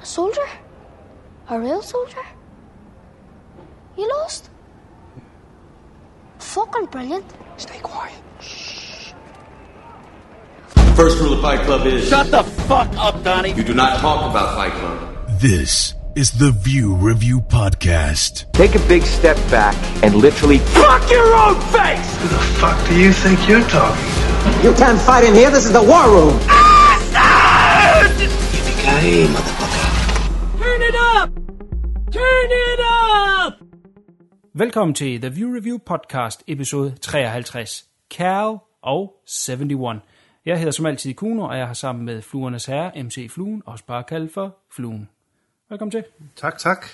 A soldier? A real soldier? You lost? Fucking brilliant. Stay quiet. First rule of Fight Club is Shut the fuck up, Donnie. you do not talk about Fight Club. This is the View Review Podcast. Take a big step back and literally Fuck your own face! Who the fuck do you think you're talking to? You can't fight in here. This is the war room. Yippee-ki-yay, motherfucker. Turn it up! Velkommen til The View Review Podcast, episode 53. Cal og 71. Jeg hedder som altid Kuno, og jeg har sammen med Fluernes Herre, MC Fluen, også bare kaldt for Fluen. Velkommen til. Tak, tak.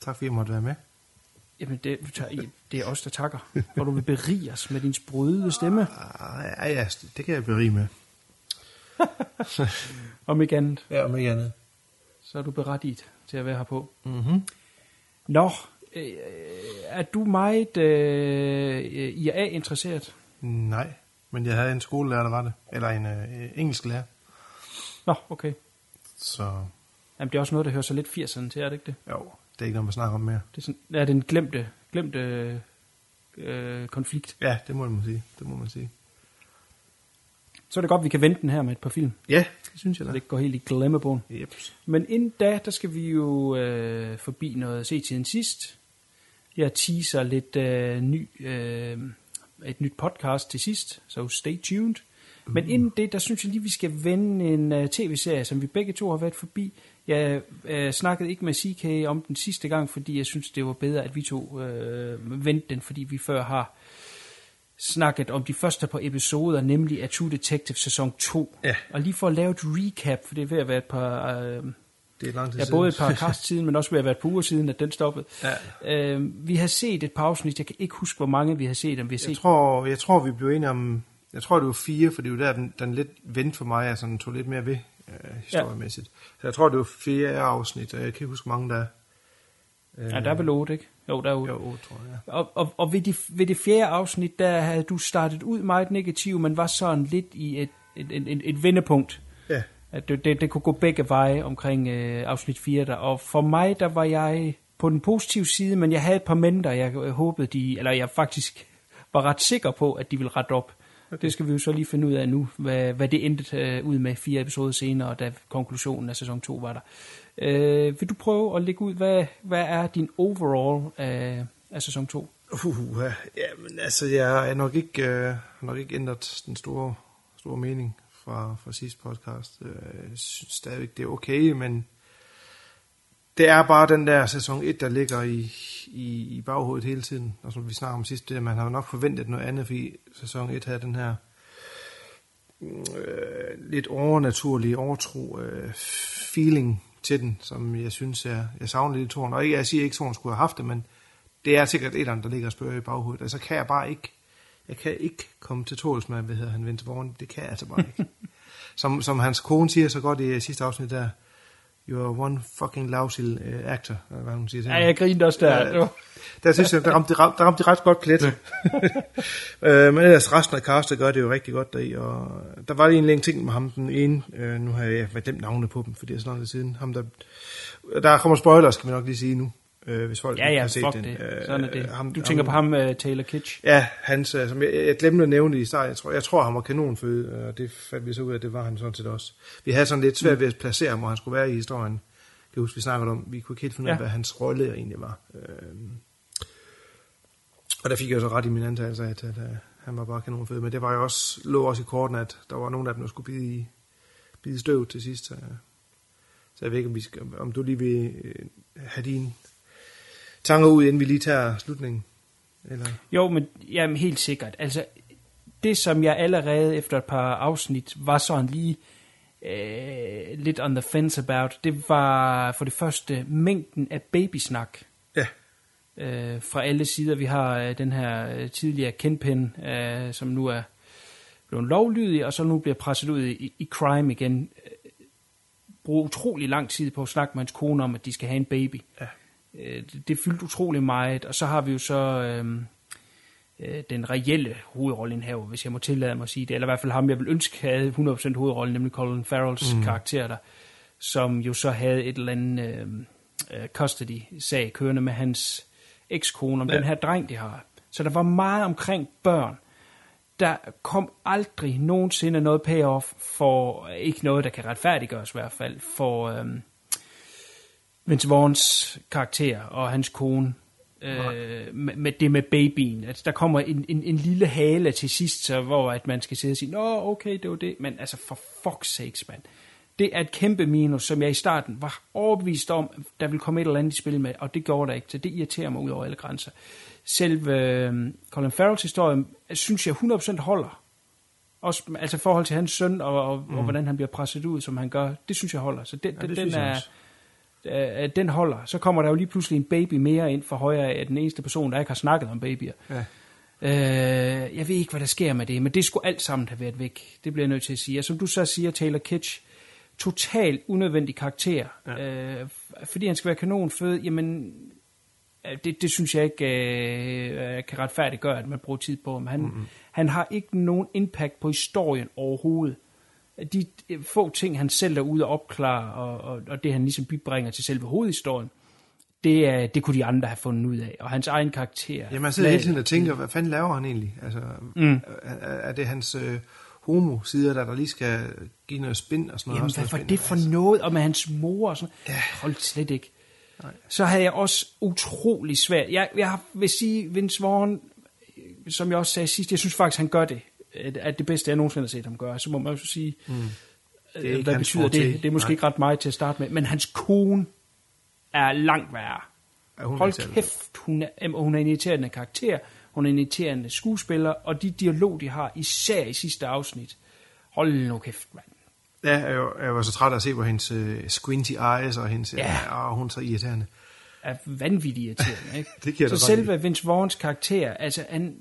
Tak fordi jeg måtte være med. Jamen, det, det er os, der takker, hvor du vil berige os med din sprøde stemme, Ah, ja, ja, det kan jeg berige med. om ikke andet. Ja, om ikke andet. Så er du berettiget til at være her på. Mm-hmm. Nå, øh, er du meget øh, IA-interesseret? Nej, men jeg havde en skolelærer, der var det. Eller en øh, engelsk lærer. Nå, okay. Så Jamen, det er også noget, der hører sig lidt 80'erne til, er det ikke det? jo, det er ikke noget, man snakker om mere. Det er, sådan, er den glemte, glemte øh, konflikt. Ja, det må man sige. Det må man sige. Så er det godt, at vi kan vente den her med et par film, Ja, det synes jeg så da. det ikke går helt i glemmebogen. Yep. Men inden da, der skal vi jo øh, forbi noget se tiden sidst. Jeg teaser lidt øh, ny, øh, et nyt podcast til sidst, så stay tuned. Men inden det, der synes jeg lige, vi skal vende en uh, tv-serie, som vi begge to har været forbi. Jeg øh, snakkede ikke med CK om den sidste gang, fordi jeg synes, det var bedre, at vi to øh, vendte den, fordi vi før har snakket om de første par episoder, nemlig af True Detective sæson 2. Ja. Og lige for at lave et recap, for det er ved at være et par... Øh, Det er lang tid Ja, siden. både et par kast siden, men også ved at være et par uger siden, at den stoppede. Ja. Øh, vi har set et par afsnit, jeg kan ikke huske, hvor mange vi har set, om vi har set. Jeg tror, jeg tror, vi blev enige om... Jeg tror, det var fire, for det var der, den, den lidt vendte for mig, altså den tog lidt mere ved øh, historiemæssigt. Så jeg tror, det var fire afsnit, og jeg kan ikke huske, hvor mange der er. Øh, Ja, der er vel otte, ikke? Jo, der er otte. Jo, otte, tror jeg. ja. Og, og, og ved, de, ved det fjerde afsnit, der havde du startet ud meget negativ, men var sådan lidt i et, et, et, et, et vendepunkt. Ja, At det, det, det kunne gå begge veje omkring øh, afsnit 4 der. Og for mig, der var jeg på den positive side, men jeg havde et par mænd, der jeg håbede, de, eller jeg faktisk var ret sikker på, at de ville rette op. Okay. Det skal vi jo så lige finde ud af nu, hvad, hvad det endte øh, ud med fire episoder senere, da konklusionen af sæson 2 var der. Øh, vil du prøve at lægge ud, hvad, hvad er din overall af, af sæson 2? Uh, ja, men altså, jeg har nok ikke, øh, nok ikke ændret den store, store mening fra, fra sidste podcast. Øh, jeg synes stadigvæk, det er okay, men det er bare den der sæson 1, der ligger i, i, i baghovedet hele tiden. Og som vi snakker om sidst, det er, man har nok forventet noget andet, fordi sæson 1 havde den her mm, øh, lidt overnaturlige, overtro øh, feeling til den, som jeg synes, jeg, jeg savner lidt i toren. Og ikke, jeg siger ikke, at toren skulle have haft det, men det er sikkert et eller andet, der ligger og spørger i baghovedet. Altså kan jeg bare ikke, jeg kan ikke komme til tåls med, hvad hedder han, Vince Vaughn. Det kan jeg altså bare ikke. som, som hans kone siger så godt i sidste afsnit der, you are one fucking lousy uh, actor, hvad hun siger til Ja, jeg grinede også der. Ja, der synes jeg, der ramte, der ramte, de ret godt klædt. øh, men ellers resten af castet gør det jo rigtig godt deri, og der var egentlig en ting med ham, den ene, øh, nu har jeg været glemt navnet på dem, for det er så lang tid siden, ham der, der kommer spoilers, skal vi nok lige sige nu, øh, hvis folk ja, ja har set fuck den. det. Øh, Sådan er det. ham- Du tænker på ham, uh, Taylor Kitsch. Ja, hans, øh, som jeg, jeg glemte at nævne det i starten. Jeg tror, jeg tror han var kanonføde, øh, og det fandt vi så ud af, det var han sådan set også. Vi havde sådan lidt svært ved at placere ham, hvor han skulle være i historien. Det huske, vi snakkede om. Vi kunne ikke helt finde ud af, Ja. hvad hans rolle egentlig var. Øhm, og der fik jeg så ret i min antagelse af, at, at, at han var bare kanonføde. Men det var jo også, lå også i korten, at der var nogen af dem, der skulle bide, i, bide støv til sidst. Så, så jeg ved ikke, om, vi skal, om du lige vil øh, have dine tanker ud, inden vi lige tager slutningen. Eller? Jo, men jamen, helt sikkert. Altså, det som jeg allerede efter et par afsnit var sådan lige øh, lidt on the fence about, det var for det første mængden af babysnak Ja. øh, fra alle sider. Vi har øh, den her øh, tidligere Kenpen, øh, som nu er blevet lovlydig, og så nu bliver presset ud i, i crime igen. Øh, Bruger utrolig lang tid på at snakke med hans kone om, at de skal have en baby. Ja. Øh, det, fyldte utrolig meget, og så har vi jo så øh, øh, den reelle hovedrolleindhaver, hvis jeg må tillade mig at sige det, eller i hvert fald ham, jeg vil ønske havde 100% hovedrollen, nemlig Colin Farrells mm. karakter der, som jo så havde et eller andet øh, øh, custody-sag kørende med hans ekskone om ja. den her dreng, de har. Så der var meget omkring børn. Der kom aldrig nogensinde noget payoff for, ikke noget, der kan retfærdiggøres i hvert fald, for øh, Vince Vaughns karakter og hans kone. Øh, med, med det med babyen. Altså, der kommer en, en, en lille hale til sidst, så, hvor at man skal sidde og sige, Nå, okay, det var det. Men altså, for fuck's sakes, mand. Det er et kæmpe minus, som jeg i starten var overbevist om, der ville komme et eller andet i spil med, og det gjorde der ikke, så det irriterer mig ud over alle grænser. Selve øh, Colin Farrells historie, synes jeg 100% holder. Også, altså i forhold til hans søn, og, og, mm. og hvordan han bliver presset ud, som han gør, det synes jeg holder. Så det, Ja, det den, den jeg er, også. Øh, den holder. Så kommer der jo lige pludselig en baby mere ind for højre af den eneste person, der ikke har snakket om babyer. Ja. Øh, jeg ved ikke, hvad der sker med det, men det skulle alt sammen have været væk. Det bliver jeg nødt til at sige. Og som du så siger, Taylor Kitsch, totalt unødvendig karakter. Ja. Øh, fordi han skal være kanonfød, jamen, øh, det, det synes jeg ikke øh, kan retfærdiggøre, at man bruger tid på ham. Han, mm-hmm. han har ikke nogen impact på historien overhovedet. De øh, få ting, han selv er ude og opklare, og, og, og det han ligesom bibringer til selve hovedhistorien, det, er, det kunne de andre have fundet ud af. Og hans egen karakter... Ja, man sidder hele tiden og tænker, hvad fanden laver han egentlig? Altså, mm. er, er det hans øh, homo-sider, der, der lige skal give noget spin og sådan noget? Jamen, hvad var det for noget? Og med hans mor og sådan ja. Hold slet ikke. Nej. Så havde jeg også utrolig svært. Jeg, jeg vil sige, Vince Vaughn, øh, som jeg også sagde sidst, jeg synes faktisk, han gør det. At at det bedste, jeg nogensinde har set ham gøre. Så må man jo sige, mm. Det er ikke hvad betyder det? Det er måske Nej. ikke ret meget til at starte med. Men hans kone er langt værre. Ja, hun er Hold kæft, hun er, hun er en irriterende karakter. Hun er en irriterende skuespiller. Og de dialog, de har, især i sidste afsnit. Hold nu kæft, mand. Ja, jeg, var- jeg var så træt af at se på hendes uh, squinty eyes og hendes... Ja. Ja. Og hun er så irriterende. er vanvittigt irriterende. Ikke? Det giver så selve Vince Vaughns karakter, altså han,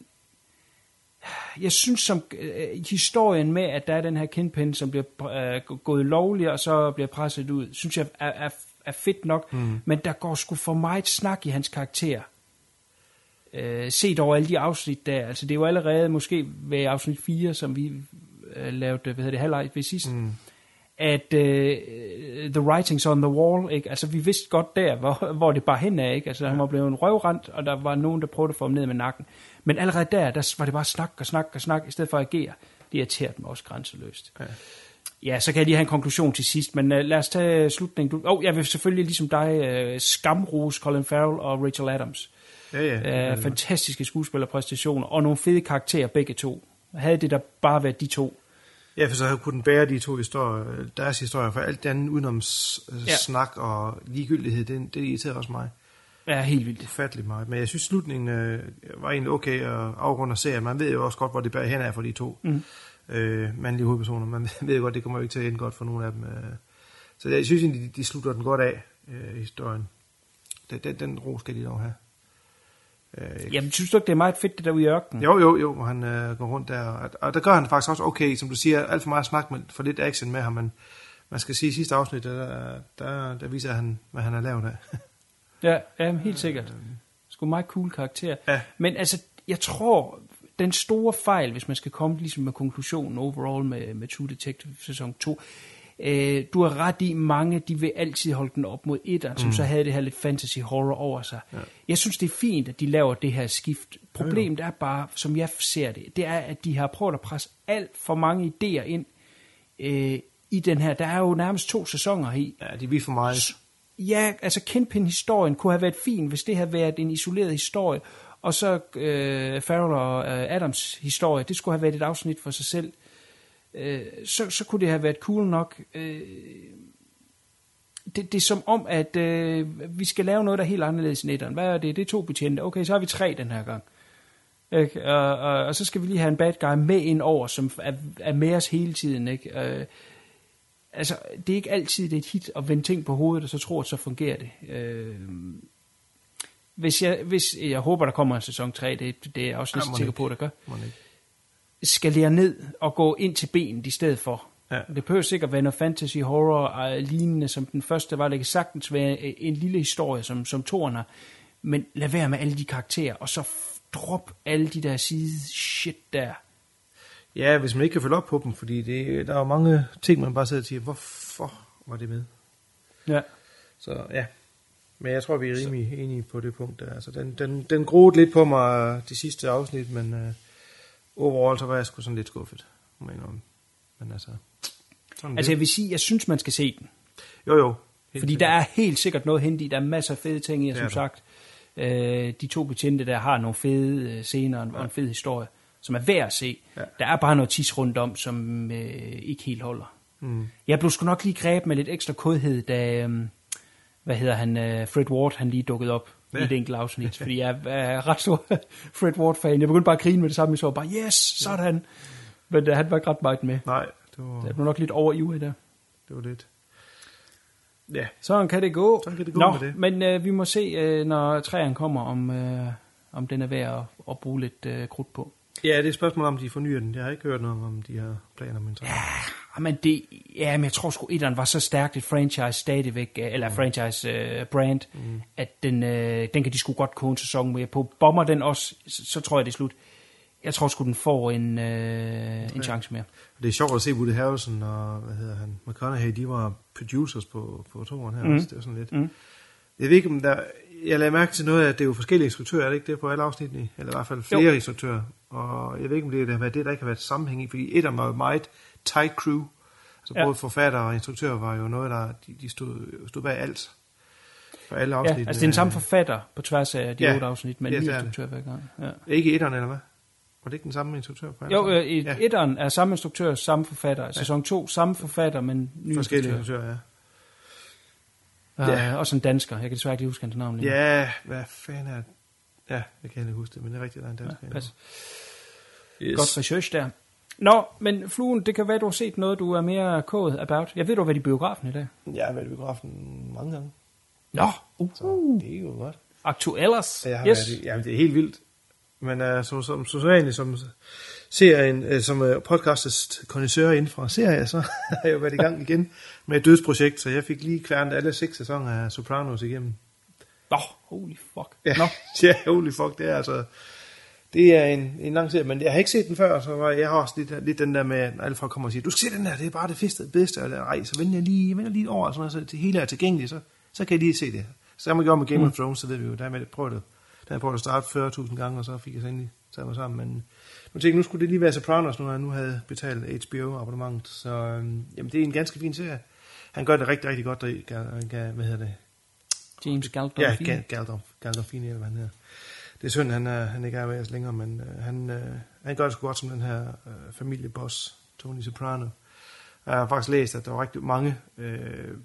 jeg synes som øh, historien med, at der er den her kindpinde, som bliver øh, gået lovlig, og så bliver presset ud, synes jeg er, er, er fedt nok, mm. men der går sgu for meget snak i hans karakter. Øh, set over alle de afsnit der, altså det er jo allerede måske ved afsnit 4, som vi øh, lavede, hvad hedder det, halvleg ved sidst, mm. At øh, the writings on the wall, ikke? altså vi vidste godt der, hvor, hvor det bare hen er, ikke? altså han var blevet en røvrand, og der var nogen, der prøvede at få ham ned med nakken, men allerede der, der var det bare snak og snak og snak, i stedet for at agere, det irriterede mig også grænseløst. Ja. Ja, så kan jeg lige have en konklusion til sidst, men uh, lad os tage slutningen. Du, oh, jeg vil selvfølgelig ligesom dig uh, skamrose Colin Farrell og Rachel Adams. Ja, ja. Uh, fantastiske skuespillerpræstationer, og nogle fede karakterer begge to. Havde det der bare været de to. Ja, for så kunne den bære de to historier, deres historier, for alt det andet udenom s- Ja. snak og ligegyldighed, det, det irriterede også mig Ja, helt vildt. ufattelig meget. Men jeg synes, slutningen øh, var egentlig okay at afrunde serien. Man ved jo også godt, hvor det bærer hen af for de to mm. øh, mandlige hovedpersoner. Man ved jo godt, det kommer jo ikke til at ende godt for nogen af dem. Øh. Så jeg synes egentlig, de, de slutter den godt af, øh, historien. Den, den, den ro skal de dog have. Øh, Jamen, synes du ikke, det er meget fedt, det der ude i ørkenen? Jo, jo, jo, han øh, går rundt der. Og, og der gør han faktisk også okay, som du siger, alt for meget snak, men for lidt action med ham. Men man skal sige, i sidste afsnit, der, der, der viser han, hvad han har lavet af. Ja, ja helt sikkert. Sgu meget cool karakter. Ja. Men altså, jeg tror, den store fejl, hvis man skal komme ligesom med konklusionen overall med, med True Detective sæson 2, øh, du har ret i, mange de vil altid holde den op mod etteren, som så havde det her lidt fantasy horror over sig. Ja. Jeg synes, det er fint, at de laver det her skift. Problemet er bare, som jeg ser det, det er, at de har prøvet at presse alt for mange idéer ind øh, i den her. Der er jo nærmest to sæsoner i. Ja, de vil for meget. Ja, altså Kingpin-historien kunne have været fin, hvis det havde været en isoleret historie. Og så øh, Farrell og øh, Adams historie, det skulle have været et afsnit for sig selv. Øh, så, så kunne det have været cool nok. Øh, det, det er som om, at øh, vi skal lave noget, der er helt anderledes end etteren. Hvad er det? Det er to betjente. Okay, så har vi tre den her gang. Ikke? Og, og, og så skal vi lige have en bad guy med ind over, som er, er med os hele tiden. Ikke? Øh, altså, det er ikke altid det er et hit at vende ting på hovedet, og så tror at så fungerer det. Øh, hvis jeg, hvis, jeg håber, der kommer en sæson 3, det, det er jeg også næsten sikker ikke. på, der gør. Ikke. Skalere ned og gå ind til benet i stedet for. Ja. Det behøver sikkert være noget fantasy, horror og lignende, som den første var. Det kan sagtens være øh, en lille historie, som, som toren har. Men lad være med alle de karakterer, og så drop alle de der side shit der. Ja, hvis man ikke kan følge op på dem, fordi det, der er jo mange ting, man bare sidder og siger, hvorfor var det med? Ja. Så ja, men jeg tror, vi er rimelig enige på det punkt der. Altså, den, den, den groede lidt på mig de sidste afsnit, men uh, overall så var jeg sgu sådan lidt skuffet. indrømme. Men altså, sådan Altså det. jeg vil sige, jeg synes, man skal se den. Jo, jo. Helt Fordi sikkert. der er helt sikkert noget hente i. Der er masser af fede ting i, og Det som der. sagt, øh, de to betjente der har nogle fede øh, scener og en, og en fed historie, som er værd at se. Ja. Der er bare noget tis rundt om, som øh, ikke helt holder. Mm. Jeg blev sgu nok lige grebet med lidt ekstra kodhed, da, øh, hvad hedder han, øh, Fred Ward, han lige dukkede op ja. i et enkelt afsnit, fordi jeg er ret stor Fred Ward-fan. Jeg begyndte bare at grine med det samme, jeg så bare, yes, sådan. Men øh, han var ikke ret meget med. Nej, det var, Jeg blev nok lidt over i der. det var lidt. Ja, Sådan kan det gå. Sådan kan det gå Nå, med det. Men øh, vi må se, øh, når træerne kommer, om, øh, om den er værd at, at bruge lidt øh, krudt på. Ja det er et spørgsmål om, de fornyer den. Jeg har ikke hørt noget om, de har planer om en træner. Ah, Men det, ja, men jeg tror sgu, etteren var så stærkt et franchise stadigvæk, øh, eller franchise øh, brand, mm. at den, øh, den kan de sgu godt en sæson med på. Bomber den også, så, så tror jeg, det er slut. Jeg tror sgu, den får en, øh, en chance mere. Det er sjovt at se Woody Harrelson og, hvad hedder han, McConaughey, de var producers på, på toren her mm. også. Det var sådan lidt. Mm. Jeg ved ikke, om der... Jeg lagde mærke til noget af, at det er jo forskellige instruktører, er det ikke det på alle afsnittene? Eller i hvert fald flere Jo. instruktører. Og jeg ved ikke, om det har været det, der ikke har været sammenhæng i, fordi et af var meget tight crew. Altså Ja. både forfatter og instruktør var jo noget, der de, de stod, stod bag alt. For alle Ja, afsnit. altså det er den samme forfatter på tværs af de Ja. otte afsnit, men Ja, en ny er instruktør hver gang. Ja. Ikke etteren, eller hvad? Var det ikke den samme instruktør på Jo, øh, i ja. etteren er samme instruktør, samme forfatter. Sæson 2, samme forfatter, men ny Forskellige instruktør. instruktører, ja. Ja. Ja. Også en dansker. Jeg kan desværre ikke lige huske hans navn. lige nu. Ja, hvad fanden er det? Ja, jeg kan ikke huske det, men det er rigtigt, der er en dansk. Ja, pas. Yes. Godt research der. Nå, men Fluen, det kan være, du har set noget, du er mere kået about. Jeg ved, du har været i biografen i dag. Jeg har været i biografen mange gange, Nå, uh, så det er jo godt. aktuellers. Jeg har Yes. været i, jamen, det er helt vildt. Men uh, som, som, som, som, som serien, uh, som uh, podcastets kondisør inden for serier, så har jeg jo været i gang igen med et dødsprojekt, så jeg fik lige kværnet alle seks sæsoner af Sopranos igennem. Nå, holy fuck. Ja, Nå, ja holy fuck, det er altså... Det er en, en lang serie, men jeg har ikke set den før, så var- jeg har også lidt, lidt den der med, at alle folk kommer og siger, du skal se den der, det er bare det bedste, bedste eller ej, så venter jeg lige, jeg venter lige og sådan så det hele er tilgængeligt, så, så kan jeg lige se det. Så jeg må gøre med Game of Thrones, så ved vi jo, der har jeg prøvet det. Der har jeg prøvet at starte 40.000 gange, og så fik jeg så endelig taget mig sammen, men nu tænkte jeg, nu skulle det lige være Sopranos, nu når jeg nu havde betalt HBO-abonnementet, så øhm, jamen, det er en ganske fin serie. Han gør det rigtig, rigtig godt, der, Gal- Gal- hvad hedder det, James Gandolfini. Ja, Ga- Galdolf, Galdolfini, eller hvad han hedder. Det er synd, han, er, han ikke er med os længere, men øh, han, øh, han gør det sgu godt som den her øh, familieboss, Tony Soprano. Jeg har faktisk læst, at der var rigtig mange, øh,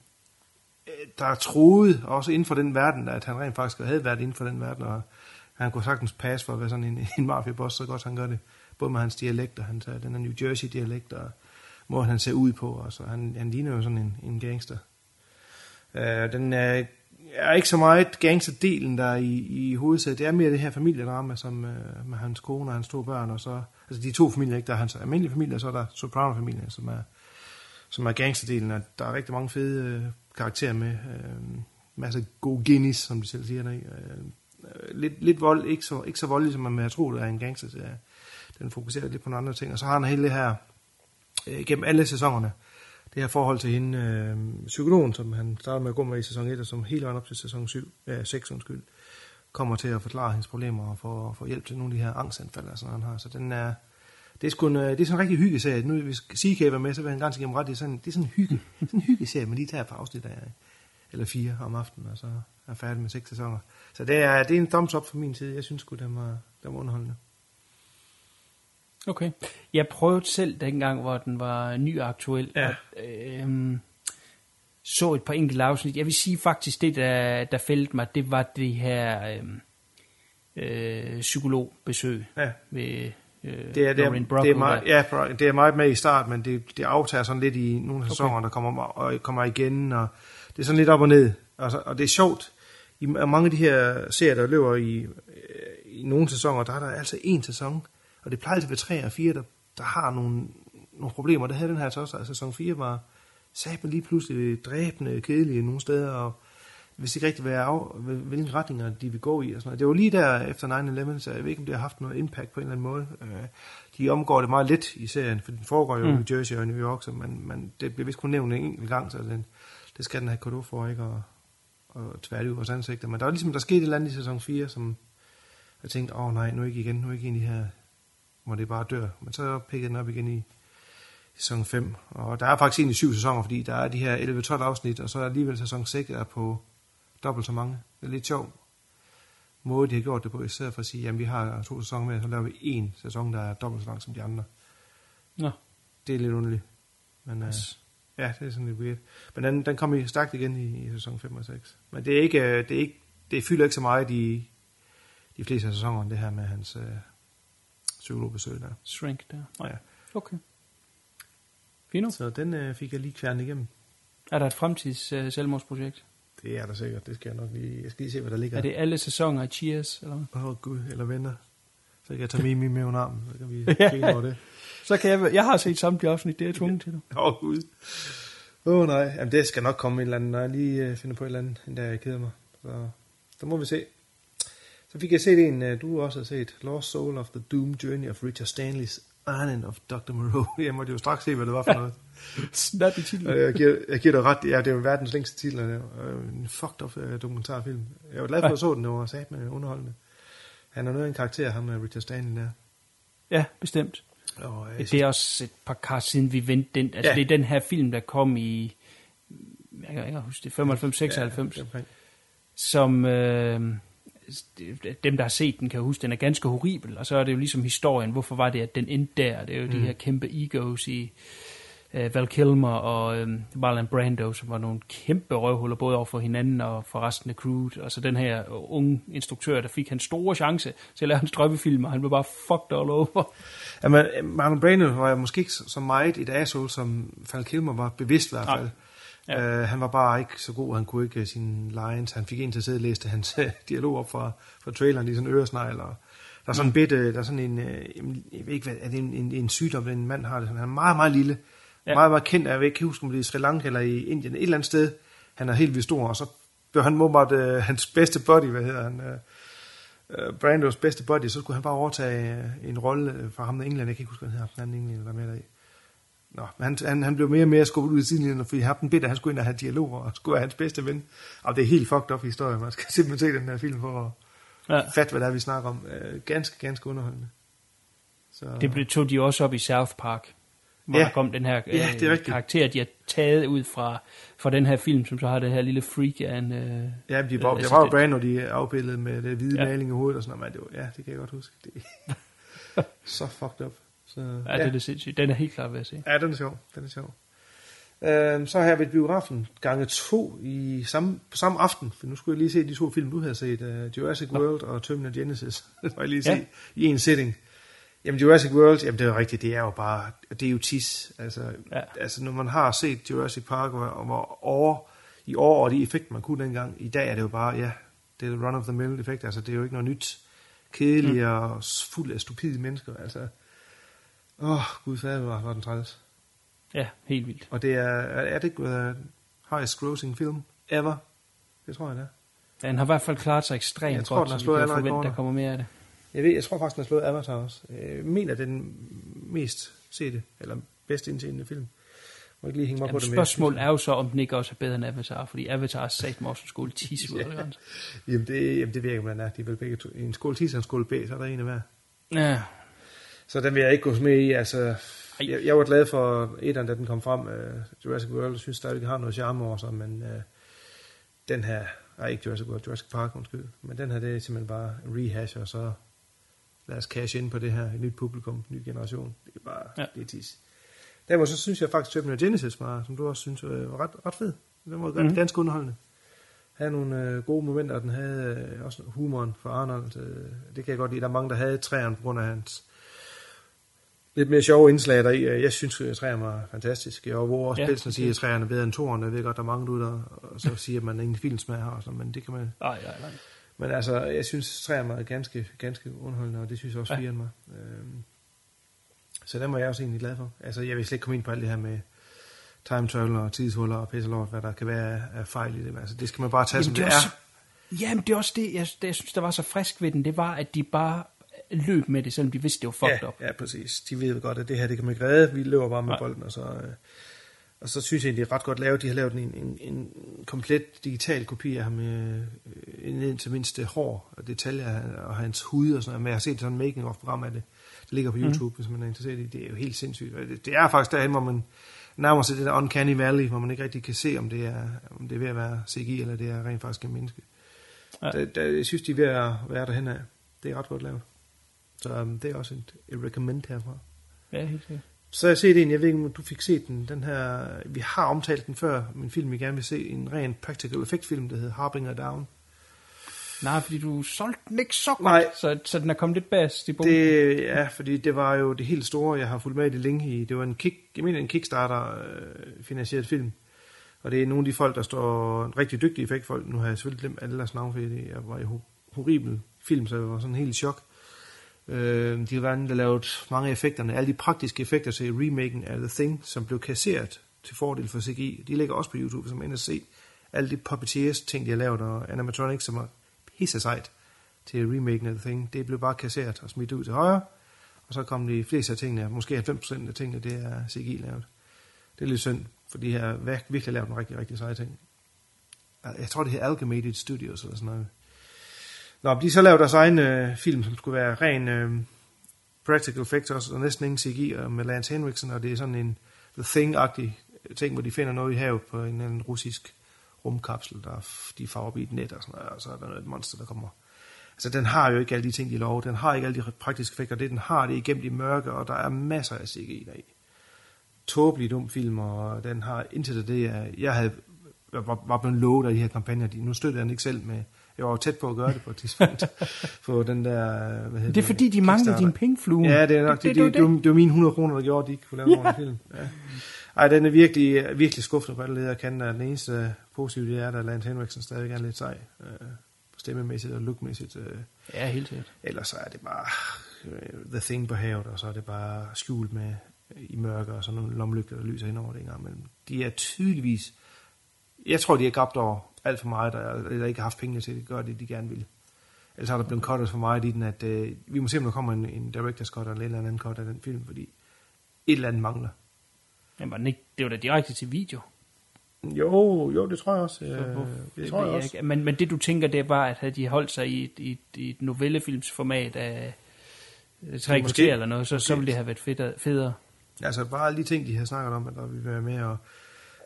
der troede, også inden for den verden, at han rent faktisk havde været inden for den verden, og han kunne sagtens passe for at være sådan en, en mafiaboss, så godt han gør det. Både med hans dialekt, og han tager den her New Jersey-dialekt, og måden han ser ud på, og så han, han ligner jo sådan en, en gangster. Øh, den er, er ikke så meget gangsterdelen, der er i, i hovedsædet. Det er mere det her familiedrama, som øh, med hans kone og hans to børn, og så, altså de to familier, ikke? Der er hans almindelige familie, og så er der Soprano-familien, som er, som er gangsterdelen, og der er rigtig mange fede øh, karakterer med. Øh, masser af gode guineas, som de selv siger der. Øh, øh, lidt, lidt vold, ikke så, ikke så voldelig, som man med at tro, det er en gangster. Den fokuserer lidt på nogle andre ting, og så har han hele det her, øh, gennem alle sæsonerne, det her forhold til hende, øh, psykologen, som han startede med at gå med i sæson 1, og som hele vejen op til sæson 7, øh, 6, undskyld, kommer til at forklare hendes problemer og få, få hjælp til nogle af de her angstanfald, sådan han har. Så den er, det er, sgu en, øh, det er sådan en rigtig hyggeserie. Nu hvis CK var med, så vil han ganske gennem ret. Det er sådan, det er sådan en hygge, sådan en hyggeserie, man lige tager på afsnit af, eller fire om aftenen, og så er færdig med seks sæsoner. Så det er, det er en thumbs up fra min side. Jeg synes sgu, den var, den var underholdende. Okay. Jeg prøvede selv dengang, hvor den var ny og aktuel. Ja. Og, øhm, så et par enkelte afsnit. Jeg vil sige faktisk, det der, der fældte mig, det var det her øhm, øh, psykologbesøg Ja. ved øh, Det er, det, er, det, er meget, ja, det er meget med i start, men det, det aftager sådan lidt i nogle af sæsoner, der kommer, og kommer igen, og det er sådan lidt op og ned. Altså, og det er sjovt, i mange af de her serier, der løber i, øh, i nogle sæsoner, der er der altså en sæson, og det plejer altid at være tre og fire, der, der har nogle, nogle problemer. Det havde den her altså også, altså sæson 4 var sat lige pludselig dræbende, kedelige nogle steder, og hvis ikke rigtig hvad, af, hvil- hvilke retninger de vil gå i. Og sådan noget. Det var lige der efter 9-11, så jeg ved ikke, om det har haft noget impact på en eller anden måde. Øh, De omgår det meget let i serien, for den foregår jo mm. i New Jersey og New York, så man, man, det bliver vist kun nævnt en enkelt gang, så den, det skal den have kado for, ikke? Og, og tvært ud vores ansigter. Men der var ligesom, der skete et eller andet i sæson 4, som jeg tænkte, åh oh, nej, nu ikke igen, nu ikke ind i her, hvor det bare dør. Men så pikkede den op igen i, i sæson 5. Og der er faktisk egentlig syv sæsoner, fordi der er de her 11-12 afsnit, og så er alligevel sæson 6 er på dobbelt så mange. Det er lidt sjovt måde, de har gjort det på, i stedet for at sige, jamen vi har to sæsoner med, så laver vi en sæson, der er dobbelt så lang som de andre. Nå, Det er lidt underligt. Men uh, Yes. ja, det er sådan lidt weird. Men den, den kom i stærkt igen i, i sæson 5 og 6. Men det er ikke, øh, det er ikke, det fylder ikke så meget i de fleste af sæsonerne, det her med hans uh, psykologbesøg der. Shrink der. Ja. Okay. Fino. Så den uh, fik jeg lige kværnet igennem. Er der et fremtids uh, selvmordsprojekt? Det er der sikkert, det skal jeg nok lige, jeg skal lige se, hvad der ligger. Er det alle sæsoner af Cheers? Eller hvad? Åh oh, gud, eller venner. Så kan jeg tage Mimi med under armen, så kan vi grine over det. Så kan jeg, jeg har set samtlige afsnit, det er jeg tvunget til. Åh oh, gud. Åh oh, nej, Jamen, det skal nok komme en eller anden, når jeg lige uh, finder på et eller andet, en dag jeg keder mig. Så der må vi se. Så fik jeg set en, uh, du også har set, Lost Soul of the Doomed Journey of Richard Stanley's Island of Dr. Moreau. Jeg måtte jo straks se, hvad det var for noget. Titlen. Og jeg giver, jeg giver dig ret, ja, det er jo verdens længste titel, det er jo en fucked up uh, dokumentarfilm. Jeg var glad for, at jeg så den, det var sat med underholdende. Han er noget af en karakter, ham med Richard Stanley der. Ja, bestemt. Og, uh, Det er også et par kar siden vi vendte den. Altså, Ja. det er den her film, der kom i, jeg kan ikke huske det, 95, 96, Ja, som øh, dem, der har set den, kan huske, den er ganske horribel. Og så er det jo ligesom historien, hvorfor var det, at den endte der? Det er jo mm. de her kæmpe egos i øh, Val Kilmer og øh, Marlon Brando, som var nogle kæmpe røvhuller, både over for hinanden og for resten af crewet. Og så den her unge instruktør, der fik hans store chance til at lave hans drømmefilm, og han blev bare fucked all over. Ja, men øh, Marlon Brando var måske ikke så meget et asshole, som Val Kilmer var bevidst i hvert Nej. fald. Ja. Ja. Uh, han var bare ikke så god, han kunne ikke uh, sine lines. Han fik en til at sidde og læste hans uh, dialog op fra, fra traileren, lige sådan øresnegl. Og der er sådan en bit, uh, der er sådan en, jeg ved ikke hvad, er det en, en, en sygdom, en mand har det. Han er meget, meget lille. Ja. Meget, meget kendt. Jeg ikke huske, om det er i Sri Lanka eller i Indien. Et eller andet sted. Han er helt vildt stor, og så blev han måbart uh, hans bedste buddy, hvad hedder han, uh, Brandos bedste buddy, så skulle han bare overtage en rolle øh, fra ham i England. Jeg kan ikke huske, hvad han hedder, den anden englænder, der med der i. Nå, han, han, han blev mere og mere skubbet ud i sidelinjen, fordi han den bitte, han skulle ind og have dialoger, og skulle være hans bedste ven. Og det er helt fucked up historie. Man skal simpelthen se den her film for at Ja. fatte, hvad det er, vi snakker om. Uh, ganske, ganske underholdende. Så, Det blev, tog de også op i South Park, hvor Ja. der kom den her øh, Ja, det er rigtigt. karakter, de har taget ud fra, fra den her film, som så har det her lille freak af en... Øh, Ja, de var, øh, det var jo assistent. Brando, de afbildede med det hvide Ja. maling i hovedet og sådan noget, men det var, ja, det kan jeg godt huske. Det så fucked up. Så, Ja, det er det sindssygt. Den er helt klar ved at se. Ja, den er sjov. Den er sjov. Øhm, så har jeg ved biografen gange to i samme, på samme aften, for nu skulle jeg lige se de to film, du havde set, uh, Jurassic World og Terminator Genesis. det var jeg lige se Ja. ja. i en sitting. Jamen Jurassic World, jamen det er jo rigtigt, det er jo bare, det er jo tis. Altså, Ja. ja. altså når man har set Jurassic Park, og, og hvor over, i år og de effekter, man kunne dengang, i dag er det jo bare, ja, det er run of the mill effekt, altså det er jo ikke noget nyt, kedeligt mm. og fuld af stupide mennesker, altså, åh, oh, gud fader, hvor var den træls. Ja, helt vildt. Og det er, er det uh, highest grossing film ever? Det tror jeg, det er. Den har i hvert fald klaret sig ekstremt Jeg tror, godt, den har så vi slået kan alle forvente, der kommer mere af det. Jeg ved, jeg tror faktisk, den har slået Avatar også. Jeg mener, den mest sete, eller bedst indtjenende film. Må ikke lige hænge mig Jamen, på det spørgsmålet er jo så, om den ikke også er bedre end Avatar, fordi Avatar er sat mig også en skole 10 ud af. Jamen det, jamen, det om den er. De er vel begge to. En skole 10 og en skole B, så er der en af hver. Ja, Så den vil jeg ikke gå med i. Altså, jeg, jeg var glad for etteren, da den kom frem. Uh, Jurassic World, jeg synes stadig, har noget charme over sig, men uh, den her, nej ikke Jurassic World, Jurassic Park, undskyld, men den her, det er simpelthen bare en rehash, og så lad os cash ind på det her, et nyt publikum, ny generation. Det er bare, Ja. det er tis. Derfor så synes jeg faktisk, Terminator Genesis var, som du også synes, øh, var ret, ret fed. Den var Mhm. mm. ganske underholdende. Havde nogle øh, gode momenter, og den havde øh, også humoren for Arnold. Øh, det kan jeg godt lide. Der er mange, der havde træerne på grund af hans lidt mere sjove indslag der i. Jeg synes, at træerne var fantastiske. Og hvor også Ja, Pilsen siger, at træerne er bedre end toren. Jeg ved godt, der er mange, der og så siger, at man ingen filmsmag har. sådan, Men det kan man... nej, nej, nej. Men altså, jeg synes, træerne var ganske, ganske underholdende, og det synes jeg også, Ja. var. Øhm, så den var jeg også egentlig glad for. Altså, jeg vil slet ikke komme ind på alt det her med time travel og tidshuller og pisse lort, hvad der kan være af fejl i det. Altså, det skal man bare tage, som det det er er. også- Jamen, det er også det, jeg, det, jeg synes, der var så frisk ved den. Det var, at de bare løb med det, selvom de vidste, det var fucked ja, up. Ja, præcis. De ved godt, at det her, det kan man ikke redde. Vi løber bare med Nej. bolden, og så... Øh, Og så synes jeg, det er ret godt lavet. De har lavet en, en, en komplet digital kopi af ham, øh, ned til mindste hår og detaljer og hans hud og sådan noget. Men jeg har set sådan en making-of-program af det. Det ligger på YouTube, mm. hvis man er interesseret i det. Det er jo helt sindssygt. Det, det er faktisk derhen, hvor man nærmer sig det der uncanny valley, hvor man ikke rigtig kan se, om det er, om det er ved at være CGI, eller det er rent faktisk en menneske. Ja. Der, der, jeg synes, de er ved at være derhen af. Det er ret godt lavet. Så um, det er også et, et recommend herfra. Ja, helt sikkert. Så har jeg set en, jeg ved ikke, om du fik set den, den her, vi har omtalt den før, min film, vi gerne vil se, en ren practical effect film, der hedder Harbinger Down. Nej, fordi du solgte den ikke så godt, Nej. så, så den er kommet lidt bast i bogen. Det, ja, fordi det var jo det helt store, jeg har fulgt med i det længe i. Det var en, kick, jeg mener, en Kickstarter-finansieret film. Og det er nogle af de folk, der står rigtig dygtige effektfolk. Nu har jeg selvfølgelig glemt alle deres navn, fordi jeg var i ho- horribel film, så jeg var sådan helt i chok. Øh, de har været der lavet mange af effekterne, alle de praktiske effekter til remaken af The Thing, som blev kasseret til fordel for CGI. De ligger også på YouTube, som man kan se alle de puppeteers ting, de har lavet, og animatronics, som er pisse sejt til remaken af The Thing. Det blev bare kasseret og smidt ud til højre, og så kom de fleste af tingene, måske 90% af tingene, det er CGI lavet. Det er lidt synd, for de har virkelig lavet nogle rigtig, rigtig seje ting. Jeg tror, det her Alchemated Studios eller sådan noget. Nå, de så lavede deres egen øh, film, som skulle være ren øh, practical effects også, og næsten ingen CGI, og med Lance Henriksen, og det er sådan en The Thing-agtig øh, ting, hvor de finder noget i havet på en eller anden russisk rumkapsel, der de farver op i et net og sådan noget, og så er der noget et monster, der kommer. Altså, den har jo ikke alle de ting, de lover. Den har ikke alle de praktiske effekter. Det, den har det igennem de mørke, og der er masser af CGI deri. Tåbelig dum film, og den har intet af det, jeg, jeg havde var, var blevet lovet af de her kampagner. De, nu støttede jeg den ikke selv med, jeg var jo tæt på at gøre det på et tidspunkt. på den der, hvad hedder Det er fordi, de manglede din pengeflue. Ja, det er nok. Det, det, det, det, var- det var mine 100 kroner, der gjorde, at de ikke kunne lave ja. en film. Ja. Ej, den er virkelig, virkelig skuffende på alle leder kanter. Den eneste positive, det er, at Lance Henriksen stadig er lidt sej. Øh, stemmemæssigt og lookmæssigt. Øh. Ja, helt sikkert. Ellers så er det bare øh, The Thing på havet, og så er det bare skjult med i mørke og sådan nogle lommelygter, der lyser ind over det engang. Men de er tydeligvis... Jeg tror, de er gabt over alt for meget, der, eller ikke har haft penge til at gøre det, de gerne vil. Ellers har der blevet cuttet for meget i den, at øh, vi må se, om der kommer en, en director's cut eller en eller anden cut af den film, fordi et eller andet mangler. Men var den ikke, det var da direkte til video. Jo, jo, det tror jeg også. Så Øh, hvor- det tror jeg ved også. Ikke. Men, men det du tænker, det er bare, at havde de holdt sig i et, i et, i et novellefilmsformat af øh, tre Måske. kvarter eller noget, så, så ville det have været federe. Altså bare alle de ting, de har snakket om, at der vil være med, og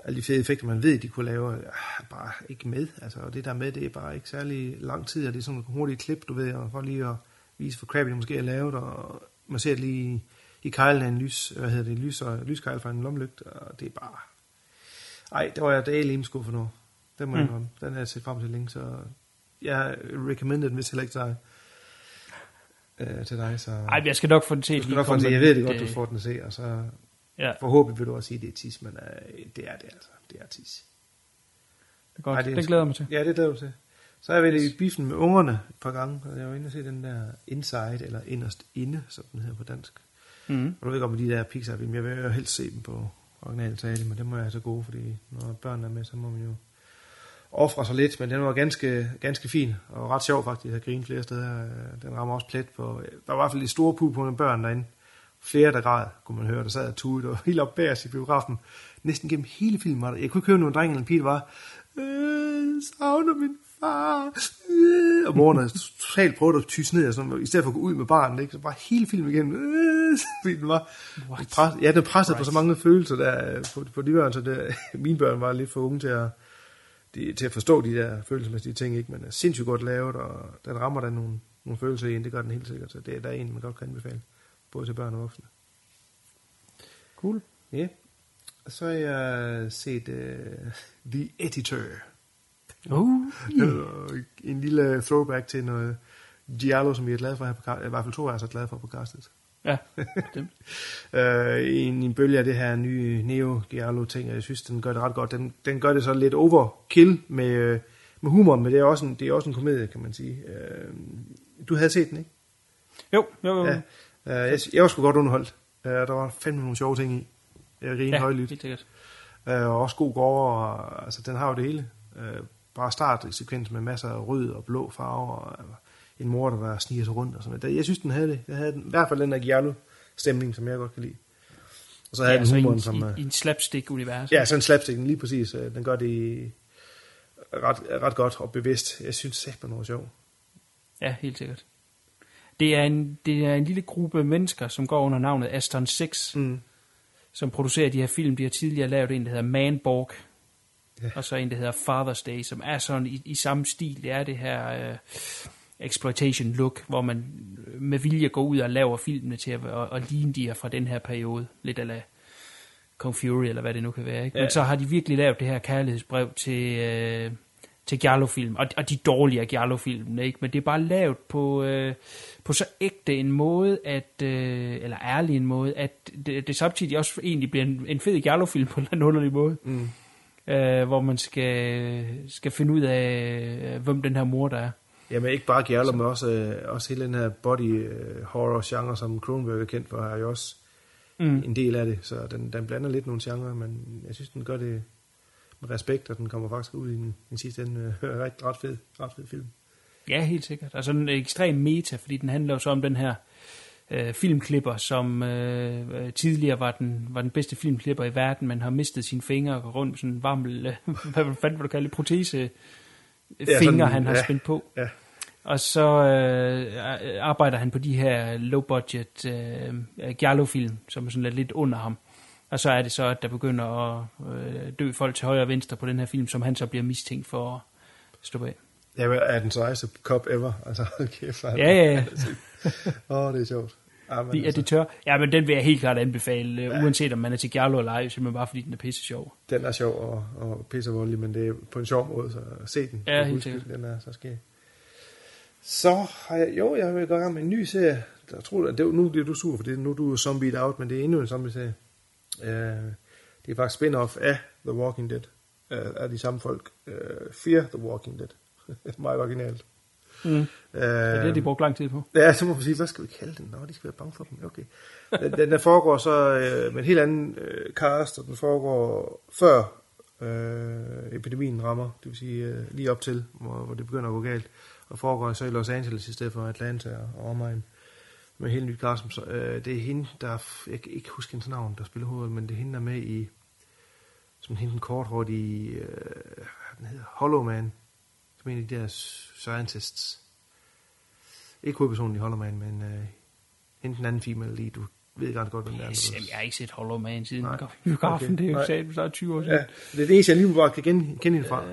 alle de fede effekter, man ved, de kunne lave, er bare ikke med. Altså, og det der med, det er bare ikke særlig lang tid, og det er sådan nogle hurtige klip, du ved, og for lige at vise, hvor crappy det måske er lavet, og man ser det lige i, kejlen af en lys, hvad hedder det, lys og lyskejl fra en lomlygt, og det er bare... Ej, det var jeg da skuffet nu. Den må jeg Mm. Den har jeg set frem til længe, så jeg recommended den, hvis heller ikke dig, øh, til dig. Så Ej, jeg skal nok få den set. du skal lige nok få den se. Jeg ved det godt, du får den at se, og så Ja, Forhåbentlig vil du også sige, at det er tis, men øh, det er det altså. Det er tis. det er godt. Ej, det er den glæder jeg mig til. Ja, det glæder du til. Så har jeg været i biffen med ungerne et par gange, og jeg var inde og se den der Inside, eller Inderst Inde, som den hedder på dansk. Mm. Og du ved ikke om de der Pixar-film, jeg vil jo helst se dem på original tale, men det må jeg have så gode, fordi når børn er med, så må man jo ofre sig lidt, men den var ganske, ganske fin, og ret sjov faktisk, jeg har grinet flere steder. Øh, Den rammer også plet på, der var i hvert fald de store pub på med børn derinde. Flere der græd, kunne man høre, der sad og tudet, og helt op i biografen. Næsten gennem hele filmen var der. Jeg kunne ikke høre nogen dreng eller en pige, der var, øh, savner min far. Øh. Og moren havde totalt prøvet at tyse ned, og sådan, i stedet for at gå ud med barnet, ikke? så bare hele filmen igennem. Øh, den var, pres, ja, den pressede på så mange følelser der, øh, på, på de børn, så det, mine børn var lidt for unge til at, de, til at forstå de der følelsesmæssige ting, ikke? men er sindssygt godt lavet, og den rammer der nogle, nogle følelser i en, det gør den helt sikkert, så det er der er en, man godt kan anbefale, både til børn og voksne. Cool. Ja. Og så har jeg set uh, The Editor. Uh, Yeah. En lille throwback til noget Giallo, som vi er glade for her på. I hvert fald to af os er glade for på castet. ja, dem. uh, en, en bølge af det her nye Neo Giallo ting, og jeg synes, den gør det ret godt. Den, den gør det så lidt overkill med, øh, med humor, men det er, også en, det er også en komedie, kan man sige. Uh, du havde set den, ikke? Jo, jo, jo. Ja. Uh, jeg, jeg var sgu godt underholdt. Uh, der var fandme nogle sjove ting i. Jeg rimelig ja højlydt. helt sikkert. Øh, og også god gårde, og altså, den har jo det hele. Øh, bare start i sekvens med masser af rød og blå farver, og øh, en mor, der sniger sig rundt og sådan noget. Jeg synes, den havde det. Jeg havde den, i hvert fald den der Giallo-stemning, som jeg godt kan lide. Og så havde altså den i, humoren, en, som... i, i en slapstick-univers. Ja, sådan en slapstick, lige præcis. Den gør det ret, ret godt og bevidst. Jeg synes sæt noget sjov. Ja, helt sikkert. Det er, en, det er en lille gruppe mennesker, som går under navnet Aston 6, Mm. som producerer de her film. De har tidligere lavet en, der hedder Manborg, Ja. og så en, der hedder Father's Day, som er sådan i, i samme stil. Det er det her øh, exploitation look, hvor man med vilje går ud og laver filmene til at, og, og ligne de her fra den her periode. Lidt eller Kung Fury, eller hvad det nu kan være. Ikke? Ja. Men så har de virkelig lavet det her kærlighedsbrev til... Øh, til Giallo-film, og, og de dårligere Giallo-film, ikke? men det er bare lavet på, øh, på så ægte en måde, at, øh, eller ærlig en måde, at det, det samtidig også egentlig bliver en, en fed Giallo-film på en eller anden underlig måde, Mm. øh, hvor man skal, skal finde ud af, øh, hvem den her mor der er. Jamen ikke bare Giallo, men også, øh, også hele den her body øh, horror genre, som Cronenberg er kendt for, er jo også Mm. en del af det. Så den, den blander lidt nogle genrer, men jeg synes, den gør det med respekt, og den kommer faktisk ud i en, en sidste ende øh, ret, ret, fed, ret fed film. Ja, helt sikkert. Altså en ekstrem meta, fordi den handler jo så om den her øh, filmklipper, som øh, tidligere var den, var den bedste filmklipper i verden, men har mistet sine fingre og går rundt med sådan en varmel, øh, hvad fanden vil du kalde protese øh, Ja, sådan, han har ja. spændt på. Ja. Og så øh, arbejder han på de her low-budget øh, Giallo-film, som er sådan lidt under ham. Og så er det så, at der begynder at øh, dø folk til højre og venstre på den her film, som han så bliver mistænkt for at stå bag. Ja, men er den sejeste cop ever. Altså, kæft. er Ja, ja, ja. Åh, oh, det er sjovt. Ja, men De er det tør. Ja, men den vil jeg helt klart anbefale, ja. uanset om man er til Giallo eller ej, simpelthen bare fordi den er pisse sjov. Den er sjov og, og pissevoldelig, men det er på en sjov måde, så se den. Ja, helt sikkert. Den er så skæg. Så har jeg, jo, jeg vil gå i gang med en ny serie. Jeg tror, at det, nu bliver du sur, for det, nu er du zombie out, men det er endnu en zombie-serie. Uh, det er faktisk spin-off af The Walking Dead, uh, af de samme folk. Uh, Fear the Walking Dead. Meget originalt. Mm. Det er det, de brugte lang tid på. Ja, så må man sige, hvad skal vi kalde den? Nå, de skal være bange for dem. Okay. Den, den der foregår så øh, med en helt anden øh, cast, og den foregår før øh, epidemien rammer, det vil sige øh, lige op til, hvor, hvor det begynder at gå galt, og foregår så i Los Angeles i stedet for Atlanta og omegn med en helt ny cast. som Så, øh, det er hende, der, jeg kan ikke huske hendes navn, der spiller hovedet, men det er hende, der er med i, som hende den korthårdige, øh, hvad den hedder, Hollow Man, som en af de der scientists. Ikke hovedpersonen i Hollow Man, men øh, hende den anden female lige, du ved godt godt, hvem det er. Yes, jeg har ikke set Hollow Man siden Nej. i biografen. Okay. Det er jo sagt, så er 20 år siden. Ja, det er det eneste, jeg lige bare kan kende, kende hende fra.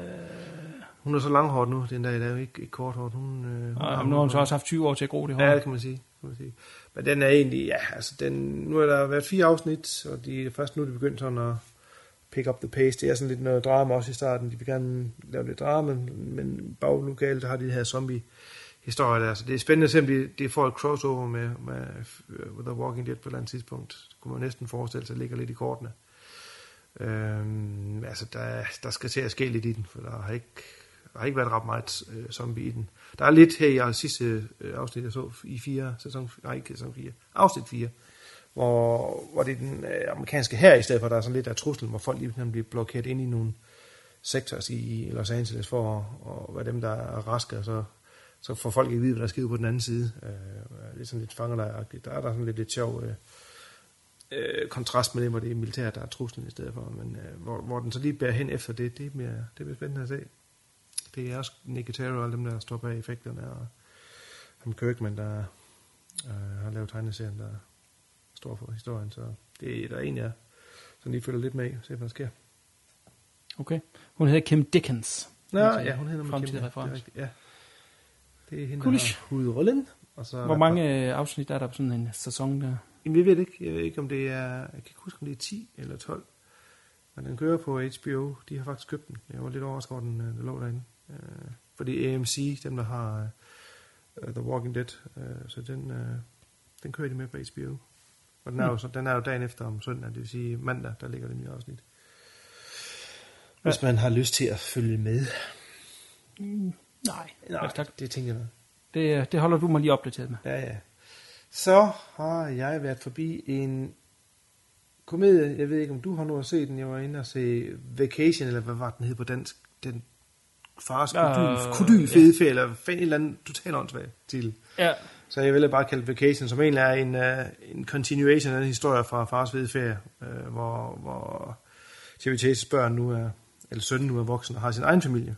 Hun er så langhårdt nu, den dag i dag, ikke, ikke korthårdt. Hun, øh, hun Og nu har hun så også haft 20 år til at gro det hår. Ja, det kan man sige. Kan man sige. Men den er egentlig, ja, altså den, nu er der været fire afsnit, og de er først nu, de begyndt sådan at pick up the pace. Det er sådan lidt noget drama også i starten. De vil gerne lave lidt drama, men, men baglokalt har de det her zombie historie der. Så det er spændende at se, om de, de får et crossover med, med med The Walking Dead på et eller andet tidspunkt. Det kunne man næsten forestille sig, ligger lidt i kortene. Øhm, altså, der, der skal til at ske lidt i den, for der har ikke, der har ikke været ret meget øh, zombie i den. Der er lidt her i sidste øh, afsnit, jeg så i 4, sæson, nej ikke sæson 4, afsnit 4, hvor, hvor det er den øh, amerikanske her i stedet for, der er sådan lidt af truslen, hvor folk lige bliver blokeret ind i nogle sektors i Los Angeles for at, at være dem, der er raske, og så, så får folk ikke vide, hvad der sker på den anden side. Øh, lidt sådan lidt fangelejagtigt. Der er der sådan lidt, lidt sjov øh, øh, kontrast med det, hvor det er militær, der er truslen i stedet for, men øh, hvor, hvor den så lige bærer hen efter det, det bliver, det bliver spændende at se. Det er også Nicotero og alle dem, der står bag effekterne, og ham Kirkman, der øh, har lavet tegneserien, der står for historien, så det er der en, jeg som lige følger lidt med og se, hvad der sker. Okay. Hun hedder Kim Dickens. Nå, ja, hun hedder Kim, det er rigtigt, ja. Det er hende, Coolish. der har hovedrollen. Og så Hvor der- mange øh, afsnit er der på sådan en sæson der? Jamen, jeg ved ikke. Jeg ved ikke, om det er... Jeg kan ikke huske, om det er 10 eller 12. Men den kører på HBO. De har faktisk købt den. Jeg var lidt overrasket over, den, øh, den lå derinde. Øh, fordi AMC, dem der har uh, The Walking Dead, uh, så den, uh, den kører de med på HBO. Og den er, jo, så, den er jo dagen efter om søndag, det vil sige mandag, der ligger det nye afsnit. Hvis man har lyst til at følge med. Nej, Nej, tak. det tænker jeg. Det, øh, det holder du mig lige opdateret med. Ja, ja. Så har jeg været forbi en komedie. Jeg ved ikke, om du har nu set den. Jeg var inde og se Vacation, eller hvad var den hed på dansk? Den fars Ja, kodyl, kodyl fede ferie, eller et eller andet totalt åndssvagt titel. Ja. Så jeg ville bare kalde Vacation, som egentlig er en, uh, en continuation af den historie fra Fars Ferie, uh, hvor, hvor Chevy Chase's børn nu er, eller søn nu er voksen og har sin egen familie.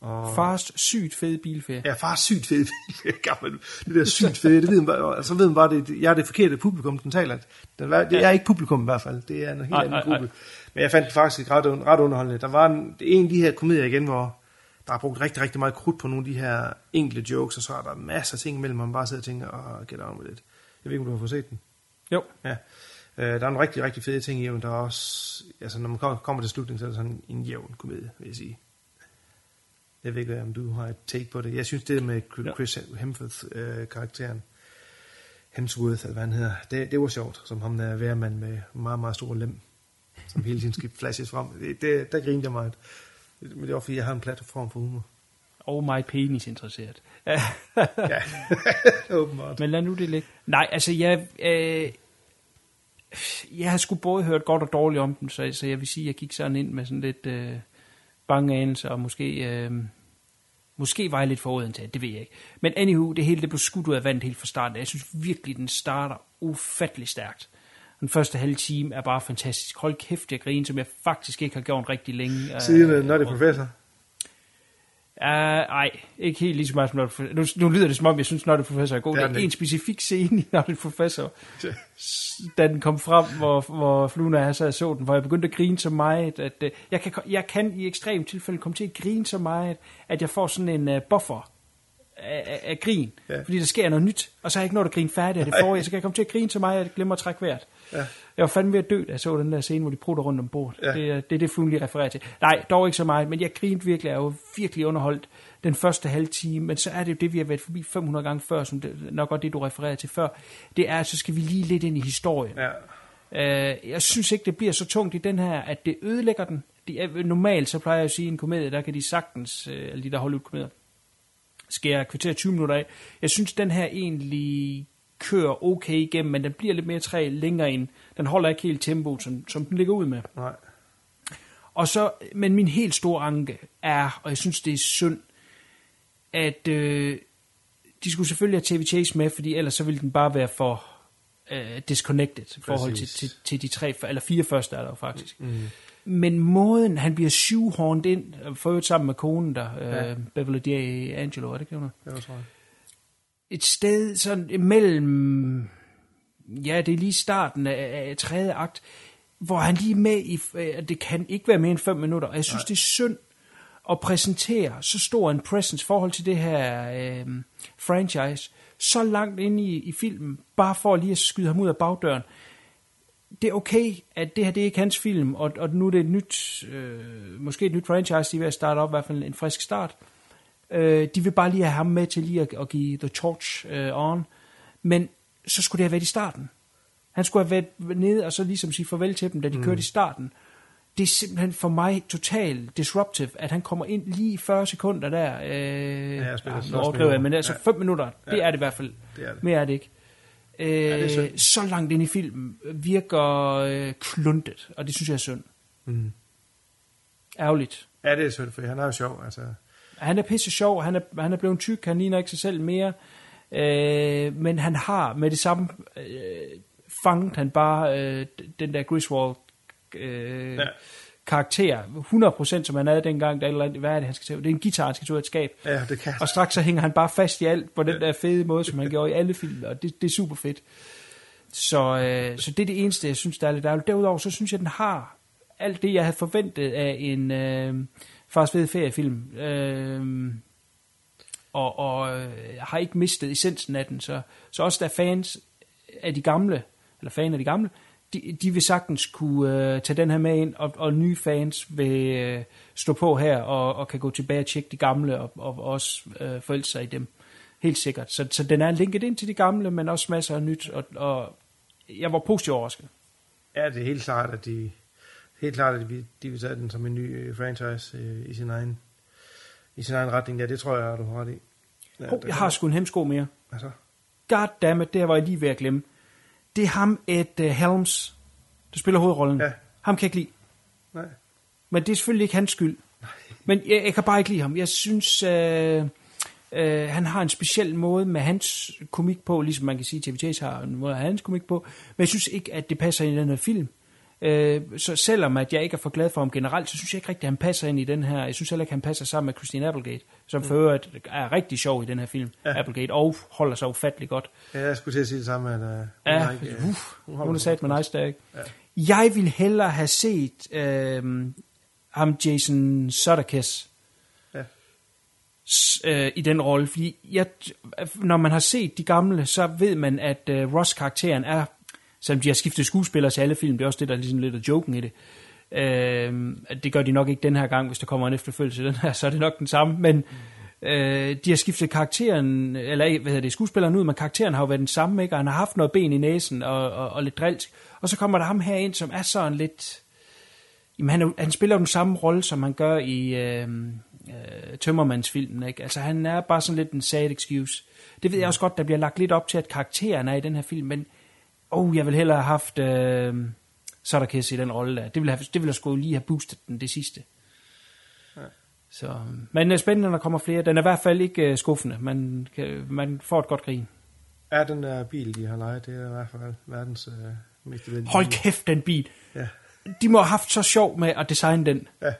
Og, Fars sygt fed bilferie. Ja, far er sygt fed. Gammel. det der sygt fede, det ved man bare, så ved man bare, det, jeg er det forkerte publikum, den taler. Den, det er ikke publikum i hvert fald. Det er en helt Nej, anden gruppe. Men jeg fandt det faktisk ret, ret underholdende. Der var en, en af de her komedier igen, hvor der er brugt rigtig, rigtig meget krudt på nogle af de her enkelte jokes, og så er der masser af ting imellem, hvor man bare sidder og tænker, åh, get on with it. Jeg ved ikke, om du har fået set den. Jo. Ja. Øh, der er nogle rigtig, rigtig fede ting i den. Der er også, altså når man kommer- til slutningen, så er det sådan en jævn komedie, vil jeg sige. Jeg ved ikke, om du har et take på det. Jeg synes, det med Ja. Chris Hemsworth øh, karakteren, Hemsworth, eller hvad han hedder, det, det var sjovt, som ham der værmand med meget, meget store lem, som hele tiden skal flashes frem. Det, det, der grinede jeg meget. Men det var, fordi jeg har en platform for humor. Og meget penis interesseret. Ja, åbenbart. Men lad nu det ligge. Nej, altså jeg... Øh, jeg har sgu både hørt godt og dårligt om den, så, så jeg vil sige, at jeg gik sådan ind med sådan lidt øh, bange anelser, og måske, øh, måske var jeg lidt foruden til det ved jeg ikke. Men anywho, det hele det blev skudt ud af vandet helt fra starten. Jeg synes virkelig, den starter ufattelig stærkt. Den første halve time er bare fantastisk. Hold kæft, jeg griner, som jeg faktisk ikke har gjort rigtig længe. øh, Siden uh, Nutty Professor. Uh, ej, ikke helt lige så meget som Nutty Professor. Nu, nu lyder det som om, jeg synes, Nutty Professor er god. Det Det er en specifik scene i Nutty Professor, da den kom frem, hvor, hvor fluen og jeg så den, hvor jeg begyndte at grine så meget, at uh, jeg, kan, jeg kan i ekstrem tilfælde komme til at grine så meget, at jeg får sådan en uh, buffer af, af, af grin, ja. fordi der sker noget nyt, og så har jeg ikke nået at grine færdigt af det forrige, så kan jeg komme til at grine så meget, at jeg glemmer at trække vejret. Ja. Jeg var fandme ved at dø, da jeg så den der scene, hvor de prutter rundt om bordet. Ja. Det, er- det er det, fluen lige refererer til. Nej, dog ikke så meget, men jeg grinede virkelig. Jeg er jo virkelig underholdt den første halve time, men så er det jo det, vi har været forbi 500 gange før, som det, nok også det, du refererede til før. Det er, så skal vi lige lidt ind i historien. Ja. Øh, jeg synes ikke, det bliver så tungt i den her, at det ødelægger den. Er, normalt, så plejer jeg at sige, i en komedie, der kan de sagtens, øh, eller de der Hollywood-komedier, skære kvarter 20 minutter af. Jeg synes, den her egentlig kører okay igennem, men den bliver lidt mere træ længere ind. Den holder ikke helt tempoet, som, som den ligger ud med. Nej. Og så, men min helt store anke er, og jeg synes, det er synd, at øh, de skulle selvfølgelig have Chevy Chase med, fordi ellers så ville den bare være for øh, disconnected i forhold til, til, til de tre, eller fire første er der jo faktisk. Mm. Men måden, han bliver shoehorned ind, for øvrigt sammen med konen der, Ja. øh, Beverly D'Angelo, er det ikke det, Det var tror jeg. Et sted sådan imellem, ja, det er lige starten af, af tredje akt, hvor han lige er med i, øh, det kan ikke være mere end fem minutter, og jeg synes, Nej. det er synd at præsentere så stor en presence forhold til det her øh, franchise, så langt inde i, i filmen, bare for lige at skyde ham ud af bagdøren. Det er okay, at det her det er ikke hans film, og, og nu er det et nyt, øh, måske et nyt franchise, de er ved at starte op, i hvert fald en frisk start. Øh, de vil bare lige have ham med til lige at, at give The Torch øh, on. Men så skulle det have været i starten. Han skulle have været nede og så ligesom sige farvel til dem, da de mm. kørte i starten. Det er simpelthen for mig totalt disruptive, at han kommer ind lige i 40 sekunder der. Øh, jeg spiller ja, overdriver jeg, men altså Ja. 5 minutter, det Ja. er det i hvert fald. Det er det. Mere er det ikke. Øh, det er synd. så langt ind i filmen virker øh, kluntet, og det synes jeg er synd. Mm. Ærgerligt. Ja, det er synd, for han er jo sjov. Altså. Han er pisse sjov, han er, han er blevet tyk, han ligner ikke sig selv mere. Øh, men han har med det samme øh, fanget han bare øh, den der Griswold øh, Ja. ja. karakter, 100% som han havde dengang, der er eller andet, hvad er det, han skal tage? Det er en guitar, han skal tage ud af et skab. Ja, det kan Og straks så hænger han bare fast i alt på den der fede måde, som han gjorde i alle film, og det, det er super fedt. Så, øh, så det er det eneste, jeg synes, der er lidt ærgerligt. Derudover, så synes jeg, den har alt det, jeg havde forventet af en øh, faktisk ved Feriefilm. Øh, og, og øh, jeg har ikke mistet essensen af den, så, så også der fans af de gamle, eller fan af de gamle, de, de vil sagtens kunne øh, tage den her med ind, og, og nye fans vil øh, stå på her, og, og kan gå tilbage og tjekke de gamle, og, og også øh, forelske sig i dem. Helt sikkert. Så, så den er linket ind til de gamle, men også masser af nyt, og, og jeg var positivt overrasket. Ja, det er helt klart, at de, helt klart, at de, de vil tage den som en ny øh, franchise øh, i sin egen i sin egen retning. Ja, det tror jeg, du har ret i. Ja, Oh, jeg har sgu en hemsko mere. Altså, Goddammit, det var jeg lige ved at glemme. Det er ham, Ed uh, Helms, der spiller hovedrollen. Ja. Ham kan jeg ikke lide. nej. Men det er selvfølgelig ikke hans skyld. Men jeg, jeg kan bare ikke lide ham. Jeg synes, øh, Øh, han har en speciel måde med hans komik på, ligesom man kan sige, at Chase har en måde af hans komik på, men jeg synes ikke, at det passer ind i den her film. Øh, så selvom at jeg ikke er for glad for ham generelt, så synes jeg ikke rigtig, at han passer ind i den her. Jeg synes heller ikke, at han passer sammen med Christine Applegate, som for øvrigt er rigtig sjov i den her film, ja. Applegate, og holder sig ufattelig godt. Ja, jeg skulle til at sige det samme, at uh, hun Ja, har ikke... øh, uff, hun hun er sat med nice der, ikke? Jeg ville hellere have set øh, ham Jason Sudeikis Ja. øh, i den rolle, fordi jeg, når man har set de gamle, så ved man, at øh, Ross-karakteren er, selvom de har skiftet skuespillere til alle film, det er også det, der er ligesom lidt af joken i det. Øh, det gør de nok ikke den her gang, hvis der kommer en efterfølgelse til den her, så er det nok den samme, men øh, de har skiftet karakteren, eller ikke, hvad hedder det, skuespilleren ud, men karakteren har jo været den samme, ikke? og han har haft noget ben i næsen og, og, og lidt drilsk, og så kommer der ham her ind, som er sådan lidt, Jamen, han, han spiller jo den samme rolle, som han gør i øh, øh, Tømmermandsfilmen. Ikke? Altså, han er bare sådan lidt en sad excuse. Det ved jeg også godt, der bliver lagt lidt op til, at karakteren er i den her film, men oh, jeg vil hellere have haft øh, Sudeikis i den rolle der. Det ville, have, det ville have skulle lige have boostet den det sidste. Så, men øh, spændende, når der kommer flere. Den er i hvert fald ikke øh, skuffende. Man, kan, man får et godt grin. Ja, den der bil, de har lejet, det er i hvert fald verdens øh, mest elendige Hold kæft, den bil. Ja. De må have haft så sjov med at designe den. Ja.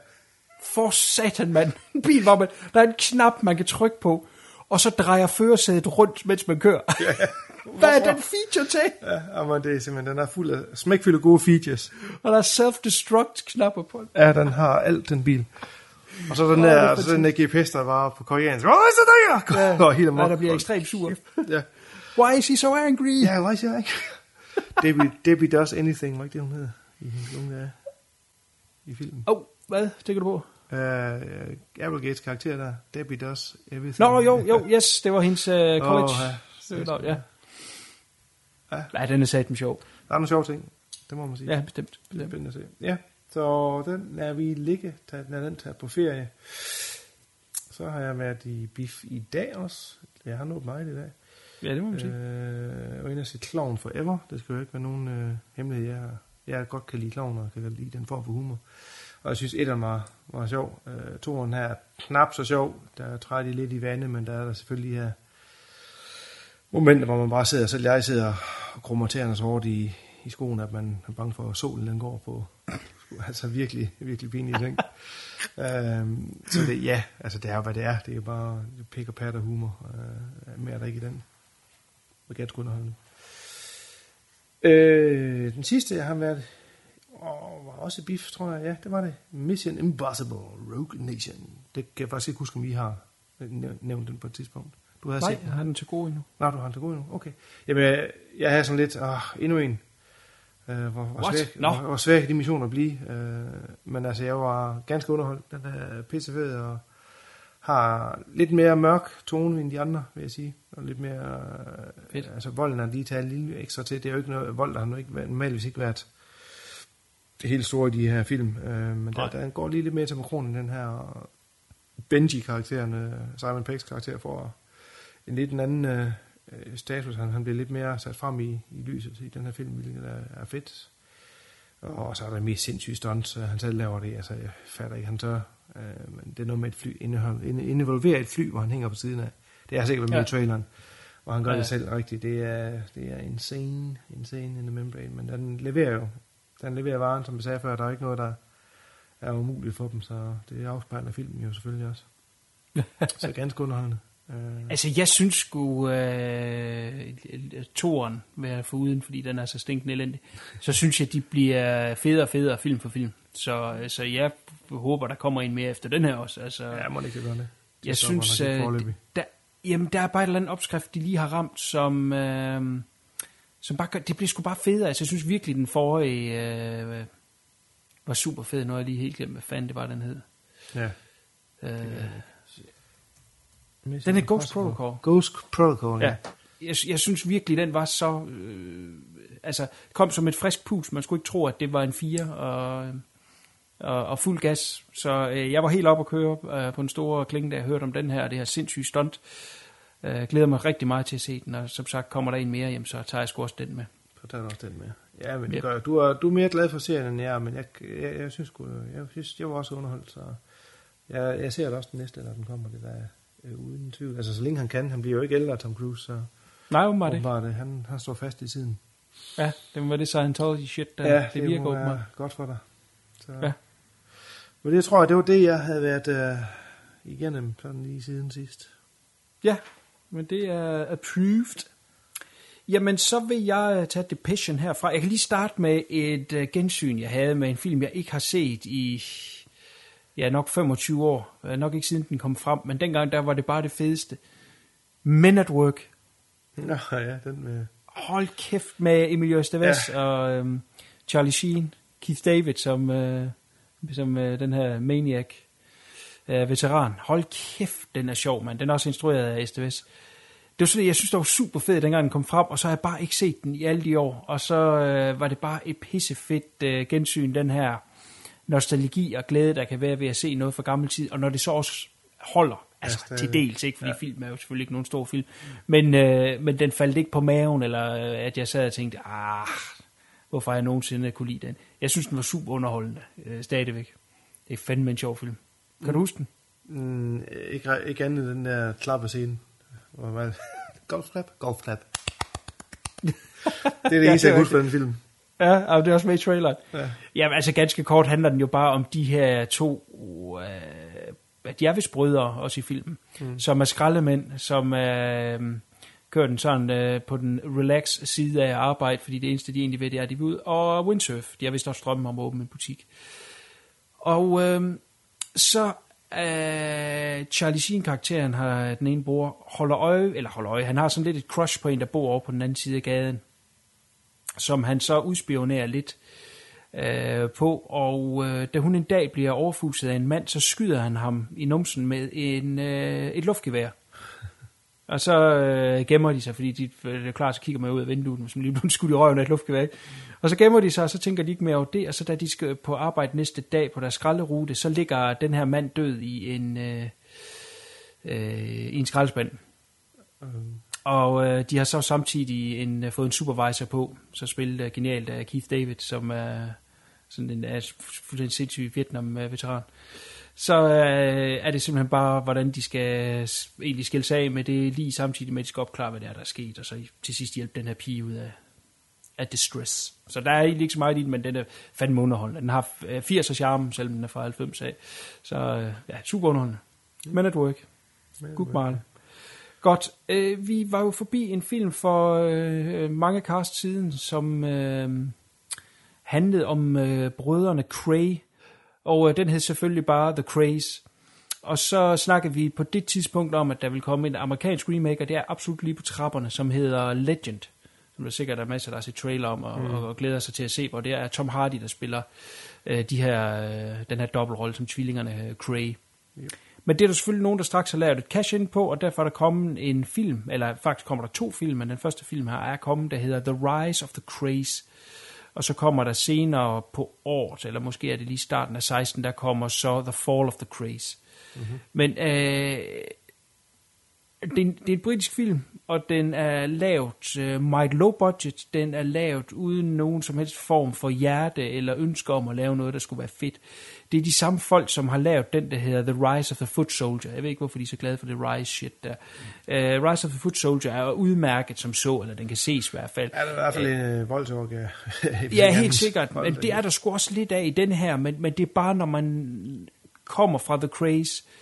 For satan, mand. En bil, hvor man, der er en knap, man kan trykke på, og så drejer førersædet rundt, mens man kører. Hvad er den feature til? Ja, men det er simpelthen, den er fuld af smækfyldte gode features. Og der er self-destruct knapper på den. Ja, den har alt, den bil. Og så den er der, så den der GPS, der var på koreansk. Åh, så der! Ja, Går helt amok. ja, der bliver ekstremt sur. Ja, Why is he so angry? ja hvad siger jeg ikke? Debbie, Debbie Does Anything, var ikke det, hun hedder? I hendes unge dage. I filmen. Åh, oh, hvad tænker du på? Uh, Applegates karakter der. Debbie Does Everything. Nå, jo, jo, yes, det var hendes uh, college. Åh, ja. Øh, nå, ja. Ja. ja, den er sat sjov. Der er nogle sjove ting. Det må man sige. Ja, bestemt. Det er at se. Ja, så den er vi ligge, da den er den taget på ferie. Så har jeg været i BIF i dag også. Jeg har nået meget i dag. Ja, det må man sige. Øh, jeg var inde og se Clown Forever. Det skal jo ikke være nogen øh, hemmelighed. Jeg, jeg godt kan lide clown, og kan godt lide den form for humor. Og jeg synes, etteren var, var sjov. Øh, toeren her er knap så sjov. Der træder de lidt i vandet, men der er der selvfølgelig her momenter, hvor man bare sidder, selv jeg sidder og krummer tæerne så hårdt i, i skoen, at man er bange for, at solen den går på. Altså virkelig, virkelig pinlige ting. øhm, så det, ja, altså det er jo, hvad det er. Det er jo bare pik og pat og humor. Øh, mere er der ikke i den. Er ganske underholdende. Øh, den sidste, jeg har været, åh, var også beef, tror jeg. Ja, det var det. Mission Impossible Rogue Nation. Det kan jeg faktisk ikke huske, om I har næv- nævnt den på et tidspunkt. Du havde Nej, set den. jeg har den til gode endnu. Nå, du har den til gode nu. Okay. Jamen, jeg, jeg havde sådan lidt, åh, endnu en. Øh, hvor, hvor, What? svær, Nå. hvor, hvor svær kan de missioner blive? Øh, men altså, jeg var ganske underholdt. Den er pissefed og har lidt mere mørk tone end de andre, vil jeg sige. Og lidt mere... Øh, Fedt. altså, volden er lige taget lidt ekstra til. Det er jo ikke noget... Vold har nu ikke, været- normalvis ikke været det helt store i de her film. Øh, men der, Nej. der går lige lidt mere til makronen, den her Benji-karakteren, øh, Simon Peggs karakter, får en lidt en anden øh, status. Han, han bliver lidt mere sat frem i, i lyset i den her film, hvilket er, er fedt. Og så er der mest sindssyge stunts. øh, Han selv laver det. Altså, jeg fatter ikke, han tør. Øh, men det er noget med et fly. Indehold, involverer et fly, hvor han hænger på siden af. Det er sikkert med Ja. i traileren. Og han gør Ja. det selv rigtigt. Det er, det er insane, insane in the membrane. Men den leverer jo. Den leverer varen, som vi sagde før. Der er ikke noget, der er umuligt for dem. Så det afspejler filmen jo selvfølgelig også. så ganske underholdende. Øh, Altså, jeg synes sgu, øh, toren være for uden, fordi den er så stinkende elendig, så synes jeg, de bliver federe og federe film for film. Så, øh, så jeg håber, der kommer en mere efter den her også. Altså, ja, må det ikke gøre det. Det jeg synes, øh, der, jamen, der er bare et eller andet opskrift, de lige har ramt, som, øh, som bare gør, det bliver sgu bare federe. Altså, jeg synes virkelig, den forrige øh, var super fed. Nu har jeg lige helt glemt, hvad fanden det var, den hed. Ja. Øh, Den er Ghost Protocol. Ghost Protocol, ja. Ja. Jeg, jeg synes virkelig, den var så... Øh, altså, kom som et frisk pus. Man skulle ikke tro, at det var en 4 og, og, og fuld gas. Så øh, jeg var helt op at køre øh, på en stor klinge, da jeg hørte om den her, det her sindssyge stunt. Øh, glæder mig rigtig meget til at se den, og som sagt, kommer der en mere hjem, så tager jeg sgu også den med. Så tager du også den med. Ja, men det Yep. gør, jeg. du, er, du er mere glad for serien end jeg er, men jeg, jeg, jeg synes sgu, jeg synes, jeg var også underholdt, så jeg, jeg ser det også den næste, når den kommer. Det der Øh, uden tvivl. Altså, så længe han kan. Han bliver jo ikke ældre, Tom Cruise, så Nej, hun var det. åbenbart, øh, han, han står fast i tiden. Ja, det var det Scientology shit, der Ja, det, det, virker åbenbart. godt for dig. Så. Ja. Men det tror jeg, det var det, jeg havde været øh, igennem sådan lige siden sidst. Ja, men det er approved. Jamen, så vil jeg øh, tage Depression herfra. Jeg kan lige starte med et uh, gensyn, jeg havde med en film, jeg ikke har set i ja, nok 25 år. Øh, Nok ikke siden den kom frem, men dengang der var det bare det fedeste. Men at Work. Nå ja, den med... Hold kæft med Emilio Estevez ja. og øhm, Charlie Sheen. Keith David som, øh, som øh, den her maniac øh, veteran. Hold kæft, den er sjov, mand. Den er også instrueret af Estevez. Det var sådan, jeg synes, det var super fedt, dengang den kom frem, og så har jeg bare ikke set den i alle de år. Og så øh, var det bare et pissefedt øh, gensyn, den her nostalgi og glæde, der kan være ved at se noget fra gammel tid. Og når det så også holder, altså Ja, til dels, ikke? Fordi ja. film er jo selvfølgelig ikke nogen stor film. Men, øh, men den faldt ikke på maven, eller øh, at jeg sad og tænkte, ah, hvorfor jeg nogensinde kunne lide den? Jeg synes, den var super underholdende, øh, stadigvæk. Det er fandme en sjov film. Kan du huske den? Mm, ikke, ikke andet end den der klappescene. Hvor man... Golfklap? Golfklap. det er det eneste, jeg kan huske fra den film. Ja, det er også med i traileren. Ja. Ja. Jamen, altså ganske kort handler den jo bare om de her to, øh, de er vist brødre også i filmen, mm. som er skraldemænd, som øh, kører den sådan øh, på den relax side af arbejde, fordi det eneste, de egentlig ved, det er, at de vil ud og windsurf. De har vist også drømme om at åbne en butik. Og øh, så øh, Charlie Sheen-karakteren har den ene bror holder øje, eller holder øje, han har sådan lidt et crush på en, der bor over på den anden side af gaden som han så udspionerer lidt øh, på, og øh, da hun en dag bliver overfuset af en mand, så skyder han ham i numsen med en, øh, et luftgevær. Og så øh, gemmer de sig, fordi de, øh, det er klart, så kigger man ud af vinduet, som lige blevet skudt i røven af et luftgevær. Og så gemmer de sig, og så tænker de ikke mere over det, og så da de skal på arbejde næste dag på deres skralderute, så ligger den her mand død i en, øh, øh, i en skraldespand. Øhm. Og øh, de har så samtidig en, øh, fået en supervisor på, så spillet øh, genialt af Keith David, som er sådan en er fuldstændig sindssyg Vietnam-veteran. Så øh, er det simpelthen bare, hvordan de skal egentlig skille sig af med det, lige samtidig med, at de skal opklare, hvad det er, der er sket, og så til sidst hjælpe den her pige ud af, af distress. Så der er egentlig ikke så meget i den, men den er fandme underholdende. Den har øh, 80'er charme, selvom den er fra 90 af. Så øh, ja, super underholdende. Men at work. Good Marley. Godt. Øh, vi var jo forbi en film for øh, mange cast siden, som øh, handlede om øh, brødrene Cray, og øh, den hed selvfølgelig bare The Craze. Og så snakkede vi på det tidspunkt om, at der vil komme en amerikansk remake, og det er absolut lige på trapperne, som hedder Legend. Som der sikkert er masser, der har set trailer om, og, mm. og, og glæder sig til at se, hvor det er Tom Hardy, der spiller øh, de her, øh, den her dobbeltrolle som tvillingerne øh, Cray. Men det er der selvfølgelig nogen, der straks har lavet et cash ind på, og derfor er der kommet en film, eller faktisk kommer der to film, men den første film her er kommet, der hedder The Rise of the Craze. Og så kommer der senere på året, eller måske er det lige starten af 16, der kommer så The Fall of the Craze. Mm-hmm. Men øh, det, er det er en britisk film, og den er lavet øh, meget low budget. Den er lavet uden nogen som helst form for hjerte eller ønske om at lave noget, der skulle være fedt. Det er de samme folk, som har lavet den, der hedder The Rise of the Foot Soldier. Jeg ved ikke, hvorfor de er så glade for det Rise shit der. Uh, Rise of the Foot Soldier er udmærket som så, eller den kan ses i hvert fald. Er der i hvert fald en øh, voldsorg? Ja, helt sikkert. Men det er der sgu også lidt af i den her, men, men det er bare, når man kommer fra The Craze øh,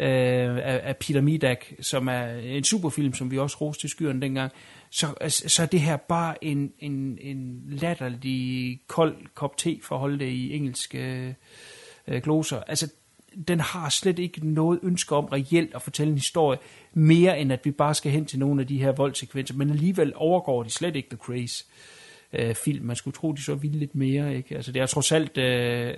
Øh, af, af Peter Midak, som er en superfilm, som vi også roste i skyerne dengang, så, altså, så er det her bare en, en, en latterlig kold kop te, for at holde det i engelske øh, øh, gloser. Altså, den har slet ikke noget ønske om reelt at fortælle en historie, mere end at vi bare skal hen til nogle af de her voldsekvenser, men alligevel overgår de slet ikke The Craze øh, film. Man skulle tro, de så ville lidt mere. Ikke? Altså, det er trods alt øh,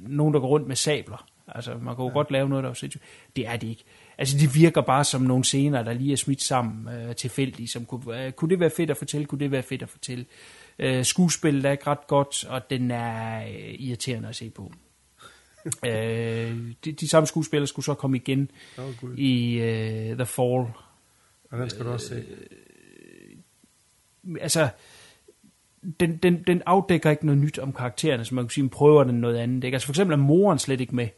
nogen, der går rundt med sabler. Altså, man kan jo ja. godt lave noget, der er sindssygt. Det er det ikke. Altså, det virker bare som nogle scener, der lige er smidt sammen øh, tilfældigt. Som kunne, øh, kunne det være fedt at fortælle? Kunne det være fedt at fortælle? Øh, skuespillet er ikke ret godt, og den er øh, irriterende at se på. øh, de, de samme skuespillere skulle så komme igen Gud. i øh, The Fall. Og den skal du også se. altså, den, den, den afdækker ikke noget nyt om karaktererne, så man kan sige, den prøver den noget andet. Ikke? Altså for eksempel er moren slet ikke med.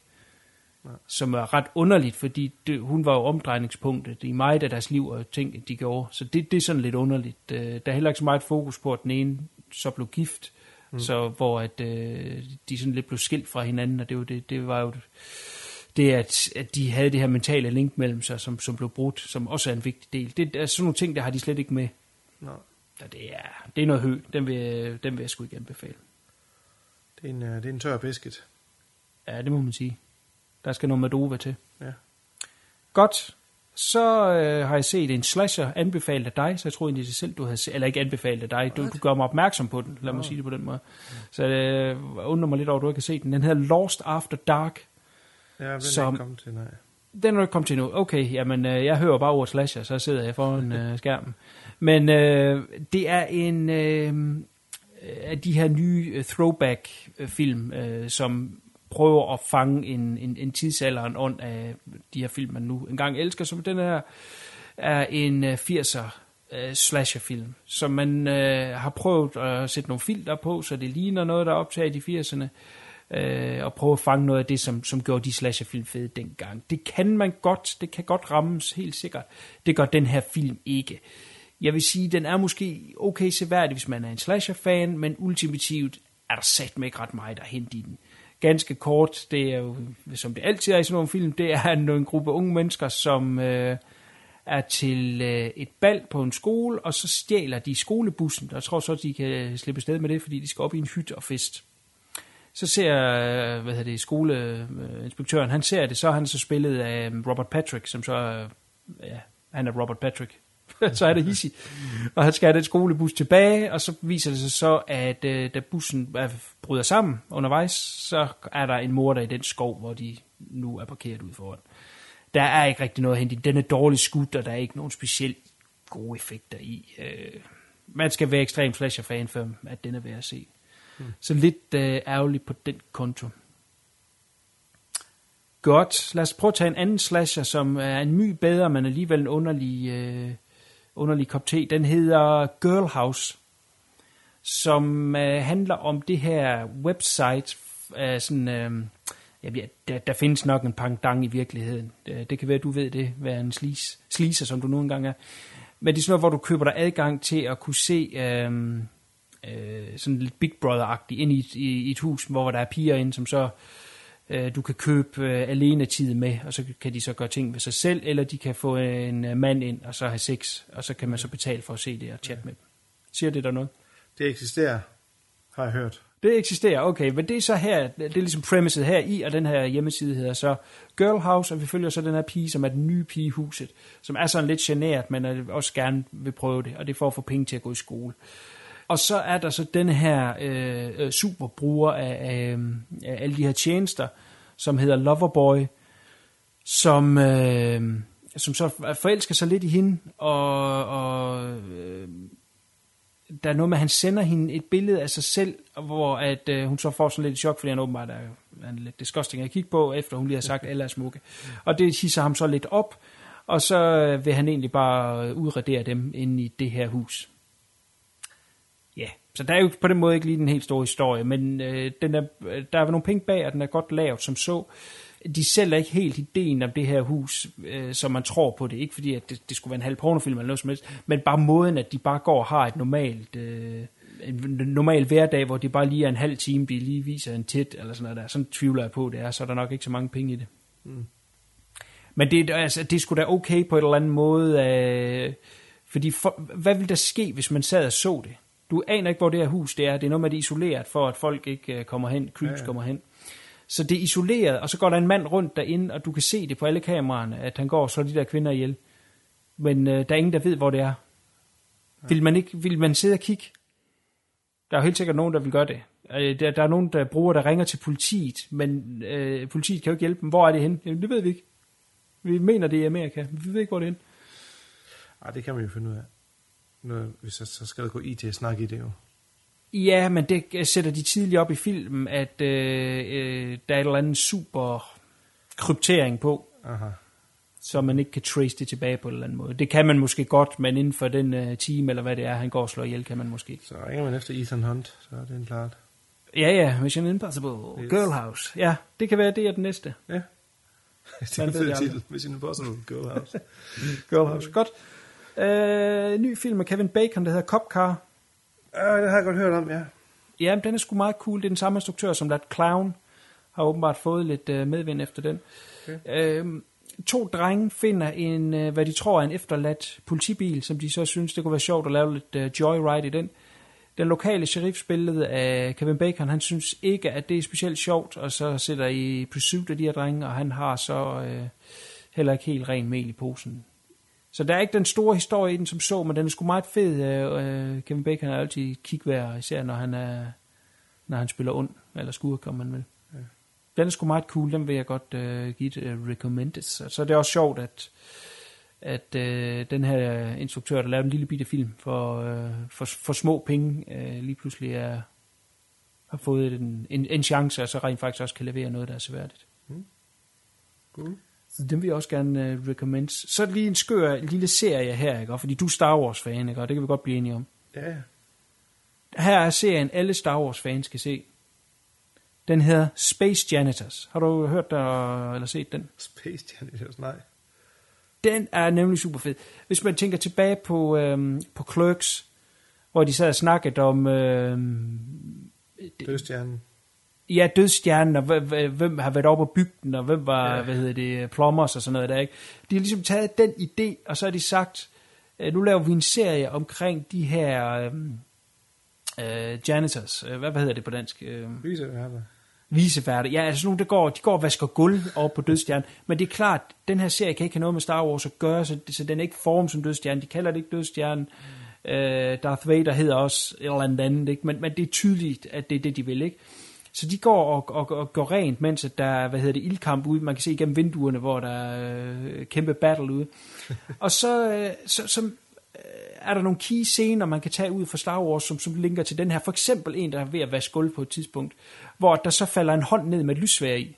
Som er ret underligt, fordi det, hun var jo omdrejningspunktet i meget af deres liv og ting, de gjorde. Så det, det er sådan lidt underligt. Øh, Der er heller ikke så meget fokus på, at den ene så blev gift, mm. så hvor at, øh, de sådan lidt blev skilt fra hinanden, og det, var det, det var jo det, at, at de havde det her mentale link mellem sig, som, som blev brudt, som også er en vigtig del. Det er sådan nogle ting, der har de slet ikke med. Nå. Så det er, det er noget hø. Den vil, den vil jeg sgu ikke anbefale. Det er en, øh, det er en tør biscuit. Ja, det må man sige. Der skal noget Madova til. Ja. Godt. Så øh, har jeg set en slasher anbefalet af dig, så jeg tror egentlig det selv, du havde set, eller ikke anbefalet af dig, du, du gør mig opmærksom på den, lad mig sige det på den måde. Så øh, jeg undrer mig lidt over, at du ikke har set den. Den hedder Lost After Dark. Ja, vil Som- ikke komme til, nej. Den er ikke kommet til nu. Okay, jamen øh, jeg hører bare ordet slasher, så sidder jeg foran øh, skærmen. Men øh, det er en øh, af de her nye øh, throwback-film, øh, som prøver at fange en, en, en tidsalderen ånd af de her film, man nu engang elsker. Så den her er en øh, 80'er øh, slasherfilm, som man øh, har prøvet at sætte nogle filter på, så det ligner noget, der er optaget i 80'erne øh, og prøve at fange noget af det, som, som gjorde de slasherfilm fede dengang. Det kan man godt, det kan godt rammes helt sikkert. Det gør den her film ikke. Jeg vil sige, den er måske okay seværdig, hvis man er en slasher-fan, men ultimativt er der sat med ikke ret meget at hente i den. Ganske kort, det er jo, som det altid er i sådan nogle film, det er en, gruppe unge mennesker, som øh, er til øh, et bal på en skole, og så stjæler de skolebussen. Jeg tror så, de kan slippe sted med det, fordi de skal op i en hytte og fest. Så ser øh, hvad hedder det, skoleinspektøren, han ser det, så er han så spillet af øh, Robert Patrick, som så er, ja, han er Robert Patrick. så er det hissig. Og han skal have den skolebus tilbage, og så viser det sig så, at øh, da bussen er, bryder sammen undervejs, så er der en morder i den skov, hvor de nu er parkeret ud foran. Der er ikke rigtig noget at hente. Den er dårligt skudt, og der er ikke nogen specielt gode effekter i. Øh, man skal være ekstrem slasher-fan, for at den er værd at se. Så lidt øh, ærgerligt på den konto. Godt. Lad os prøve at tage en anden slasher, som er en my bedre, men alligevel en underlig, øh, underlig kop te. Den hedder Girl House, som øh, handler om det her website. Øh, sådan, øh, ja, der, der findes nok en pangdang i virkeligheden. Det, det kan være, at du ved det, hvad en sleaze, sliser, som du nu engang er. Men det er sådan noget, hvor du køber dig adgang til at kunne se... Øh, øh, sådan lidt Big Brother-agtigt ind i, i, i et hus, hvor der er piger inde, som så øh, du kan købe øh, alene tid med, og så kan de så gøre ting ved sig selv, eller de kan få en øh, mand ind, og så have sex, og så kan man så betale for at se det og chatte med dem. Siger det der noget? Det eksisterer, har jeg hørt. Det eksisterer, okay, men det er så her, det er ligesom premiset her i, og den her hjemmeside hedder så Girl House, og vi følger så den her pige, som er den nye pige i huset, som er sådan lidt generet, men også gerne vil prøve det, og det er for at få penge til at gå i skole. Og så er der så den her øh, øh, superbruger af, af, øh, af alle de her tjenester, som hedder Loverboy, som, øh, som så forelsker sig lidt i hende, og, og øh, der er noget med, at han sender hende et billede af sig selv, hvor at, øh, hun så får sådan lidt chok, fordi han åbenbart er, er lidt disgusting at kigge på, efter hun lige har sagt, at alle er smukke. Og det hisser ham så lidt op, og så øh, vil han egentlig bare udradere dem inde i det her hus. Så der er jo på den måde ikke lige den helt store historie, men øh, den er, der er nogle penge bag, og den er godt lavet som så. De sælger ikke helt ideen om det her hus, øh, som man tror på det. Ikke fordi, at det, det skulle være en halv pornofilm eller noget som helst, men bare måden, at de bare går og har et normalt... Øh, en normal hverdag, hvor det bare lige er en halv time, de lige viser en tæt, eller sådan noget der. Sådan tvivler jeg på, det er, så er der nok ikke så mange penge i det. Men det, er- altså, det skulle da okay på en eller anden måde, øh, fordi for, hvad ville der ske, hvis man sad og så det? Du aner ikke, hvor det her hus det er. Det er noget med, det er isoleret, for at folk ikke øh, kommer hen, creeps ja, ja. kommer hen. Så det er isoleret, og så går der en mand rundt derinde, og du kan se det på alle kameraerne, at han går og slår de der kvinder ihjel. Men øh, der er ingen, der ved, hvor det er. Vil man, ikke, vil man sidde og kigge? Der er jo helt sikkert nogen, der vil gøre det. Øh, Der, der er nogen, der bruger, der ringer til politiet, men øh, politiet kan jo ikke hjælpe dem. Hvor er det henne? Jamen, det ved vi ikke. Vi mener, det er i Amerika. Vi ved ikke, hvor det er henne. Ej, det kan man jo finde ud af. Noget, hvis så, så skal der gå IT-snak i det jo. Ja, men det sætter de tidligt op i filmen, at øh, øh, der er et eller andet super kryptering på, Aha. så man ikke kan trace det tilbage på en eller anden måde. Det kan man måske godt, men inden for den øh, time, eller hvad det er, han går og slår ihjel, kan man måske ikke. Så ringer man efter Ethan Hunt, så er det en klart. Ja, ja, Mission Impossible, Yes. Girl House. Ja, det kan være, det er den næste. Ja. Det er en fed titel. Mission Impossible Girl House. Girlhouse. Godt. Øh, ny film med Kevin Bacon, der hedder Cop Car. Ja, det har jeg godt hørt om, ja. Ja, den er sgu meget cool. Det er den samme instruktør som That Clown. Har åbenbart fået lidt øh, medvind efter den. Okay. Øhm, to drenge finder en, øh, hvad de tror er en efterladt politibil, som de så synes, det kunne være sjovt at lave lidt øh, joyride i den. Den lokale sheriff spillet af Kevin Bacon, han synes ikke, at det er specielt sjovt, og så sætter i pursuit af de her drenge, og han har så øh, heller ikke helt ren mel i posen. Så der er ikke den store historie i den som så, men den er sgu meget fed. Øh, øh, Kevin Bacon er altid kigvær, især når han, er, når han spiller ond, eller skurk, om man vil. Ja. Den er sgu meget cool, den vil jeg godt øh, give et øh, recommended. Så, så det er også sjovt, at, at øh, den her instruktør, der lavede en lille bitte film for, øh, for, for små penge, øh, lige pludselig er, har fået en, en, en chance, og så rent faktisk også kan levere noget, der er seværdigt. Cool. Så den vil jeg også gerne uh, recommend. Så lige en skør lille serie her, ikke? Fordi du er Star Wars-fan, ikke? Og det kan vi godt blive enige om. Ja, ja. Her er serien, alle Star Wars-fans skal se. Den hedder Space Janitors. Har du hørt der, eller set den? Space Janitors, nej. Den er nemlig super fed. Hvis man tænker tilbage på, øhm, på Clerks, hvor de sad og snakkede om øhm, Dødstjernen. Ja, dødstjernen, og hvem, har været oppe og bygge den, og hvem var, ja. hvad hedder det, plumbers og sådan noget der, ikke? De har ligesom taget den idé, og så har de sagt, øh, nu laver vi en serie omkring de her øhm, øh, janitors, øh, hvad, hvad hedder det på dansk? Øh, viseværter. Ja, altså nogle, der går, de går og vasker gulv over på dødstjernen. Men det er klart, den her serie kan ikke have noget med Star Wars at gøre, så, så den er ikke formet som dødstjernen. De kalder det ikke dødstjernen. Øh, Darth Vader hedder også et eller andet andet, ikke? Men, men det er tydeligt, at det er det, de vil, ikke? Så de går og, og, og går rent, mens at der er, hvad hedder det, ildkamp ude. Man kan se igennem vinduerne, hvor der er øh, kæmpe battle ude. og så, øh, så, så øh, er der nogle key scener, man kan tage ud fra Star Wars, som, som linker til den her. For eksempel en, der er ved at vaske gulv på et tidspunkt, hvor der så falder en hånd ned med et lysvær i.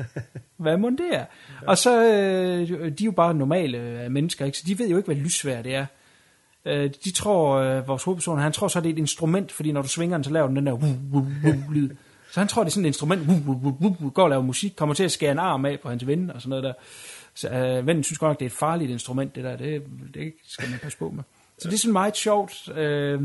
Hvad må det er? Og så, øh, de er jo bare normale øh, mennesker, ikke? så de ved jo ikke, hvad lysvær det er. Øh, de tror, øh, vores hovedperson, han tror så, det er et instrument, fordi når du svinger den, så laver den den der lyd. Så han tror, det er sådan et instrument, wuh, wuh, wuh, wuh, går og laver musik, kommer til at skære en arm af på hans ven og sådan noget der. Så øh, vennen synes godt nok, det er et farligt instrument, det der. Det, det skal man passe på med. Så det er sådan meget sjovt. Øh,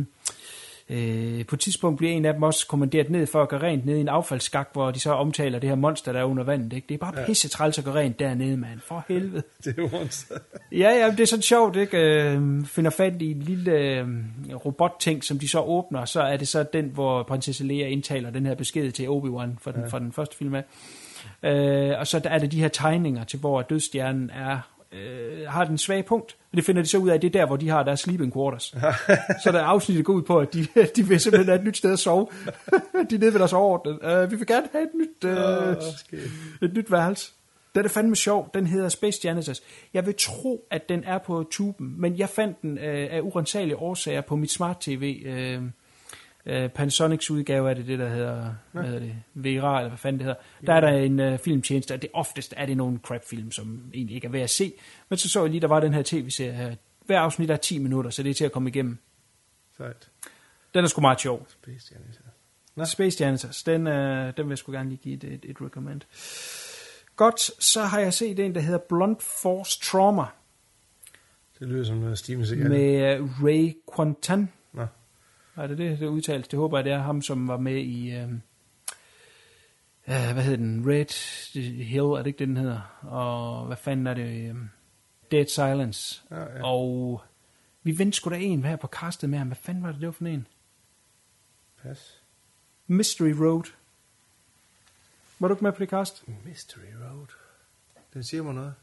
øh, på et tidspunkt bliver en af dem også kommanderet ned for at gøre rent ned i en affaldsskak, hvor de så omtaler det her monster, der er under vandet. Ikke? Det er bare pisse træls at gøre rent dernede, mand. For helvede. Det er monster. Ja, ja, det er sådan sjovt, ikke? Øh, finder fat i en lille øh, robotting, som de så åbner, så er det så den, hvor prinsesse Leia indtaler den her besked til Obi-Wan fra den, ja. fra den første film af. Øh, og så er det de her tegninger til, hvor dødstjernen er, øh, har den svage punkt. Og det finder de så ud af, det er der, hvor de har deres sleeping quarters. så der er afsnittet går ud på, at de, de vil simpelthen have et nyt sted at sove. de er nede ved deres overordnet. Uh, vi vil gerne have et nyt, uh, et nyt værelse. Den er fandme sjov. Den hedder Space Janitors. Jeg vil tro, at den er på tuben, men jeg fandt den øh, af urensagelige årsager på mit smart tv. Øh, øh, Panasonics udgave af det, det der hedder, hvad hedder det, Vera, eller hvad fanden det hedder. Der er der en øh, filmtjeneste, og det oftest er det nogle crap-film, som egentlig ikke er værd at se. Men så så jeg lige, der var den her tv-serie her. Hver afsnit er 10 minutter, så det er til at komme igennem. Sejt. Den er sgu meget sjov. Space Janitors. Nå. Space Janitors, den, øh, den vil jeg sgu gerne lige give et, et, et recommend. Godt, så har jeg set en, der hedder Blunt Force Trauma, Det lyder som noget Steven Seagal. med øh, Ray Quantan. Nå. Er det det, det udtales? Det håber jeg, det er ham, som var med i... Øh, øh, hvad hedder den? Red Hill, er det ikke det, den hedder? Og hvad fanden er det? Øh, Dead Silence. Ja, ja. Og vi vendte sgu da en her på castet med ham. Hvad fanden var det, det var for en? Pas. Mystery Road. Var du ikke med på det cast? Mystery Road. Den siger mig noget.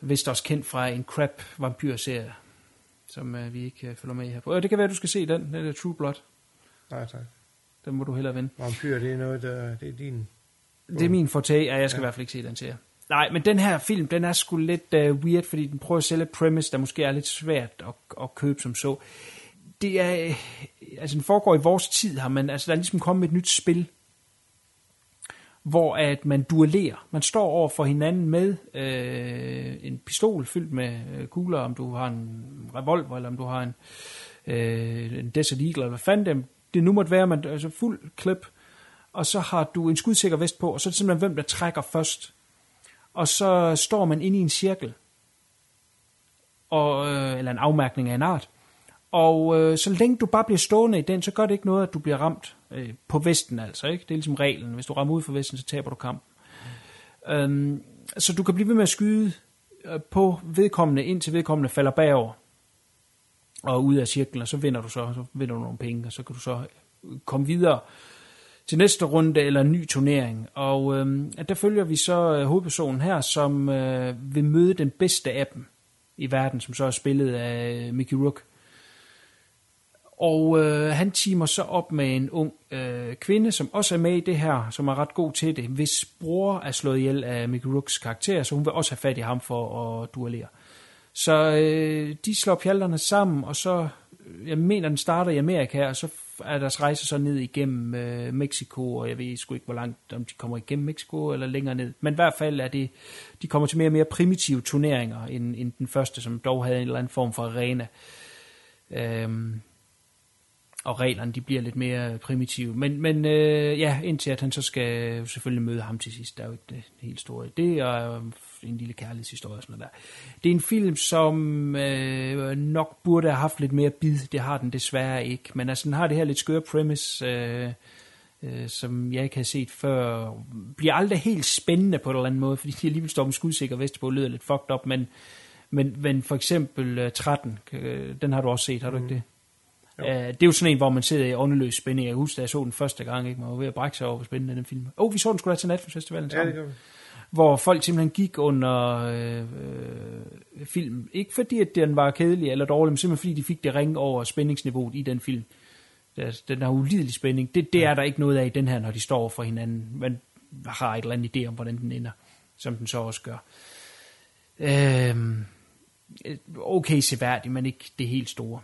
Vist også kendt fra en crap vampyrserie, som øh, vi ikke øh, følger med i her på. Øh, det kan være, du skal se den. Det er True Blood. Nej, tak. Den må du hellere vende. Vampyr, det er noget, der, det er din... Det er min fortag, og jeg skal ja. i hvert fald ikke se den serie. Nej, men den her film, den er sgu lidt uh, weird, fordi den prøver at sælge et premise, der måske er lidt svært at, at købe som så. Det er, øh, altså den foregår i vores tid her, men altså der er ligesom kommet et nyt spil, hvor at man duellerer. Man står over for hinanden med øh, en pistol fyldt med øh, kugler, om du har en revolver, eller om du har en, øh, en Desert Eagle, eller hvad fanden det, det nu måtte være, man, altså fuld klip, og så har du en skudsikker vest på, og så er det simpelthen, hvem der trækker først. og så står man inde i en cirkel, og, øh, eller en afmærkning af en art. Og øh, så længe du bare bliver stående i den, så gør det ikke noget, at du bliver ramt øh, på vesten altså. Ikke? Det er ligesom reglen. Hvis du rammer ud for vesten, så taber du kampen. Øhm, så du kan blive ved med at skyde øh, på vedkommende, indtil vedkommende falder bagover og ud af cirklen, og så vinder du så, så vinder du nogle penge, og så kan du så øh, komme videre til næste runde eller en ny turnering. Og øh, der følger vi så øh, hovedpersonen her, som øh, vil møde den bedste af dem i verden, som så er spillet af øh, Mickey Rook. Og øh, han timer så op med en ung øh, kvinde, som også er med i det her, som er ret god til det, hvis bror er slået ihjel af Mickey Rooks karakter, så hun vil også have fat i ham for at duellere. Så øh, de slår pjalterne sammen, og så, øh, jeg mener, den starter i Amerika, og så er deres rejse så ned igennem øh, Mexico, og jeg ved sgu ikke, hvor langt, om de kommer igennem Mexico eller længere ned. Men i hvert fald er det, de kommer til mere og mere primitive turneringer, end, end den første, som dog havde en eller anden form for arena. Øhm, og reglerne de bliver lidt mere primitive. Men, men øh, ja, indtil at han så skal selvfølgelig møde ham til sidst, der er jo ikke det helt store. Det er en lille kærlighedshistorie og sådan noget der. Det er en film, som øh, nok burde have haft lidt mere bid. Det har den desværre ikke. Men altså, den har det her lidt skøre premise, øh, øh, som jeg ikke har set før. Bliver aldrig helt spændende på en eller anden måde, fordi de alligevel står med skudsikker vest på, lyder lidt fucked up, men, men, men for eksempel uh, 13, øh, den har du også set, har du mm. ikke det? Uh, det er jo sådan en, hvor man sidder i åndeløs spænding. Jeg husker, da jeg så den første gang, ikke? man var ved at brække sig over, hvor spændende den film. Åh, oh, vi så den skulle da til Netflix-festivalen Ja, det vi. hvor folk simpelthen gik under øh, øh, film. Ikke fordi, at den var kedelig eller dårlig, men simpelthen fordi, de fik det ringe over spændingsniveauet i den film. Den har ulidelig spænding. Det, det er der ikke noget af i den her, når de står for hinanden. Man har et eller andet idé om, hvordan den ender, som den så også gør. Øhm, okay seværdig, men ikke det helt store.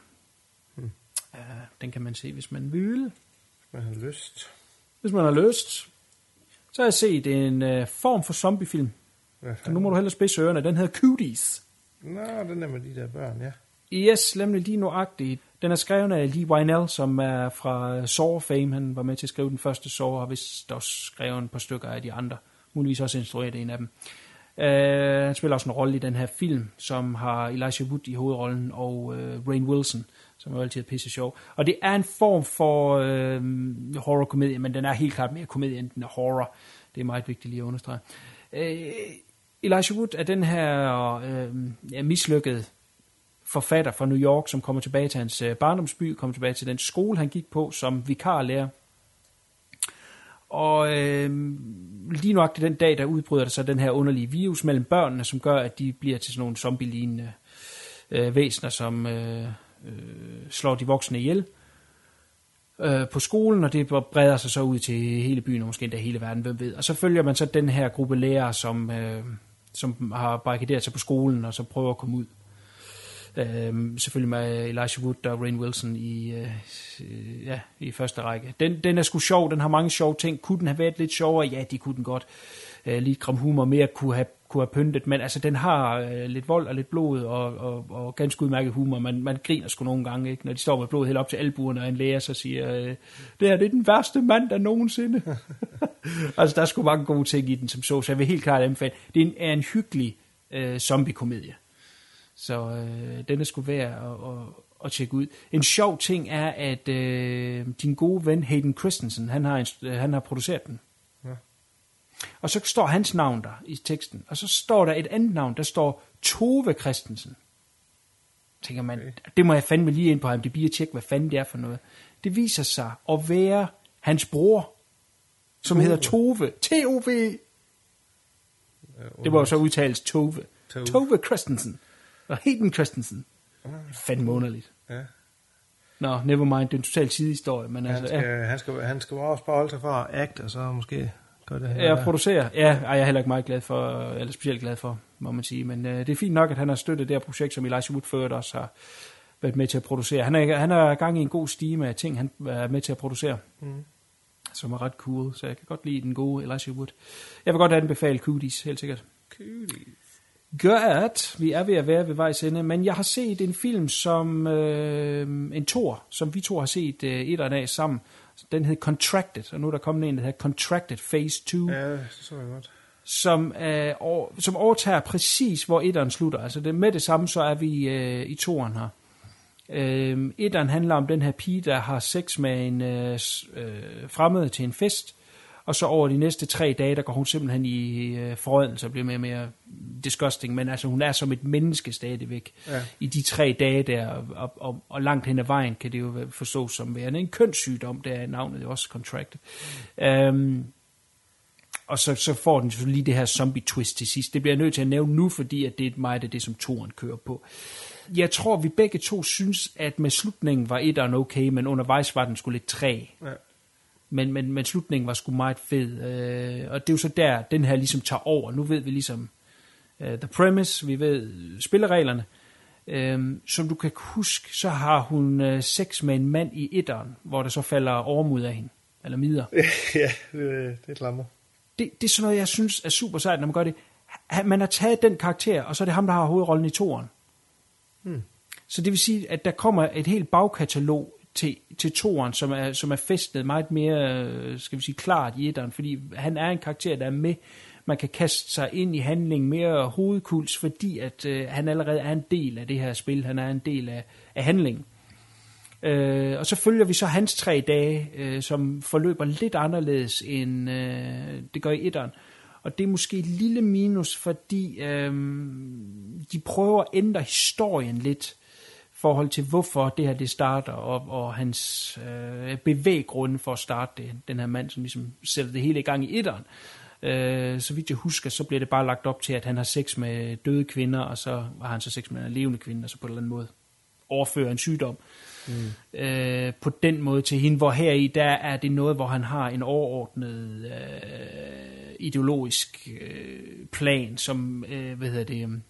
Uh, den kan man se, hvis man vil. Man har lyst. Hvis man har lyst. Så har jeg set en uh, form for zombiefilm. Så nu må du hellere spidse ørerne. Den hedder Cooties. Nå, den er med de der børn, ja. Yes, nemlig lige nuagtigt. Den er skrevet af Lee Wynell, som er fra Saw fame. Han var med til at skrive den første Saw, og vist også skrevet et par stykker af de andre. Muligvis også instrueret en af dem. Uh, han spiller også en rolle i den her film, som har Elijah Wood i hovedrollen, og uh, Rain Wilson, som er altid pisse sjov. Og det er en form for øh, horror-komedie, men den er helt klart mere komedie, end den er horror. Det er meget vigtigt lige at understrege. Øh, Elijah Wood er den her øh, ja, mislykkede forfatter fra New York, som kommer tilbage til hans øh, barndomsby, kommer tilbage til den skole, han gik på som vikarlærer. Og øh, lige nok den dag, der udbryder der så den her underlige virus mellem børnene, som gør, at de bliver til sådan nogle zombie-lignende øh, væsener, som øh, øh, slår de voksne ihjel øh, på skolen, og det breder sig så ud til hele byen, og måske endda hele verden, hvem ved. Og så følger man så den her gruppe lærere, som, øh, som har barrikaderet sig på skolen, og så prøver at komme ud. Øh, selvfølgelig med Elijah Wood og Rain Wilson i, øh, ja, i første række. Den, den er sgu sjov, den har mange sjove ting. Kunne den have været lidt sjovere? Ja, det kunne den godt. Øh, lidt kram humor mere kunne have, kunne have pyntet, men altså den har øh, lidt vold og lidt blod og, og, og ganske udmærket humor. Man, man griner sgu nogle gange, ikke? når de står med blod helt op til albuerne, og en læger så siger, øh, det her det er den værste mand der nogensinde. altså der er sgu mange gode ting i den som så, så jeg vil helt klart anbefale. Det er en, er en hyggelig øh, zombie-komedie. Så øh, den er sgu værd at, at, at tjekke ud. En sjov ting er, at øh, din gode ven Hayden Christensen, han har, inst- øh, han har produceret den. Og så står hans navn der i teksten. Og så står der et andet navn, der står Tove Christensen. Tænker man, okay. det må jeg fandme lige ind på ham, det bliver tjekke, hvad fanden det er for noget. Det viser sig at være hans bror, som Tove. hedder Tove. T-O-V. Det var jo så udtales Tove. Tove. Tove Christensen. Og Hayden Christensen. Fandme underligt. Ja. Nå, never mind, det er en total sidehistorie, men Han altså, skal, ja, han, skal, han skal også bare holde sig for at act, og så måske gøre det jeg producerer. Ja, ej, jeg er heller ikke meget glad for, eller specielt glad for, må man sige, men øh, det er fint nok, at han har støttet det her projekt, som Elijah Wood før også har været med til at producere. Han er, han er gang i en god stime af ting, han er med til at producere, Mm. som er ret cool, så jeg kan godt lide den gode Elijah Wood. Jeg vil godt anbefale Cooties, helt sikkert. Godt, vi er ved at være ved vejs ende, men jeg har set en film som øh, en tor, som vi to har set øh, et eller andet af sammen. Den hed Contracted, og nu er der kommet en, der hedder Contracted Phase 2, ja. Det så jeg godt. som, øh, over, som overtager præcis, hvor etteren slutter. Altså det, med det samme, så er vi øh, i toeren her. Øh, etteren handler om den her pige, der har sex med en øh, øh, fremmed til en fest, og så over de næste tre dage, der går hun simpelthen i øh, forrådelse og bliver mere og mere disgusting, men altså hun er som et menneske stadigvæk Ja. i de tre dage der, og, og, og langt hen ad vejen kan det jo forstås som værende en kønssygdom, der er navnet også contracted. Um, og så, så får den selvfølgelig lige det her zombie twist til sidst. Det bliver jeg nødt til at nævne nu, fordi at det er meget af det, som toren kører på. Jeg tror, vi begge to synes, at med slutningen var etteren okay, men undervejs var den sgu lidt træ. Ja. Men, men, men slutningen var sgu meget fed. Øh, og det er jo så der, den her ligesom tager over. Nu ved vi ligesom uh, the premise, vi ved spillereglerne. Øhm, som du kan huske, så har hun øh, sex med en mand i etteren, hvor der så falder overmod af hende, eller midler. ja, det, det klammer. Det, det er sådan noget, jeg synes er super sejt, når man gør det. Man har taget den karakter, og så er det ham, der har hovedrollen i toeren. Hmm. Så det vil sige, at der kommer et helt bagkatalog til, til toeren, som er, som er festet meget mere, øh, skal vi sige, klart i etteren, fordi han er en karakter, der er med. Man kan kaste sig ind i handlingen mere hovedkuls, fordi at øh, han allerede er en del af det her spil. Han er en del af, af handlingen. Øh, og så følger vi så hans tre dage, øh, som forløber lidt anderledes end øh, det gør i etteren. Og det er måske et lille minus, fordi øh, de prøver at ændre historien lidt forhold til, hvorfor det her det starter, og, og hans øh, bevæggrunde for at starte det. Den her mand, som ligesom sætter det hele i gang i etteren. Øh, så vidt jeg husker, så bliver det bare lagt op til, at han har sex med døde kvinder, og så har han så sex med en levende kvinde, og så på en eller anden måde overfører en sygdom mm. øh, på den måde til hende, hvor her i der er det noget, hvor han har en overordnet øh, ideologisk øh, plan, som, øh, hvad hedder det,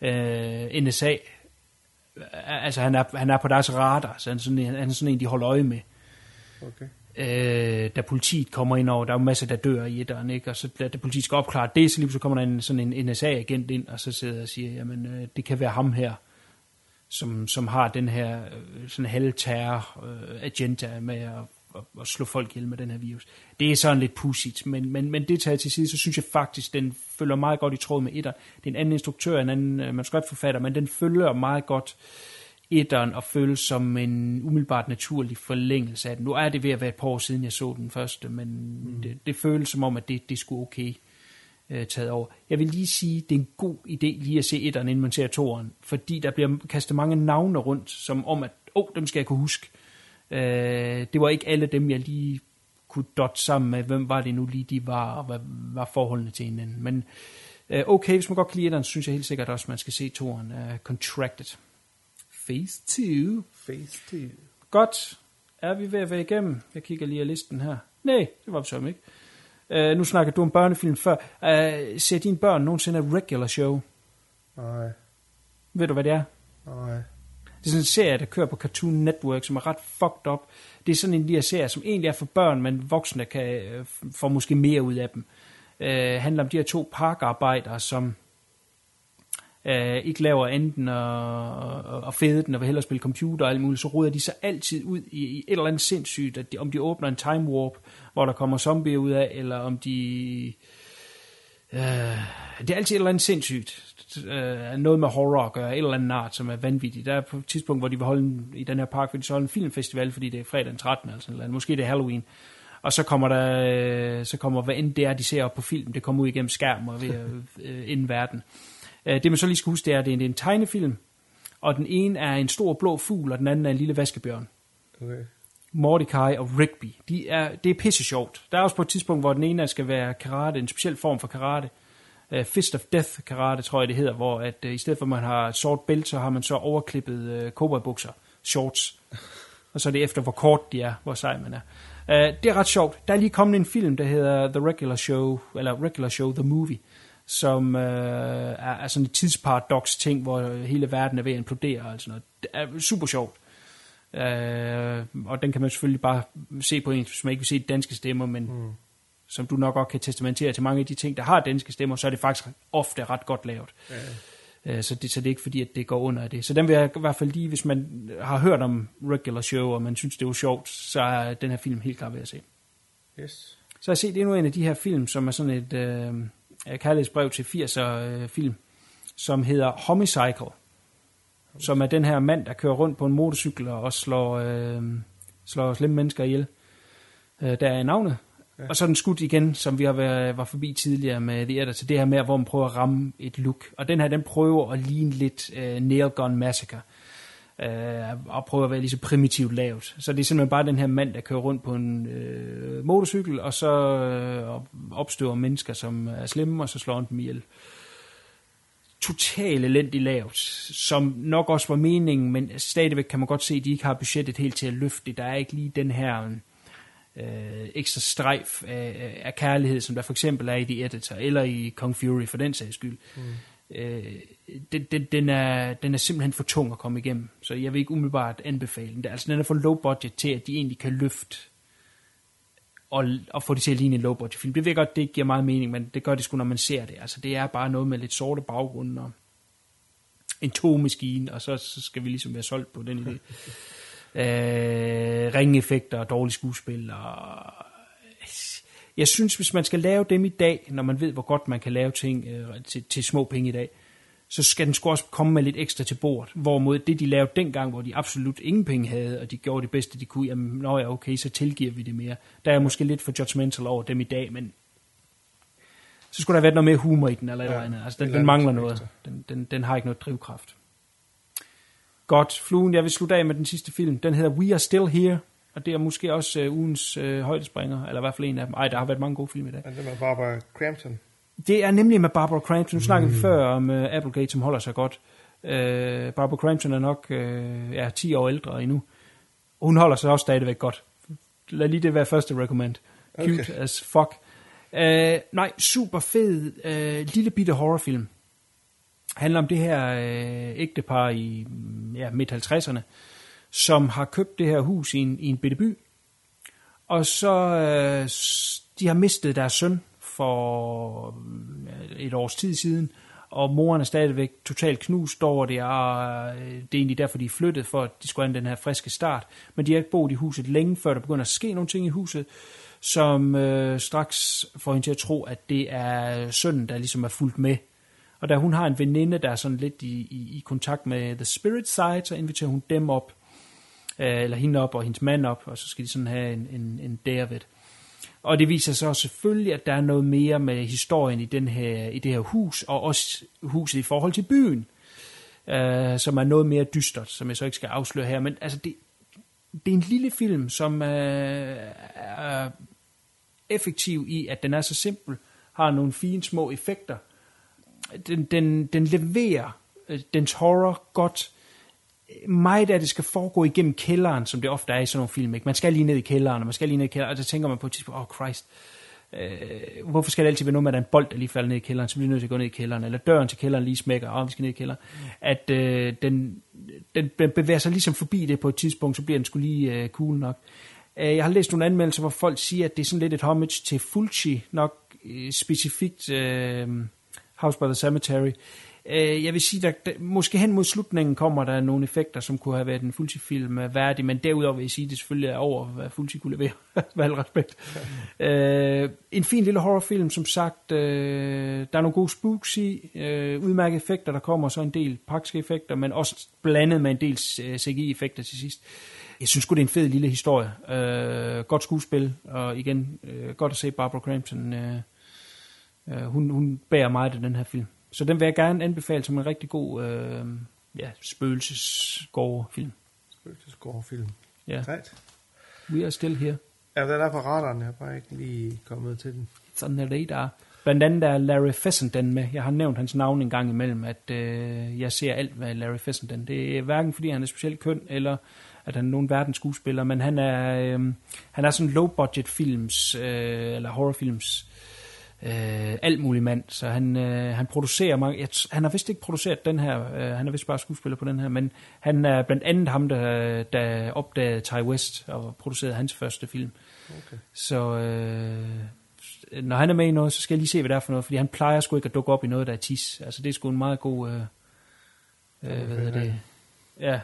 øh, NSA, altså han er, han er på deres radar, så han er sådan en, han er sådan en, de holder øje med. Okay. Øh, da politiet kommer ind over, der er jo masser, der dør i etteren, ikke? og så da politiet skal opklare det, så lige så kommer der en, sådan en NSA-agent ind, og så sidder og siger, jamen øh, det kan være ham her, som, som har den her øh, sådan halvterror øh, agenda med at, at, at slå folk ihjel med den her virus. Det er sådan lidt pudsigt, men, men, men det taget til side, så synes jeg faktisk, den følger meget godt i tråd med etteren. Det er en anden instruktør, en anden øh, manuskriptforfatter, men den følger meget godt etteren og føles som en umiddelbart naturlig forlængelse af den. Nu er det ved at være et par år siden, jeg så den første, men mm. det, det føles som om, at det, det skulle okay øh, taget over. Jeg vil lige sige, det er en god idé lige at se etteren, inden man ser toeren, fordi der bliver kastet mange navne rundt, som om, at oh, dem skal jeg kunne huske. Øh, det var ikke alle dem, jeg lige kunne dot sammen med, hvem var det nu lige de var, og hvad var forholdene til hinanden. Men øh, okay, hvis man godt kan lide etteren, så synes jeg helt sikkert også, at man skal se toeren uh, Contracted. Phase 2. Phase 2. Godt. Er vi ved at være igennem? Jeg kigger lige af listen her. Nej, det var vi så ikke. Uh, nu snakker du om børnefilm før. Uh, ser dine børn nogensinde et regular show? Nej, Ved du, hvad det er? nej. Det er sådan en serie, der kører på Cartoon Network, som er ret fucked up. Det er sådan en lille serie, som egentlig er for børn, men voksne kan øh, få måske mere ud af dem. Øh, handler om de her to parkarbejdere, som øh, ikke laver enten at, at, at fede den og vil hellere spille computer og alt muligt, så ruder de sig altid ud i, i et eller andet sindssygt, at de, om de åbner en time warp, hvor der kommer zombier ud af, eller om de... Øh, det er altid et eller andet sindssygt. Uh, noget med horror at gøre, et eller andet art, som er vanvittigt. Der er på et tidspunkt, hvor de vil holde en, i den her park, vil de så holde en filmfestival, fordi det er fredag den 13. Eller sådan noget. Måske det er Halloween. Og så kommer der, øh, så kommer hvad end det er, de ser op på film, det kommer ud igennem skærm og ved øh, inden verden. Øh, det man så lige skal huske, det er, at det er en tegnefilm, og den ene er en stor blå fugl, og den anden er en lille vaskebjørn. Okay. Mordecai og Rigby. De er, det er pisse sjovt. Der er også på et tidspunkt, hvor den ene skal være karate, en speciel form for karate. Uh, Fist of Death karate, tror jeg det hedder, hvor at, uh, i stedet for at man har et sort bælte, så har man så overklippet øh, uh, cowboybukser, shorts. Og så er det efter, hvor kort de er, hvor sej man er. Uh, det er ret sjovt. Der er lige kommet en film, der hedder The Regular Show, eller Regular Show The Movie, som uh, er, er sådan et tidsparadox ting, hvor hele verden er ved at implodere og sådan noget. Det er super sjovt. Øh, og den kan man selvfølgelig bare se på en, hvis man ikke vil se danske stemmer, men mm som du nok godt kan testamentere til mange af de ting, der har danske stemmer, så er det faktisk ofte ret godt lavet. Ja. Øh, så, det, så det er ikke fordi, at det går under af det. Så den vil jeg i hvert fald lige, hvis man har hørt om Regular Show, og man synes, det er jo sjovt, så er den her film helt klar ved at se. Yes. Så har jeg set endnu en af de her film, som er sådan et øh, kærlighedsbrev til 80'er øh, film, som hedder Homicycle, som er den her mand, der kører rundt på en motorcykel og slår, øh, slår slemme mennesker ihjel. Øh, der er navnet. Ja. Og så den skudt igen, som vi har været, var forbi tidligere med The Editor, det her med, hvor man prøver at ramme et look. Og den her, den prøver at ligne lidt uh, Nail Gun Massacre Uh, og prøve at være lige så primitivt lavt. Så det er simpelthen bare den her mand, der kører rundt på en uh, motorcykel, og så uh, opstøver mennesker, som er slemme, og så slår han dem ihjel. Totalt elendigt lavt, som nok også var meningen, men stadigvæk kan man godt se, at de ikke har budgettet helt til at løfte det. Der er ikke lige den her øh, ekstra strejf af, af kærlighed, som der for eksempel er i The Editor, eller i Kong Fury for den sags skyld. Mm øh, den, den, den, er, den er simpelthen for tung at komme igennem. Så jeg vil ikke umiddelbart anbefale den. Altså, den er for low budget til, at de egentlig kan løfte og, og få det til at ligne en low budget film. Det ved jeg godt, det giver meget mening, men det gør det sgu, når man ser det. Altså, det er bare noget med lidt sorte baggrunde og en togmaskine, og så, så skal vi ligesom være solgt på den idé. øh, ringeffekter og dårlige skuespil og jeg synes, hvis man skal lave dem i dag, når man ved, hvor godt man kan lave ting øh, til, til små penge i dag, så skal den sgu også komme med lidt ekstra til bordet. Hvorimod det, de lavede dengang, hvor de absolut ingen penge havde, og de gjorde det bedste, de kunne, jamen, nå ja, okay, så tilgiver vi det mere. Der er måske lidt for judgmental over dem i dag, men så skulle der have været noget mere humor i den, eller ja, andet. Altså, den, den mangler noget. Den, den, den har ikke noget drivkraft. Godt, Fluen, jeg vil slutte af med den sidste film. Den hedder We Are Still Here, og det er måske også uh, ugens uh, højdespringer, eller i hvert fald en af dem. Ej, der har været mange gode film i dag. Men det med Barbara Crampton. Det er nemlig med Barbara Crampton. Nu snakker mm. vi før om uh, Applegate, som holder sig godt. Uh, Barbara Crampton er nok uh, ja, 10 år ældre endnu. Hun holder sig også stadigvæk godt. Lad lige det være første recommend. Cute okay. as fuck. Uh, nej, super fed uh, lille bitte horrorfilm. Handler om det her øh, ægtepar i mm, ja, midt 50'erne, som har købt det her hus i en, i en bitte by. Og så, øh, de har mistet deres søn for øh, et års tid siden, og moren er stadigvæk totalt knust over det, og øh, det er egentlig derfor, de er flyttet, for at de skulle have den her friske start. Men de har ikke boet i huset længe, før der begynder at ske nogle ting i huset, som øh, straks får hende til at tro, at det er øh, sønnen, der ligesom er fulgt med. Og da hun har en veninde, der er sådan lidt i, i, i kontakt med The Spirit Side, så inviterer hun dem op øh, eller hende op og hendes mand op, og så skal de sådan have en, en, en David. Og det viser sig også selvfølgelig, at der er noget mere med historien i, den her, i det her hus, og også huset i forhold til byen, øh, som er noget mere dystert, som jeg så ikke skal afsløre her. Men altså, det, det er en lille film, som øh, er effektiv i, at den er så simpel, har nogle fine små effekter. Den, den, den leverer øh, dens horror godt, meget af det skal foregå igennem kælderen, som det ofte er i sådan nogle film. Ikke? Man skal lige ned i kælderen, og man skal lige ned i kælderen, og så tænker man på et tidspunkt, åh oh Christ, øh, hvorfor skal det altid være noget med, at der er en bold, der lige falder ned i kælderen, så bliver vi nødt til at gå ned i kælderen, eller døren til kælderen lige smækker, og oh, vi skal ned i kælderen. At øh, den, den bevæger sig ligesom forbi det på et tidspunkt, så bliver den skulle lige øh, cool nok. Øh, jeg har læst nogle anmeldelser, hvor folk siger, at det er sådan lidt et homage til Fulci, nok øh, specifikt øh, House by the Cemetery. Øh, jeg vil sige, at der, måske hen mod slutningen kommer der nogle effekter, som kunne have været en Fulci-film øh, værdig, men derudover vil jeg sige, at det selvfølgelig er over, hvad Fulci kunne levere, med al respekt. øh, en fin lille horrorfilm, som sagt, øh, der er nogle gode spooks i, øh, udmærkede effekter, der kommer så en del praktiske effekter, men også blandet med en del øh, CGI-effekter til sidst. Jeg synes godt det er en fed lille historie. Øh, godt skuespil, og igen, øh, godt at se Barbara Crampton. Øh, øh, hun, hun bærer meget af den her film. Så den vil jeg gerne anbefale som en rigtig god øh, ja, spøgelsesgård-film. Spøgelsesgård-film. Ja. Sejt. We are still here. Ja, den er på radaren. Jeg har bare ikke lige kommet til den. Sådan er det, der Blandt andet er Larry Fessenden med. Jeg har nævnt hans navn en gang imellem, at øh, jeg ser alt med Larry Fessenden. Det er hverken fordi han er specielt køn, eller at han er nogen verdens skuespiller, men han er, øh, han er sådan low-budget films, øh, eller horrorfilms øh, alt muligt mand, så han, øh, han producerer mange, jeg, han har vist ikke produceret den her, øh, han er vist bare skuespiller på den her, men han er blandt andet ham, der, der opdagede Ty West og producerede hans første film. Okay. Så øh, når han er med i noget, så skal jeg lige se, hvad det er for noget, fordi han plejer sgu ikke at dukke op i noget, der er tis. Altså det er sgu en meget god, øh, øh, hvad hedder det, ja,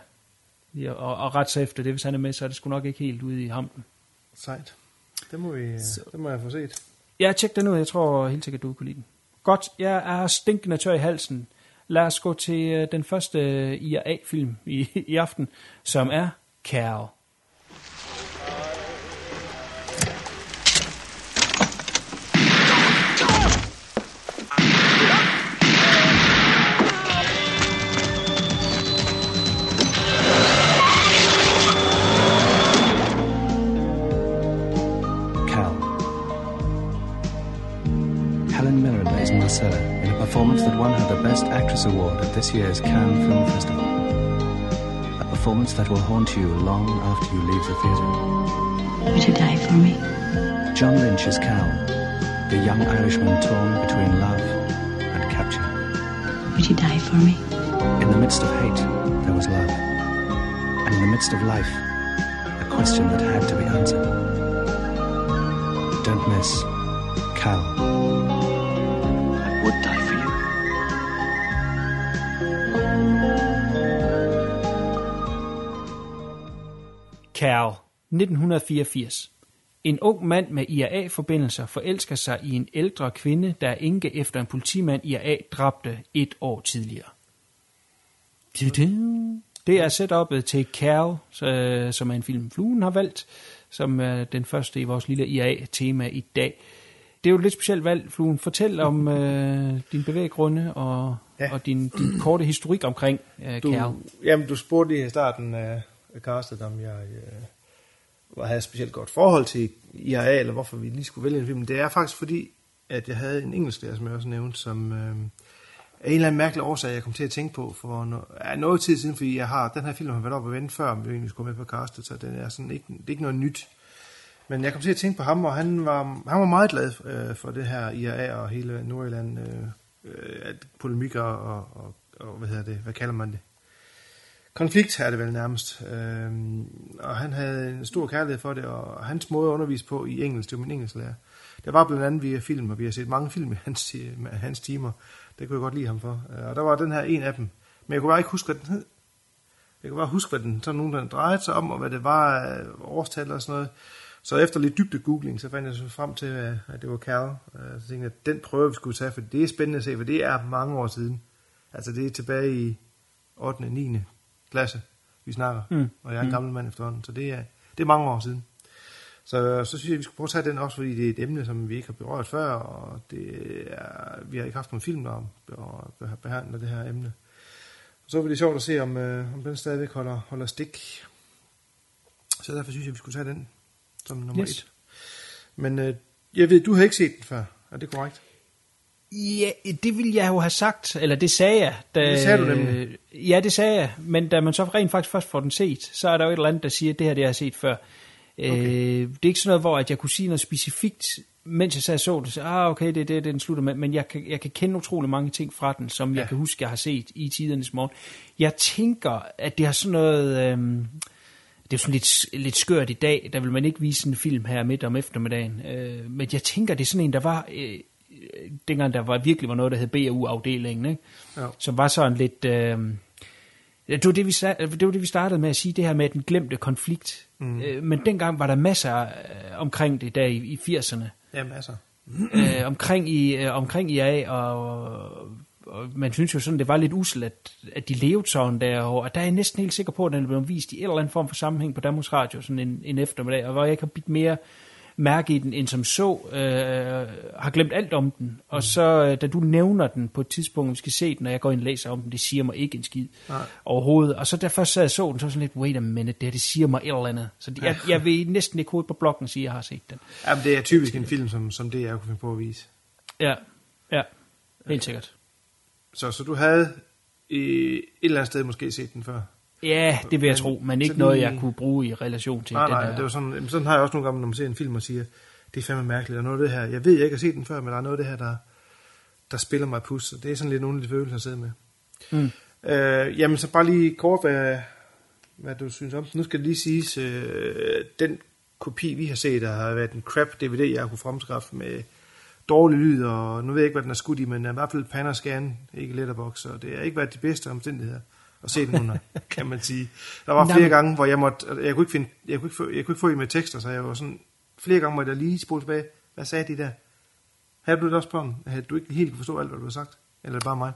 og, og ret så efter det, hvis han er med, så er det sgu nok ikke helt ude i hampen. Sejt. Det må, vi, det må jeg få set. Ja, tjek den ud. Jeg tror helt sikkert, du kunne lide den. Godt, jeg er stinkende tør i halsen. Lad os gå til øh, den første øh, IRA-film i, i aften, som er Carol. Award at this year's Cannes Film Festival. A performance that will haunt you long after you leave the theatre. Would you die for me? John Lynch's is Cal, the young Irishman torn between love and capture. Would you die for me? In the midst of hate, there was love. And in the midst of life, a question that had to be answered. Don't miss Cal. Cal, 1984. En ung mand med IRA-forbindelser forelsker sig i en ældre kvinde, der er enke efter en politimand IRA dræbte et år tidligere. Det er setup'et til Cal, øh, som er en film, Fluen har valgt, som er den første i vores lille IRA-tema i dag. Det er jo et lidt specielt valg, Fluen. Fortæl om øh, din bevæggrunde og, ja. Og din, din korte historik omkring øh, Cal. jamen, du spurgte i starten af castet, dem jeg øh, havde et specielt godt forhold til IRA, eller hvorfor vi lige skulle vælge en film. Det er faktisk fordi, at jeg havde en engelsklærer, som jeg også nævnte, som øh, af en eller anden mærkelig årsag, jeg kom til at tænke på for no, ja, noget tid siden, fordi jeg har, den her film har været oppe og vente før, om vi egentlig skulle med på castet, så den er sådan ikke, det er ikke noget nyt. Men jeg kom til at tænke på ham, og han var, han var meget glad øh, for det her IRA og hele Nordjylland, øh, øh, at polemikker og, og, og, hvad hedder det, hvad kalder man det? Konflikt er det vel nærmest. Øhm, og han havde en stor kærlighed for det, og hans måde at undervise på i engelsk, det var min engelsklærer. Det var blandt andet via film, og vi har set mange film i hans, med hans timer. Det kunne jeg godt lide ham for. Øh, og der var den her en af dem. Men jeg kunne bare ikke huske, hvad den hed. Jeg kunne bare huske, hvad den sådan nogen, den drejede sig om, og hvad det var årstal og sådan noget. Så efter lidt dybde googling, så fandt jeg så frem til, at det var Cal. Øh, så tænkte jeg, at den prøve vi skulle tage, for det er spændende at se, for det er mange år siden. Altså det er tilbage i 8. og 9 klasse, vi snakker. Mm. Og jeg er en gammel mand efterhånden, så det er, det er mange år siden. Så, så synes jeg, at vi skulle prøve at tage den også, fordi det er et emne, som vi ikke har berørt før, og det er, vi har ikke haft nogen film, om- der behandler det her emne. Og så var det sjovt at se, om, øh, om den stadigvæk holder, holder stik. Så derfor synes jeg, at vi skulle tage den som nummer Yes. et. Men øh, jeg ved, du har ikke set den før. Er det korrekt? Ja, det ville jeg jo have sagt, eller det sagde jeg. Da, Det sagde du nemlig. Ja, det sagde jeg, men da man så rent faktisk først får den set, så er der jo et eller andet, der siger, at det her det har jeg set før. Okay. Øh, det er ikke sådan noget, hvor at jeg kunne sige noget specifikt, mens jeg sad så det, så ah, okay, det er det, den slutter med, men jeg kan, jeg kan kende utrolig mange ting fra den, som ja. jeg kan huske, jeg har set i tidernes morgen. Jeg tænker, at det har sådan noget... Øhm, det er jo sådan lidt, lidt skørt i dag, der vil man ikke vise en film her midt om eftermiddagen. Øh, men jeg tænker, det er sådan en, der var, øh, øh, dengang der var virkelig var noget, der hed BAU-afdelingen, ikke? Ja. som var sådan lidt... Øh, det var det, vi, det var det, vi startede med at sige, det her med den glemte konflikt. Mm. Øh, men dengang var der masser øh, omkring det der i, i 80'erne. Ja, masser. øh, omkring, i, øh, omkring IA, og, og man synes jo sådan, det var lidt usel, at, at de levede sådan der, og der er jeg næsten helt sikker på, at den blevet vist i en eller anden form for sammenhæng på Danmarks Radio, sådan en, en eftermiddag, og hvor jeg ikke har bidt mere mærke i den, end som så, øh, har glemt alt om den, og så, øh, da du nævner den på et tidspunkt, vi skal se den, når jeg går ind og læser om den, det siger mig ikke en skid Nej. overhovedet, og så først sad jeg så den, så sådan lidt, wait a minute, det her, det siger mig et eller andet, så det, jeg, jeg vil næsten ikke hovedet på blokken sige, at jeg har set den. Jamen, det er typisk en film, som, som det, jeg kunne finde på at vise. Ja, ja, helt sikkert. Så, så du havde i et eller andet sted måske set den før? Ja, det vil jeg Men- tro, men ikke noget, jeg kunne bruge i relation til Nej, den nej, her. det var sådan, sådan har jeg også nogle gange, når man ser en film og siger, det er fandme mærkeligt, er noget af det her, jeg ved, jeg ikke har set den før, men der er noget af det her, der, der spiller mig pus, og det er sådan lidt nogle af de følelser, jeg sidder med. Mm. Øh, jamen, så bare lige kort, hvad, hvad du synes om. Nu skal det lige siges, øh, den kopi, vi har set, der har været en crap DVD, jeg har kunne fremskaffe med dårlig lyd, og nu ved jeg ikke, hvad den er skudt i, men i hvert fald pan og scan, ikke letterbox, og det har ikke været de bedste omstændigheder at se den under, kan man sige. Der var flere gange, hvor jeg måtte, jeg kunne ikke finde, jeg kunne ikke få, jeg kunne ikke få i med tekster, så jeg var sådan flere gange må jeg lige spole tilbage. Hvad sagde de der? Havde du det også på Havde du ikke helt kunne forstå alt, hvad du har sagt? Eller er det bare mig?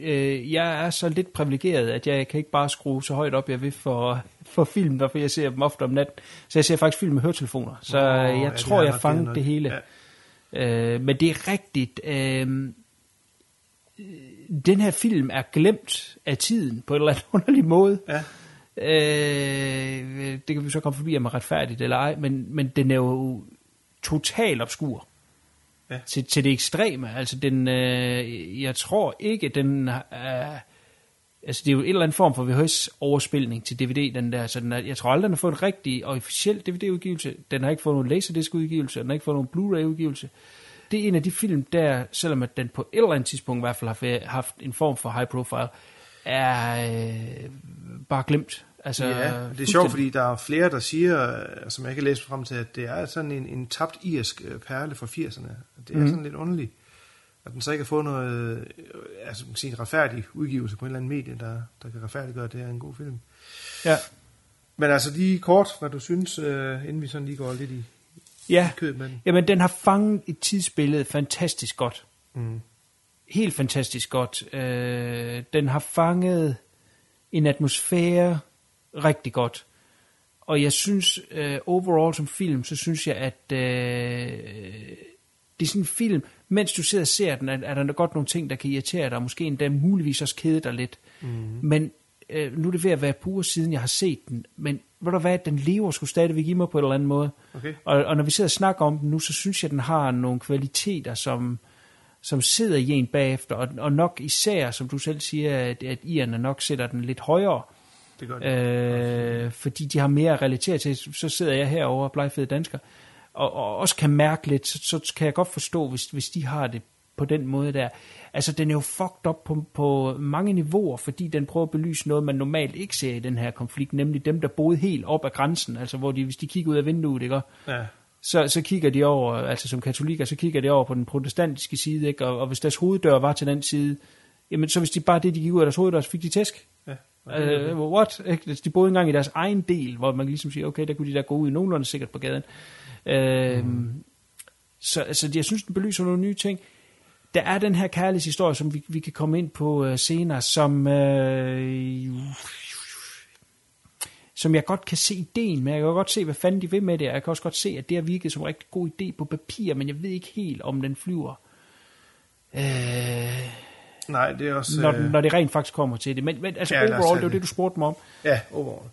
Øh, jeg er så lidt privilegeret, at jeg kan ikke bare skrue så højt op, jeg vil for, for film, derfor jeg ser dem ofte om natten. Så jeg ser faktisk film med høretelefoner. Så oh, ja, jeg det tror, jeg fangede det hele. Ja. Øh, men det er rigtigt. Øh, den her film er glemt af tiden på en eller anden underlig måde. Ja. Øh, det kan vi så komme forbi, om er retfærdigt eller ej, men, men den er jo totalt obskur. Ja. Til, til det ekstreme. Altså, den, øh, jeg tror ikke, den er... Altså, det er jo en eller anden form for VHS-overspilning til DVD, den der. Så den er, jeg tror aldrig, den har fået en rigtig officiel DVD-udgivelse. Den har ikke fået nogen Laserdisc-udgivelse, den har ikke fået nogen Blu-ray-udgivelse. Det er en af de film der, selvom at den på et eller andet tidspunkt i hvert fald har haft en form for high profile, er øh, bare glemt. Altså, ja, det er sjovt, fordi der er flere, der siger, øh, som jeg kan læse frem til, at det er sådan en, en tabt irsk øh, perle fra 80'erne. Det er mm. sådan lidt underligt, at den så ikke har fået noget, øh, altså man kan sige, en retfærdig udgivelse på en eller anden medie, der, der kan retfærdiggøre, at det er en god film. Ja. Men altså lige kort, hvad du synes, inden vi sådan lige går lidt i, Ja, i kødet med den. jamen den har fanget et tidsbillede fantastisk godt. Mm. Helt fantastisk godt. Øh, den har fanget en atmosfære rigtig godt. Og jeg synes, øh, overall som film, så synes jeg, at øh, det er sådan en film, mens du sidder og ser den, er, er der godt nogle ting, der kan irritere dig, og måske endda muligvis også kede dig lidt. Mm. Men øh, nu er det ved at være på siden, jeg har set den, men ved du hvad, den lever sgu stadigvæk i mig på en eller anden måde. Okay. Og, og når vi sidder og snakker om den nu, så synes jeg, den har nogle kvaliteter, som, som sidder i en bagefter, og, og nok især, som du selv siger, at, at irerne nok sætter den lidt højere, Det gør det. øh, fordi de har mere at relatere til. Så sidder jeg herovre og blegfede dansker, og, og også kan mærke lidt, så, så kan jeg godt forstå, hvis, hvis de har det på den måde der. Altså, den er jo fucked up på, på mange niveauer, fordi den prøver at belyse noget, man normalt ikke ser i den her konflikt, nemlig dem, der boede helt op ad grænsen, altså hvor de, hvis de kigger ud af vinduet, ikke? Ja. så, så kigger de over, altså som katolikker, så kigger de over på den protestantiske side, ikke? Og, og hvis deres hoveddør var til den side, jamen så hvis de bare det, de gik ud af deres hoveddør, så fik de tæsk. Ja. Uh, what? Ikke? Altså, De boede engang i deres egen del, hvor man ligesom siger, okay, der kunne de der gå ud nogenlunde sikkert på gaden. Uh, mm. Så altså, jeg synes, den belyser nogle nye ting. Der er den her kærlighedshistorie, som vi, vi kan komme ind på uh, senere, som, uh, som jeg godt kan se ideen med. Jeg kan godt se, hvad fanden de vil med det. Jeg kan også godt se, at det har virket som en rigtig god idé på papir, men jeg ved ikke helt, om den flyver. Uh, Nej, det er også... når, øh, når det rent faktisk kommer til det. Men, men altså Ja, overall, det var det. det, du spurgte mig om. Ja, overall.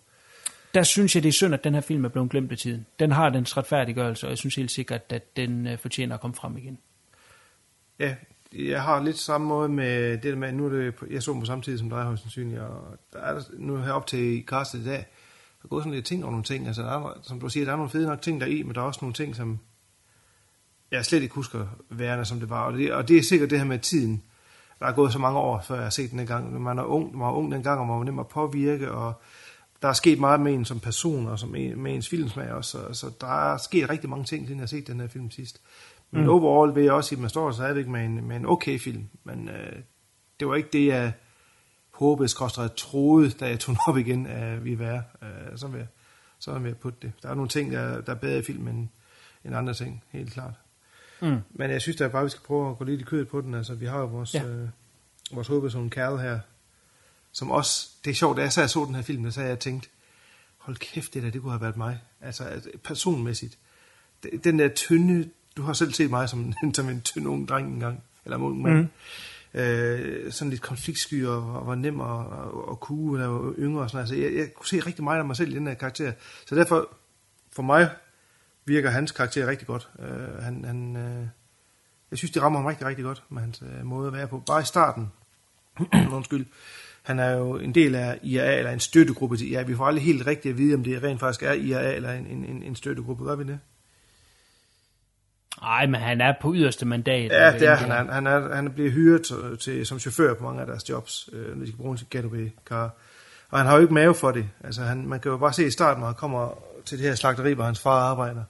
Der synes jeg, det er synd, at den her film er blevet glemt af tiden. Den har dens retfærdiggørelse, og jeg synes helt sikkert, at den øh, fortjener at komme frem igen. Ja, jeg har lidt samme måde med det der med, nu er det, jeg så dem på samme tid som dig højst sandsynligt, og der er, nu her op til castet i dag, der er gået sådan lidt ting over nogle ting, altså der er, som du siger, der er nogle fede nok ting der i, men der er også nogle ting, som jeg slet ikke husker værende, som det var, og det, og det er sikkert det her med tiden, der er gået så mange år, før jeg har set den gang. Man er ung, man var ung dengang, og man var nem at påvirke, og der er sket meget med en som person, og som en, med ens filmsmag også, så, så der er sket rigtig mange ting, siden jeg har set den her film sidst. Men Mm. overall vil jeg også sige, at man står stadigvæk med en, med en okay film, men øh, det var ikke det, jeg håbede, skråstret troede, da jeg tog den op igen, at vi være. Øh, så vil jeg, så vil jeg putte det. Der er nogle ting, der, der er bedre i filmen end, end andre ting, helt klart. Mm. Men jeg synes da bare, vi skal prøve at gå lidt i kødet på den. Altså, vi har jo vores, Ja. øh, vores hovedperson Carl her, som også, det er sjovt, da jeg sad og så den her film, der så jeg tænkt, hold kæft, det der, det kunne have været mig. Altså, altså personmæssigt. Den der tynde, du har selv set mig som, som en tynd ung dreng engang, eller ung mand. Mm. Øh, sådan lidt konfliktsky og, og var nem da jeg var yngre og sådan noget. Altså, jeg, jeg kunne se rigtig meget af mig selv i den her karakter. Så derfor, for mig, virker hans karakter rigtig godt. Øh, han, han, øh, jeg synes, det rammer ham rigtig, rigtig godt med hans øh, måde at være på. Bare i starten, undskyld, han er jo en del af IRA, eller en støttegruppe til IRA. Vi får aldrig helt rigtigt at vide, om det rent faktisk er IRA, eller en, en, en, en støttegruppe. Gør vi det? Nej, men han er på yderste mandat. Ja, øh, det er han. Han, han, er, han bliver hyret til, til, som chauffør på mange af deres jobs, øh, når de skal bruge en getaway car. Og han har jo ikke mave for det. Altså, han, man kan jo bare se i starten, når han kommer til det her slagteri, hvor hans far arbejder,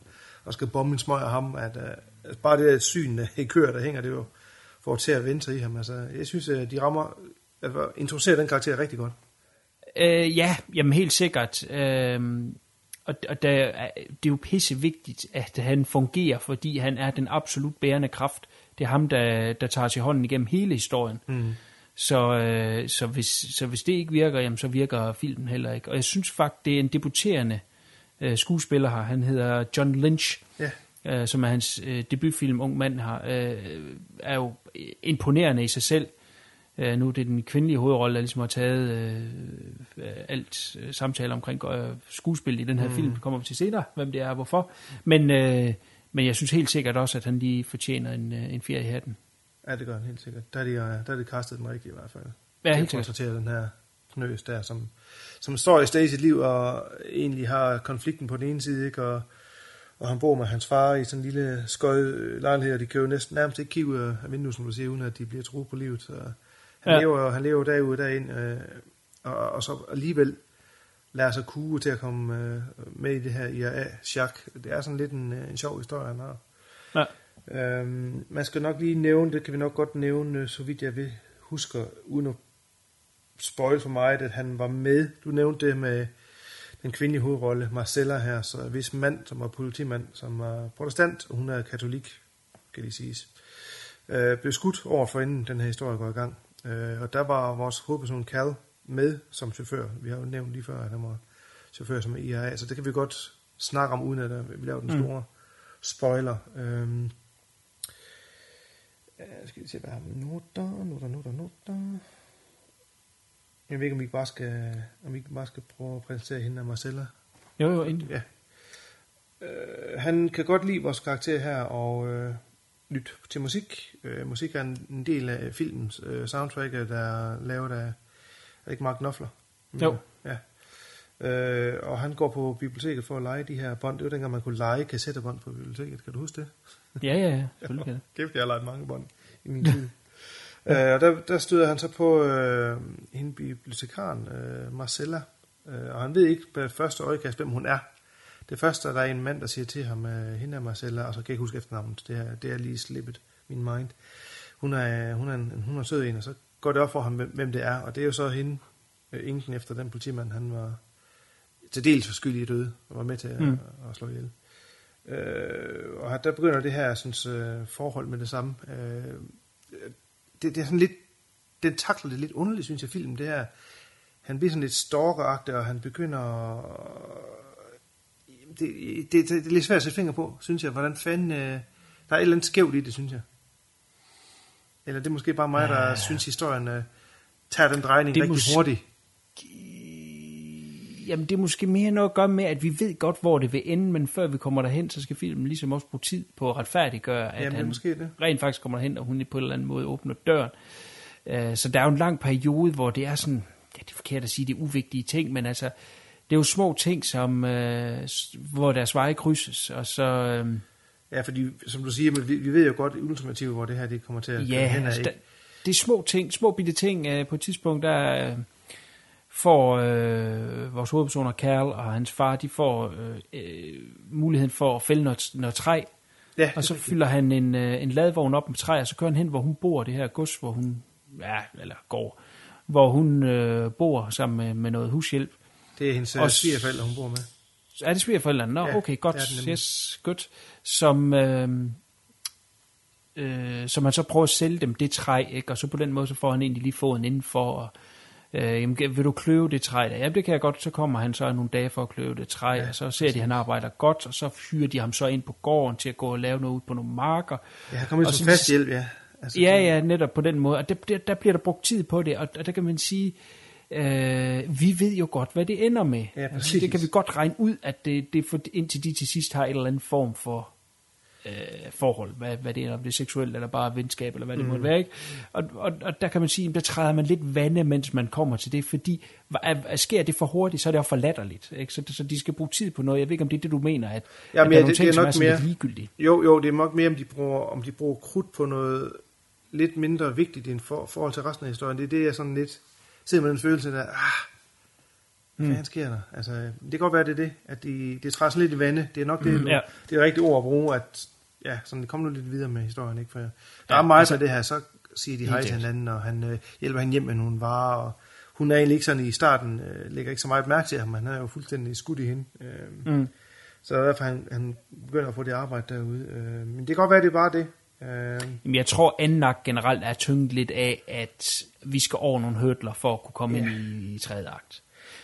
og skal bombe en smøg af ham, at uh, altså, bare det der syn i køer, der hænger, det jo får til at vente i ham. Altså, jeg synes, at de rammer, at introducerer den karakter rigtig godt. Øh, ja, jamen helt sikkert. Øh, og, og der, er- det er jo pisse vigtigt, at han fungerer, fordi han er den absolut bærende kraft. Det er ham, der, der tager til hånden igennem hele historien. Mm. Så, øh, så, hvis, så hvis det ikke virker, jamen, så virker filmen heller ikke. Og jeg synes faktisk, det er en debuterende øh, skuespiller her. Han hedder John Lynch, Ja. øh, som er hans øh, debutfilm, Ung Mand her, øh, er jo imponerende i sig selv. Øh, nu er det den kvindelige hovedrolle, der ligesom har taget øh, øh, alt øh, samtale omkring øh, skuespil i den her mm. film. Kommer vi til senere, hvem det er og hvorfor. Men, øh, men jeg synes helt sikkert også, at han lige fortjener en, øh, en fjer i hatten. Ja, det gør han helt sikkert. Der er de, øh, der er de kastet den rigtige i hvert fald. Ja, Til helt sikkert. den her knøs der, som, som står i Stacys liv og egentlig har konflikten på den ene side, ikke? Og, og han bor med hans far i sådan en lille skød lejlighed, og de kan jo næsten nærmest ikke kigge ud af vinduet, som du siger, uden at de bliver truet på livet. Så han, Ja. lever, han lever derude derind, øh, og, og så alligevel lader sig kue til at komme øh, med i det her IRA-chak. Det er sådan lidt en, øh, en sjov historie, han har. Ja. Øhm, man skal nok lige nævne, det kan vi nok godt nævne, så vidt jeg ved, husker, uden at spoil for mig, at han var med. Du nævnte det med den kvindelige hovedrolle, Marcella her, så hvis mand, som var politimand, som var protestant, og hun er katolik, kan de siges, øh, blev skudt over for inden den her historie går i gang. Øh, og der var vores hovedperson Cal med som chauffør. Vi har jo nævnt lige før, at han var chauffør som IRA, så det kan vi godt snakke om, uden at øh, vi laver den Mm. store spoiler. Øhm, øh, skal vi se, hvad har vi noter, noter, noter, noter. Jeg ved ikke, om vi bare skal, om vi bare skal prøve at præsentere hende af Marcella. Jo, jo, endelig. Ja. Øh, han kan godt lide vores karakter her, og øh, lytte til musik. Øh, musik er en, en del af filmens øh, soundtrack, der er lavet af, er det ikke Mark Knopfler? Jo. Ja. Øh, og han går på biblioteket for at lege de her bånd. Det var dengang, man kunne lege kassettebånd på biblioteket. Kan du huske det? Ja, ja, ja. Selvfølgelig kan det. Kæft, jeg har leget mange bånd i min tid. øh, og der, der støder han så på øh, hende bibliotekaren, øh, Marcella. Øh, og han ved ikke på første øjekast, hvem hun er. Det første, der er en mand, der siger til ham, øh, hende er Marcella, og så kan jeg ikke huske efternavnet. Det er, det er lige slippet min mind. Hun er, hun, er en, hun er sød en, og så går det op for ham, hvem, det er. Og det er jo så hende, øh, enken efter den politimand, han var til dels for skyldig i døde, og var med til at, Mm. mm. at slå ihjel. Øh, og der begynder det her synes, øh, forhold med det samme. Øh, det, det er sådan lidt, den takler det lidt underligt, synes jeg, filmen. Det her, han bliver sådan lidt stalkeragtig, og han begynder det, det, det, det er lidt svært at sætte finger på, synes jeg. Hvordan fanden... Øh, der er et eller andet skævt i det, synes jeg. Eller det er måske bare mig, der Ja. synes, historien øh, tager den drejning Det rigtig mås- hurtigt. Jamen, det er måske mere noget at gøre med, at vi ved godt, hvor det vil ende, men før vi kommer derhen, så skal filmen ligesom også bruge tid på at retfærdiggøre, at Jamen, han måske det. rent faktisk kommer derhen, og hun på en eller anden måde åbner døren. Uh, så der er jo en lang periode, hvor det er sådan, ja, det er forkert at sige, det er uvigtige ting, men altså, det er jo små ting, som, uh, hvor deres veje krydses, og så... Uh, Ja, fordi som du siger, men vi, vi ved jo godt ultimativt, hvor det her det kommer til at Ja, hen altså, ikke? der, det er små ting, små bitte ting. Øh, på et tidspunkt, der øh, får øh, vores hovedpersoner, Carl og hans far, de får øh, øh, muligheden for at fælde noget, noget træ. Ja, og så fylder han en, øh, en ladvogn op med træ, og så kører han hen, hvor hun bor, det her gods, hvor hun, ja, eller går, hvor hun øh, bor sammen med, med noget hushjælp. Det er hendes Og og svigerforældre, hun bor med. Er det svigerforældrene? Nå, Ja, okay, godt. det det yes, godt. Som, øh, øh, som han så prøver at sælge dem det træ, ikke? og så på den måde, så får han egentlig lige foden indenfor, og øh, jamen, vil du kløve det træ der? Jamen, det kan jeg godt. Så kommer han så nogle dage for at kløve det træ, ja, og så ser de, at han arbejder godt, og så hyrer de ham så ind på gården til at gå og lave noget ud på nogle marker. Ja, han kommer ind som fast hjælp, ja. Altså, Ja, det- ja, netop på den måde. Og der, der, der bliver der brugt tid på det, og, og der kan man sige, øh, vi ved jo godt, hvad det ender med. Ja, altså, det kan vi godt regne ud, at det, det er for, indtil de til sidst har en eller anden form for øh, forhold, hvad, hvad det er, om det er seksuelt eller bare venskab, eller hvad det Mm. måtte være. Ikke? Og, og, og der kan man sige, at der træder man lidt vande, mens man kommer til det, fordi er, er, sker det for hurtigt, så er det også for latterligt. Ikke? Så, så de skal bruge tid på noget. Jeg ved ikke, om det er det, du mener, at, Ja, at men der er ja, nogle det, ting, det er som nok er sådan mere, ligegyldige. Jo, jo, det er nok mere, om de bruger, om de bruger krudt på noget lidt mindre vigtigt i for, forhold til resten af historien. Det er det, jeg sådan lidt sidder med den følelse der, ah, hvad Mm. sker der? Altså, det kan godt være, det er det, at de, det træder lidt i vande. Det er nok det, Mm, ja. det er rigtigt ord at bruge, at ja, sådan, det kommer nu lidt videre med historien, ikke? For der Ja, er meget altså- af det her, så siger de hej til hinanden, og han øh, hjælper hende hjem med nogle varer, og hun er egentlig ikke sådan i starten, øh, lægger ikke så meget mærke til ham, han er jo fuldstændig skudt i hende. Øh, Mm. Så derfor han, han begynder at få det arbejde derude. Øh, men det kan godt være, det er bare det. Øh, Jamen, jeg tror, anden akt generelt er tynget lidt af, at vi skal over nogle hurdler for at kunne komme Ja. ind i, i tredje akt.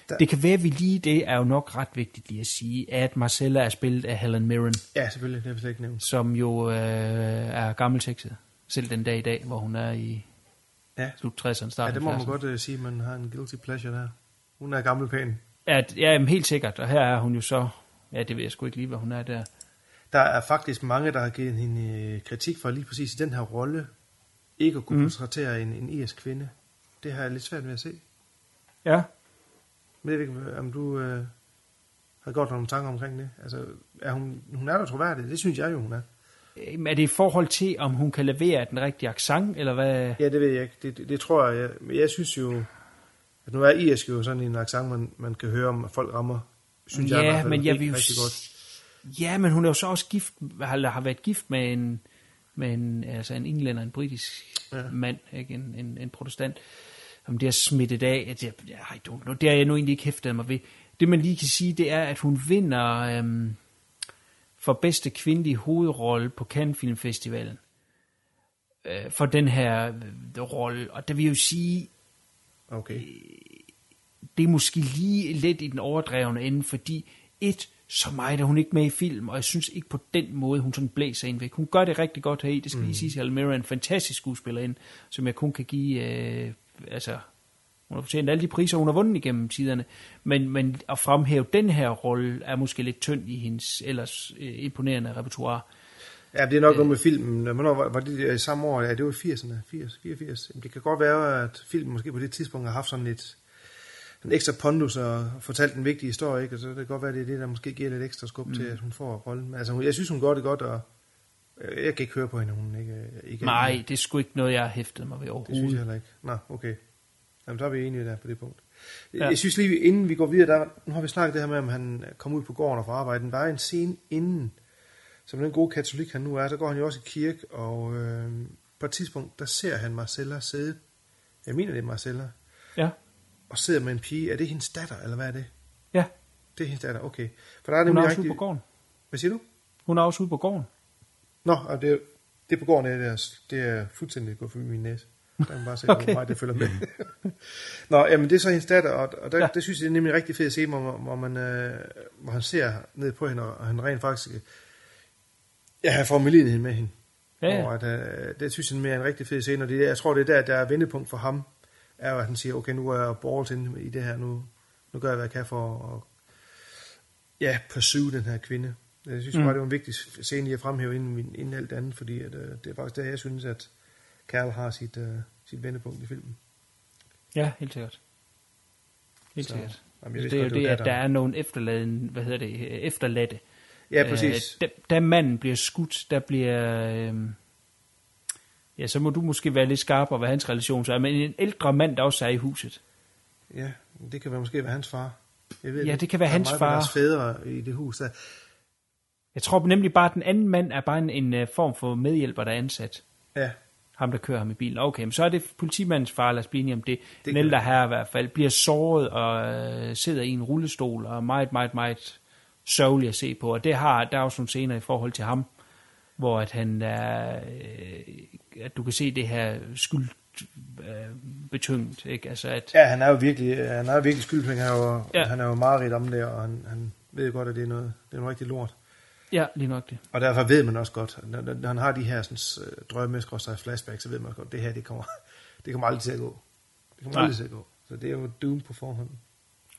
Der- Det kan være, at vi lige, det er jo nok ret vigtigt lige at sige, at Marcella er spillet af Helen Mirren, ja, selvfølgelig, det har vi slet ikke nævnt. som jo øh, er gammeltekset, selv den dag i dag, hvor hun er i Ja. slut 60'erne, Ja, start det må man 70'erne. godt uh, sige, man har en guilty pleasure der. Hun er gammel pæn. At, ja, jamen, helt sikkert, og her er hun jo så, ja, det ved jeg sgu ikke lige, hvad hun er der. Der er faktisk mange, der har givet hende øh, kritik for lige præcis i den her rolle, ikke at kunne mm. portrættere en, en irsk kvinde. Det har jeg lidt svært ved at se. Ja, Men jeg ved ikke, om du øh, har gjort nogle tanker omkring det. Altså, er hun, hun er da troværdig, det synes jeg jo, hun er. Øhm, er det i forhold til, om hun kan levere den rigtige accent, eller hvad? Ja, det ved jeg ikke. Det, det, det tror jeg. Jeg, men jeg synes jo, at nu er irsk jo sådan en accent, man, man kan høre, om folk rammer. Synes jeg, i hvert ja, fald men jeg vil jo godt. Ja, men hun er jo så også gift, har, har været gift med en, med en, altså en englænder, en britisk Ja. mand, ikke? En, en, en protestant. Om det er smittet af, at jeg, I don't know, det har jeg nu egentlig ikke hæftet mig ved. Det man lige kan sige, det er, at hun vinder øhm, for bedste kvindelige hovedrolle på Cannes Film Festivalen. Øh, for den her øh, rolle. Og det vil jo sige, Okay. det er måske lige lidt i den overdrevne ende, fordi et, så meget er hun ikke med i film, og jeg synes ikke på den måde, hun sådan blæser ind væk. Hun gør det rigtig godt heri, det skal mm. lige Mirren er en fantastisk skuespiller ind, som jeg kun kan give, øh, altså, hun har fortjent alle de priser, hun har vundet igennem tiderne, men, men at fremhæve den her rolle er måske lidt tynd i hendes ellers øh, imponerende repertoire. Ja, det er nok noget med filmen. Hvornår var, var det i samme år? Ja, det var i 80'erne. 80, 84. Jamen, det kan godt være, at filmen måske på det tidspunkt har haft sådan lidt en ekstra pondus og fortalt en vigtig historie, ikke? Og så det kan godt være, det er det, der måske giver lidt ekstra skub mm. til, at hun får rollen. Altså, jeg synes, hun gør det godt, og jeg kan ikke høre på hende, hun ikke, ikke Nej, det er sgu ikke noget, jeg har hæftet mig ved Det synes jeg overhovedet. heller ikke. Nå, okay. Jamen, så er vi enige der på det punkt. Ja. Ja. Jeg synes lige, inden vi går videre, der, nu har vi snakket det her med, om han kom ud på gården og fra arbejde. Der er en scene inden, som den gode katolik han nu er, der går han jo også i kirke, og øh, på et tidspunkt, der ser han Marcella sidde, jeg mener det er Marcella, Ja, og sidder med en pige. Er det hendes datter, eller hvad er det? ja. Det er hendes datter, okay. For der er Hun er også ude på gården. Hvad siger du? Hun er også ude på gården. Nå, og det, det er på gården, det er, det er fuldstændig gået forbi min næse. Der kan man bare se, okay. Hvor meget det følger med. Nå, jamen det er så hendes datter, og, og der, ja. Det synes jeg det er nemlig rigtig fedt at se, hvor, hvor, man, øh, hvor han ser ned på hende, og han rent faktisk øh, ja, har formidlet med hende. Ja, ja. Og at, øh, det synes jeg mere er en rigtig fed scene, og det, jeg tror, det er der, der er vendepunkt for ham, er jo, at han siger, okay, nu er jeg balls inde i det her, nu, nu gør jeg, hvad jeg kan for at ja, pursue den her kvinde. Jeg synes mm. Bare, det var en vigtig scene i at fremhæve inden, inden alt andet, fordi at, øh, det er faktisk der, jeg synes, at Carl har sit, uh, sit vendepunkt i filmen. Ja, helt sikkert. Helt Så, sikkert. jamen, jeg det vidste er jo det det, at der datteren. er nogle efterladen, hvad hedder det, øh, efterladte. Ja, præcis. Øh, da, da manden bliver skudt, der bliver... Øh, ja, så må du måske være lidt skarpere, hvad hans relation så er. Men en ældre mand, der også er i huset. Ja, det kan være, måske være hans far. Jeg ved Ja, det kan være hans far. Deres fædre i det hus der. Jeg tror nemlig bare, at den anden mand er bare en, en øh, form for medhjælper, der er ansat. Ja, Ham, der kører ham i bilen. Okay, men så er det politimandens far, lad os blive enige om det. Det Den ældre herre i hvert fald bliver såret og øh, sidder i en rullestol og er meget, meget, meget sørgelig at se på. Og det har, der er også nogle scener i forhold til ham, hvor at han er, øh, at du kan se det her skyld øh, betynget, ikke? Altså at, ja han er jo virkelig, han er jo virkelig skyldpenge. Han er jo, ja. Han er jo meget om det, og han, han ved godt, at det er noget, det er noget rigtig lort. ja, lige nok det. Og derfor ved man også godt, når, når han har de her sådan, øh, drømme, skråstrej flashback, så ved man også godt, det her, det kommer, det kommer aldrig til at gå. Det kommer Nej. aldrig til at gå. Så det er jo doom på forhånd.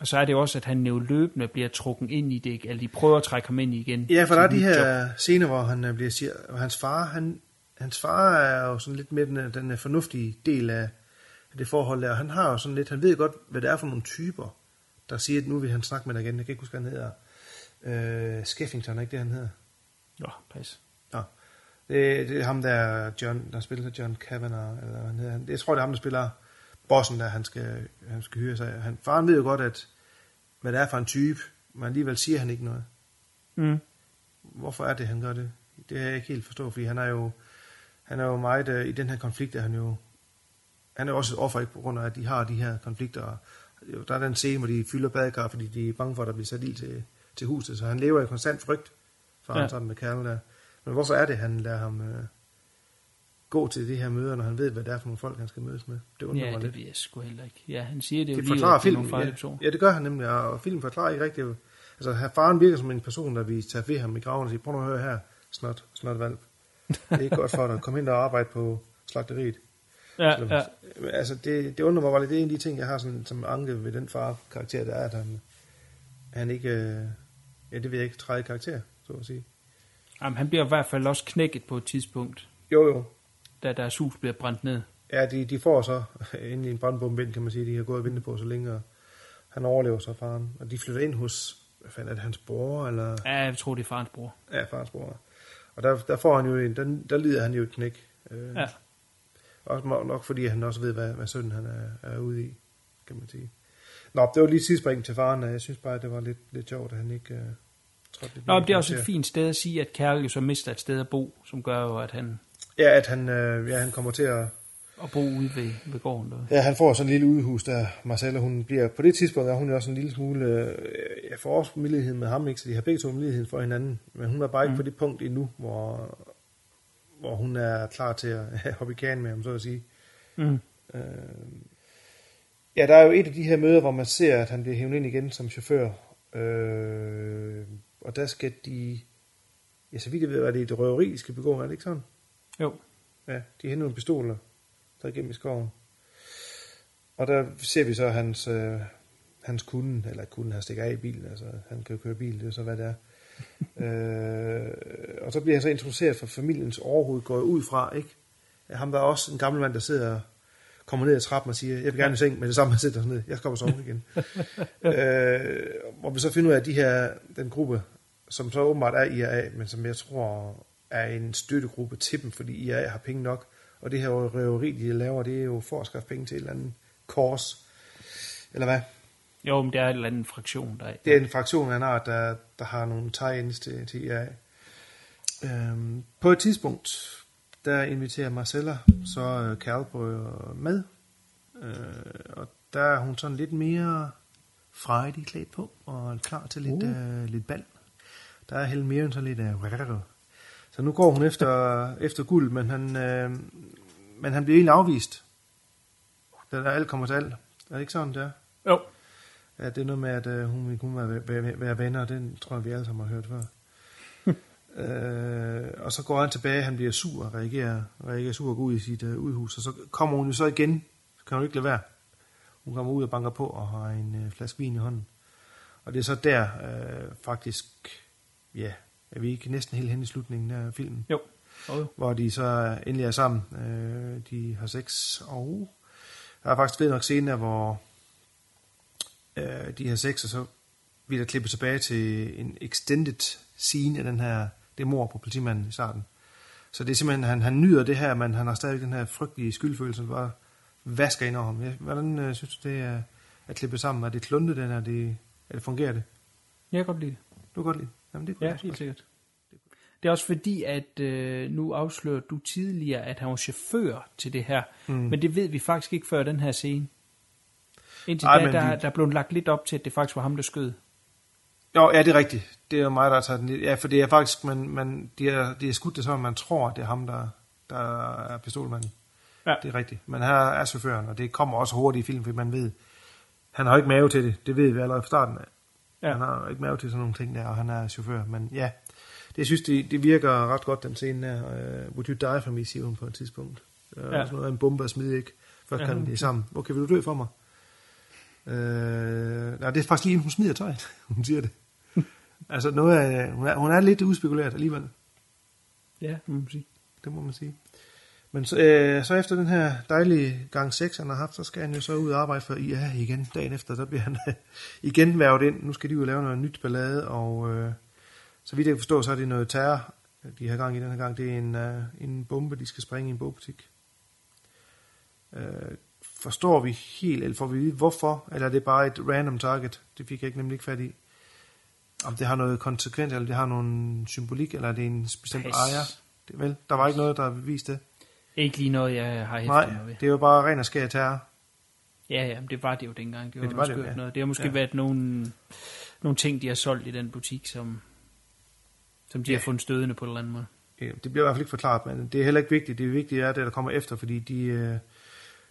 Og så er det også, at han jo løbende bliver trukket ind i det, eller de prøver at trække ham ind igen. Ja, for der er de nyt job. her scener, hvor han øh, bliver siger, og hans far, han, hans far er jo sådan lidt med den, øh, den øh, fornuftige del af, af det forhold der, og han har jo sådan lidt, han ved godt, hvad det er for nogle typer, der siger, at nu vil han snakke med dig igen. Jeg kan ikke huske, hvad han hedder. Øh, Skeffington, er ikke det, han hedder? Nå, pas. Nå. Det, det er ham der, John, der spiller John Kavanagh, eller hvad han hedder. Jeg tror, det er ham, der spiller bossen, der han skal, han skal hyre sig. Han, faren ved jo godt, at hvad det er for en type, men alligevel siger han ikke noget. Mm. Hvorfor er det, han gør det? Det har jeg ikke helt forstået, fordi han er jo, han er jo meget, øh, i den her konflikt er han jo han er også et offer, ikke, på grund af, at de har de her konflikter. Og Der er den scene, hvor de fylder badekar, fordi de er bange for, at der bliver sat ild til, til huset. Så han lever i konstant frygt, for Ja. sammen med Carl der. Men hvorfor er det, han lader ham øh, gå til de her møder, når han ved, hvad det er for nogle folk, han skal mødes med? Det undrer Ja, mig det lidt. ved jeg sgu heller ikke. Ja, han siger det jo Det lige, forklarer det er nogle filmen. farlige Ja, ja, det gør han nemlig, og filmen forklarer ikke rigtigt. Altså, her- faren virker som en person, der vi tager ved ham i graven og siger, prøv nu at høre her, snot, snot valp. Det er ikke godt for dig. Kom ind og arbejde på slagteriet. Ja, Selvom- ja. Altså, det, det undrer mig bare lidt. Det er en af de ting, jeg har sådan, som anke ved den far-karakter, der er, at han, han ikke, øh, ja, det vil jeg ikke træde karakter, så at sige. Jamen, han bliver i hvert fald også knækket på et tidspunkt, Jo, jo. Da deres hus bliver brændt ned. Ja, de, de får så ind i en brandbombe, kan man sige. De har gået og ventet på så længe, og han overlever så faren. Og de flytter ind hos, hvad fanden er det, hans bror, eller... Ja, jeg tror, det er farens bror. Ja, farens bror. Og der, der får han jo en, der, der lider han jo et knæk. Øh, Ja. Også nok fordi han også ved, hvad, hvad sønnen han er, er ude i, kan man sige. Nå, det var lige tidsspring til faren, og jeg synes bare, det var lidt, lidt sjovt, at han ikke øh, trådte lidt Nå, det er også et fint sted at sige, at Kærl jo så mister et sted at bo, som gør jo, at han Ja, at han, øh, ja, han kommer til at... at bo ude ved, ved gården. Der. Ja, han får sådan en lille udehus der, Marcella, hun bliver... På det tidspunkt er hun jo også en lille smule... Øh, jeg får også milighed med ham, ikke? Så de har begge to milighed for hinanden. Men hun er bare ikke Mm. på det punkt endnu, hvor, hvor hun er klar til at hoppe i kagen med ham, så at sige. Mm. Øh, ja, der er jo et af de her møder, hvor man ser, at han bliver hævet ind igen som chauffør. Øh, og der skal de... Ja, så vidt jeg ved, er det et røveri, de skal begå, er det ikke sådan? Jo. Ja, de henter nogle pistoler, der er igennem i skoven. Og der ser vi så hans, øh, hans kunde, eller kunde, han stikker af i bilen, altså han kan jo køre bil, det er så hvad det er. øh, og så bliver han så introduceret for familiens overhoved, går ud fra, ikke? Ham der er også en gammel mand, der sidder kommer ned ad trappen og siger, jeg vil gerne i seng, men det samme, han sætter sig ned, jeg skal op og sove igen. øh, hvor vi så finder ud af, at de her, den gruppe, som så åbenbart er IRA, men som jeg tror er en støttegruppe til dem, fordi IRA har penge nok, og det her røveri, de laver, det er jo for at skaffe penge til et eller andet kors, eller hvad? Jo, men det er en eller anden fraktion, der er. Det er en fraktion af en art, der, der har nogle tie-ins til, til IRA. Øhm, på et tidspunkt, der inviterer Marcella så øh, Carlbrød med, øh, og der er hun sådan lidt mere frejdig klædt på, og klar til lidt, uh. øh, lidt bal. Der er Helen Mirren sådan lidt... Øh, så nu går hun efter, efter guld, men han, øh, men han bliver egentlig afvist. Da der alt kommer til alt. Er det ikke sådan, det er? Jo. Ja, det er noget med, at øh, hun vil kun være, være, være venner, den tror jeg, vi alle sammen har hørt før. øh, og så går han tilbage, han bliver sur og reagerer, reagerer sur og går ud i sit øh, udhus, og så kommer hun jo så igen, så kan hun ikke lade være. Hun kommer ud og banker på og har en øh, flaske vin i hånden. Og det er så der øh, faktisk, ja, er vi ikke næsten helt hen i slutningen af filmen? Jo. Oh. Hvor de så endelig er sammen. Øh, de har sex, og der er faktisk ved nok scener, hvor øh, de har sex, og så bliver der klippet tilbage til en extended scene af den her, det mor på politimanden i starten. Så det er simpelthen, han, han nyder det her, men han har stadig den her frygtelige skyldfølelse, bare vasker ind over ham. Hvordan øh, synes du, det er at klippe sammen? Er det kluntet, den er det, er det fungerer det? Jeg kan godt lide det. Du kan godt lide det? Jamen, det kunne Ja, helt sikkert. Det er også fordi, at øh, nu afslører du tidligere, at han var chauffør til det her. Mm. Men det ved vi faktisk ikke før den her scene. Indtil Ej, da, der, vi- der blev lagt lidt op til, at det faktisk var ham, der skød. Jo, ja, det er rigtigt. Det er jo mig, der har taget den. Ja, for det er faktisk, man, man, de, er, de er skudt det, så man tror, det er ham, der, der er pistolmanden. Ja. Det er rigtigt. Men her er chaufføren, og det kommer også hurtigt i film, fordi man ved, han har ikke mave til det. Det ved vi allerede fra starten af. Ja. Han har ikke mave til sådan nogle ting der, og han er chauffør. Men ja, det jeg synes, det, det virker ret godt, den scene der. Uh, would you die for me, siger hun på et tidspunkt. Det er Ja. sådan noget en bombe at smide, ikke? Ja, kan de sammen. Okay, vil du dø for mig? Uh, nej, det er faktisk lige, hun smider tøjet. hun siger det. altså, noget af, hun, er, hun er lidt uspekuleret alligevel. Ja, må man sige. Det må man sige. Men så, øh, så efter den her dejlige gang 6, han har haft, så skal han jo så ud og arbejde for IA igen. Dagen efter, der bliver han igen værvet ind. Nu skal de jo lave noget nyt ballade, og øh, så vidt jeg kan forstå, så er det noget terror, de har gang i den her gang. Det er en, øh, en bombe, de skal springe i en bogbutik. Øh, forstår vi helt, eller får vi vide, hvorfor? Eller er det bare et random target? Det fik jeg ikke nemlig ikke fat i. Om det har noget konsekvent, eller det har nogen symbolik, eller er det en bestemt Pas. ejer? Det, vel, der var ikke noget, der viste det. Ikke lige noget, jeg har hæftet Nej, mig ved. det er jo bare ren og skær terror. Ja, ja, men det var det jo dengang. Det var, Ja, det var det, ja. noget. Det har måske Ja. været nogle, nogle ting, de har solgt i den butik, som, som de ja. har fundet stødende på en eller anden måde. Ja, Det bliver i hvert fald ikke forklaret, men det er heller ikke vigtigt. Det vigtige er det, der kommer efter, fordi de, øh,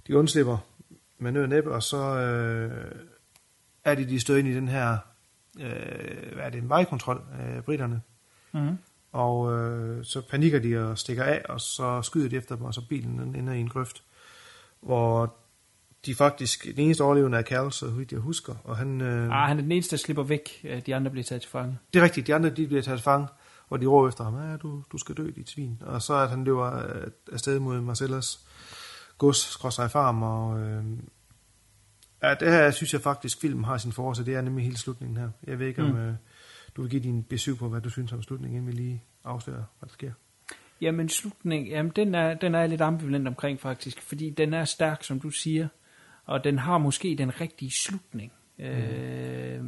de undslipper med nød og næppe, og så øh, er de, de støder ind i den her, øh, hvad er det, en vejkontrol af britterne. Mm-hmm. Og øh, så panikker de og stikker af, og så skyder de efter dem, og så bilen den ender i en grøft, hvor de faktisk, den eneste overlevende er Cal, så vidt jeg husker, og han... Øh, Ah, han er den eneste, der slipper væk. Øh, De andre bliver taget til fange. det er rigtigt, de andre de bliver taget til fange, og de råber efter ham, ja, du, du skal dø, dit svin. Og så at han løber øh, afsted mod Marcellus gods, skråstrej farm, og øh, ja, det her synes jeg faktisk, filmen har sin force, det er nemlig hele slutningen her. Jeg ved ikke, om Mm. øh, du vil give din besøg på, hvad du synes om slutningen, inden vi lige afslører, hvad der sker. Jamen slutning, jamen den er, den er jeg lidt ambivalent omkring faktisk, fordi den er stærk, som du siger, og den har måske den rigtige slutning. Mm. Øh,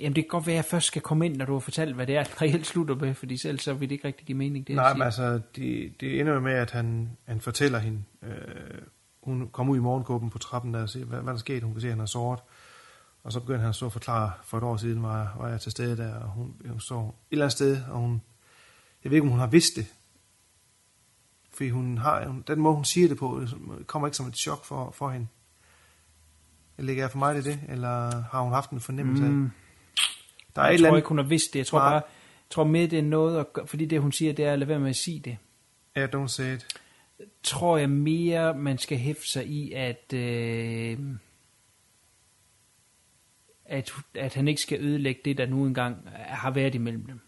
jamen det kan godt være, at jeg først skal komme ind, når du har fortalt, hvad det er, den reelt slutter med, fordi selv så vil det ikke rigtig give mening. Det, Nej, men altså, det, det ender med, at han, han fortæller hende, øh, hun kommer ud i morgenkåben på trappen der og siger, hvad, hvad der skete, hun kan se, at han har såret. Og så begynder han så at forklare, for et år siden var, var jeg til stede der, og hun, hun står et eller andet sted, og hun, jeg ved ikke, om hun har vidst det. Fordi hun har, den måde, hun siger det på, det kommer ikke som et chok for, for hende. Ligger jeg for mig i det, eller har hun haft en fornemmelse af? Mm. Der er jeg et eller tror andet, ikke, hun har vidst det. Jeg tror bare, jeg tror mere, det er noget, at gøre, fordi det hun siger, det er at lade være med at sige det. ja, don't say it. tror jeg mere, man skal hæfte sig i, at, øh, at, at han ikke skal ødelægge det, der nu engang har været imellem dem.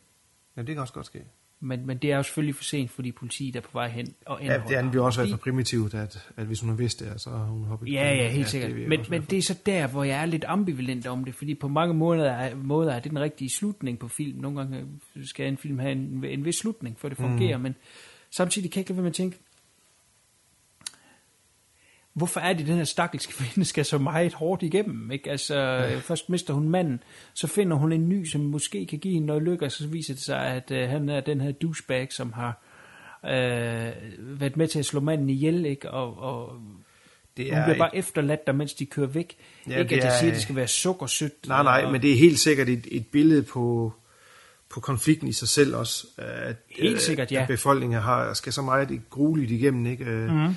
Ja, det kan også godt ske. Men, men det er jo selvfølgelig for sent, fordi politiet er på vej hen og Ja, det andet bliver også været for Fordi- primitivt, at, at hvis hun har vidst det, så har hun hoppet Ja, ja, helt det sikkert. jeg men, men det er så der, hvor jeg er lidt ambivalent om det, fordi på mange måder er, måder er det den rigtige slutning på film. Nogle gange skal en film have en, en vis slutning, for det fungerer, mm. men samtidig kan jeg ikke lade være med at tænke, hvorfor er det, den her stakkels kvinde skal så meget hårdt igennem? Ikke? Altså, ja. først mister hun manden, så finder hun en ny, som måske kan give hende noget lykke, og så viser det sig, at øh, han er den her douchebag, som har øh, været med til at slå manden ihjel, ikke? Og, og Det hun er bliver et- bare efterladt der, mens de kører væk. Ja, ikke det at jeg er- siger, at det skal være sukkersødt. Nej, nej, og- men det er helt sikkert et, et billede på, på konflikten i sig selv også. At, Helt øh, sikkert, ja. At befolkningen har, skal så meget grueligt igennem, ikke? Øh, Mhm.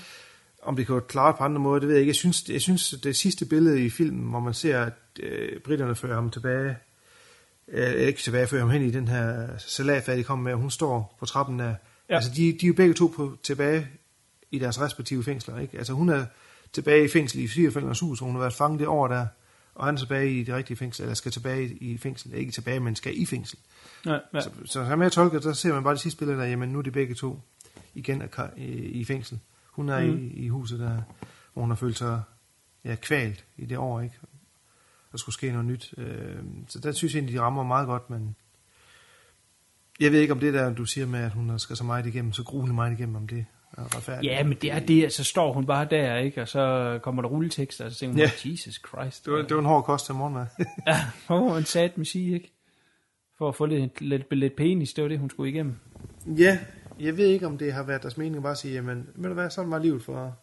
Om det kan klare på andre måder, det ved jeg ikke. Jeg synes, jeg synes det sidste billede i filmen, hvor man ser, at øh, britterne fører ham tilbage, øh, ikke tilbage, fører ham hen i den her salatfad, de kommer med, og hun står på trappen der. Ja. Altså, de, de er jo begge to på, tilbage i deres respektive fængsler, ikke? Altså, hun er tilbage i fængsel i svigerforældrenes hus, og hun har været fanget det år der, og han er tilbage i det rigtige fængsel, eller skal tilbage i fængsel, ikke tilbage, men skal i fængsel. Ja, ja. Så, så som jeg tolker, der ser man bare det sidste billede der, jamen nu er de begge to igen i fængsel. Hun er mm. I, i huset der, hvor hun har følt sig ja, kvalt i det år, ikke? Der skulle ske noget nyt. Øh, så der synes jeg egentlig, de rammer meget godt, men jeg ved ikke om det der, du siger med, at hun skal så meget igennem, så grueligt meget igennem, om det er retfærdigt. Ja, men det er det, så står hun bare der, ikke? Og så kommer der rulletekster, og så tænker hun, Ja. Jesus Christ. Det var, det var en hård kost til morgenmad. Ja, må man sat sige, ikke? For at få lidt, lidt, lidt penis, det var det, hun skulle igennem. Ja, jeg ved ikke, om det har været deres mening bare at sige, jamen, ved du hvad, sådan var livet for,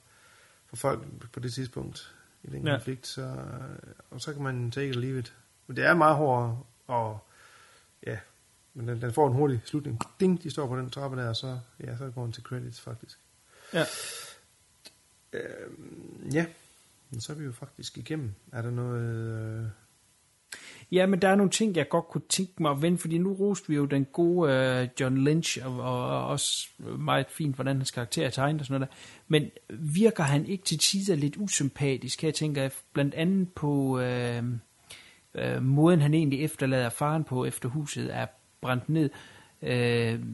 for folk på det tidspunkt i den Ja. konflikt, så, og så kan man take it or leave it. Men det er meget hårdt, og ja, men den, den får en hurtig slutning. Ding, de står på den trappe der, og så, ja, så går den til credits faktisk. Ja. Øhm, ja, men så er vi jo faktisk igennem. Er der noget... Øh, Ja, men der er nogle ting, jeg godt kunne tænke mig at vende, fordi nu roste vi jo den gode uh, John Lynch, og, og også meget fint, hvordan hans karakter er tegnet og sådan noget der. Men virker han ikke til tider lidt usympatisk? Her tænker jeg blandt andet på uh, uh, måden, han egentlig efterlader faren på, efter huset er brændt ned. Uh,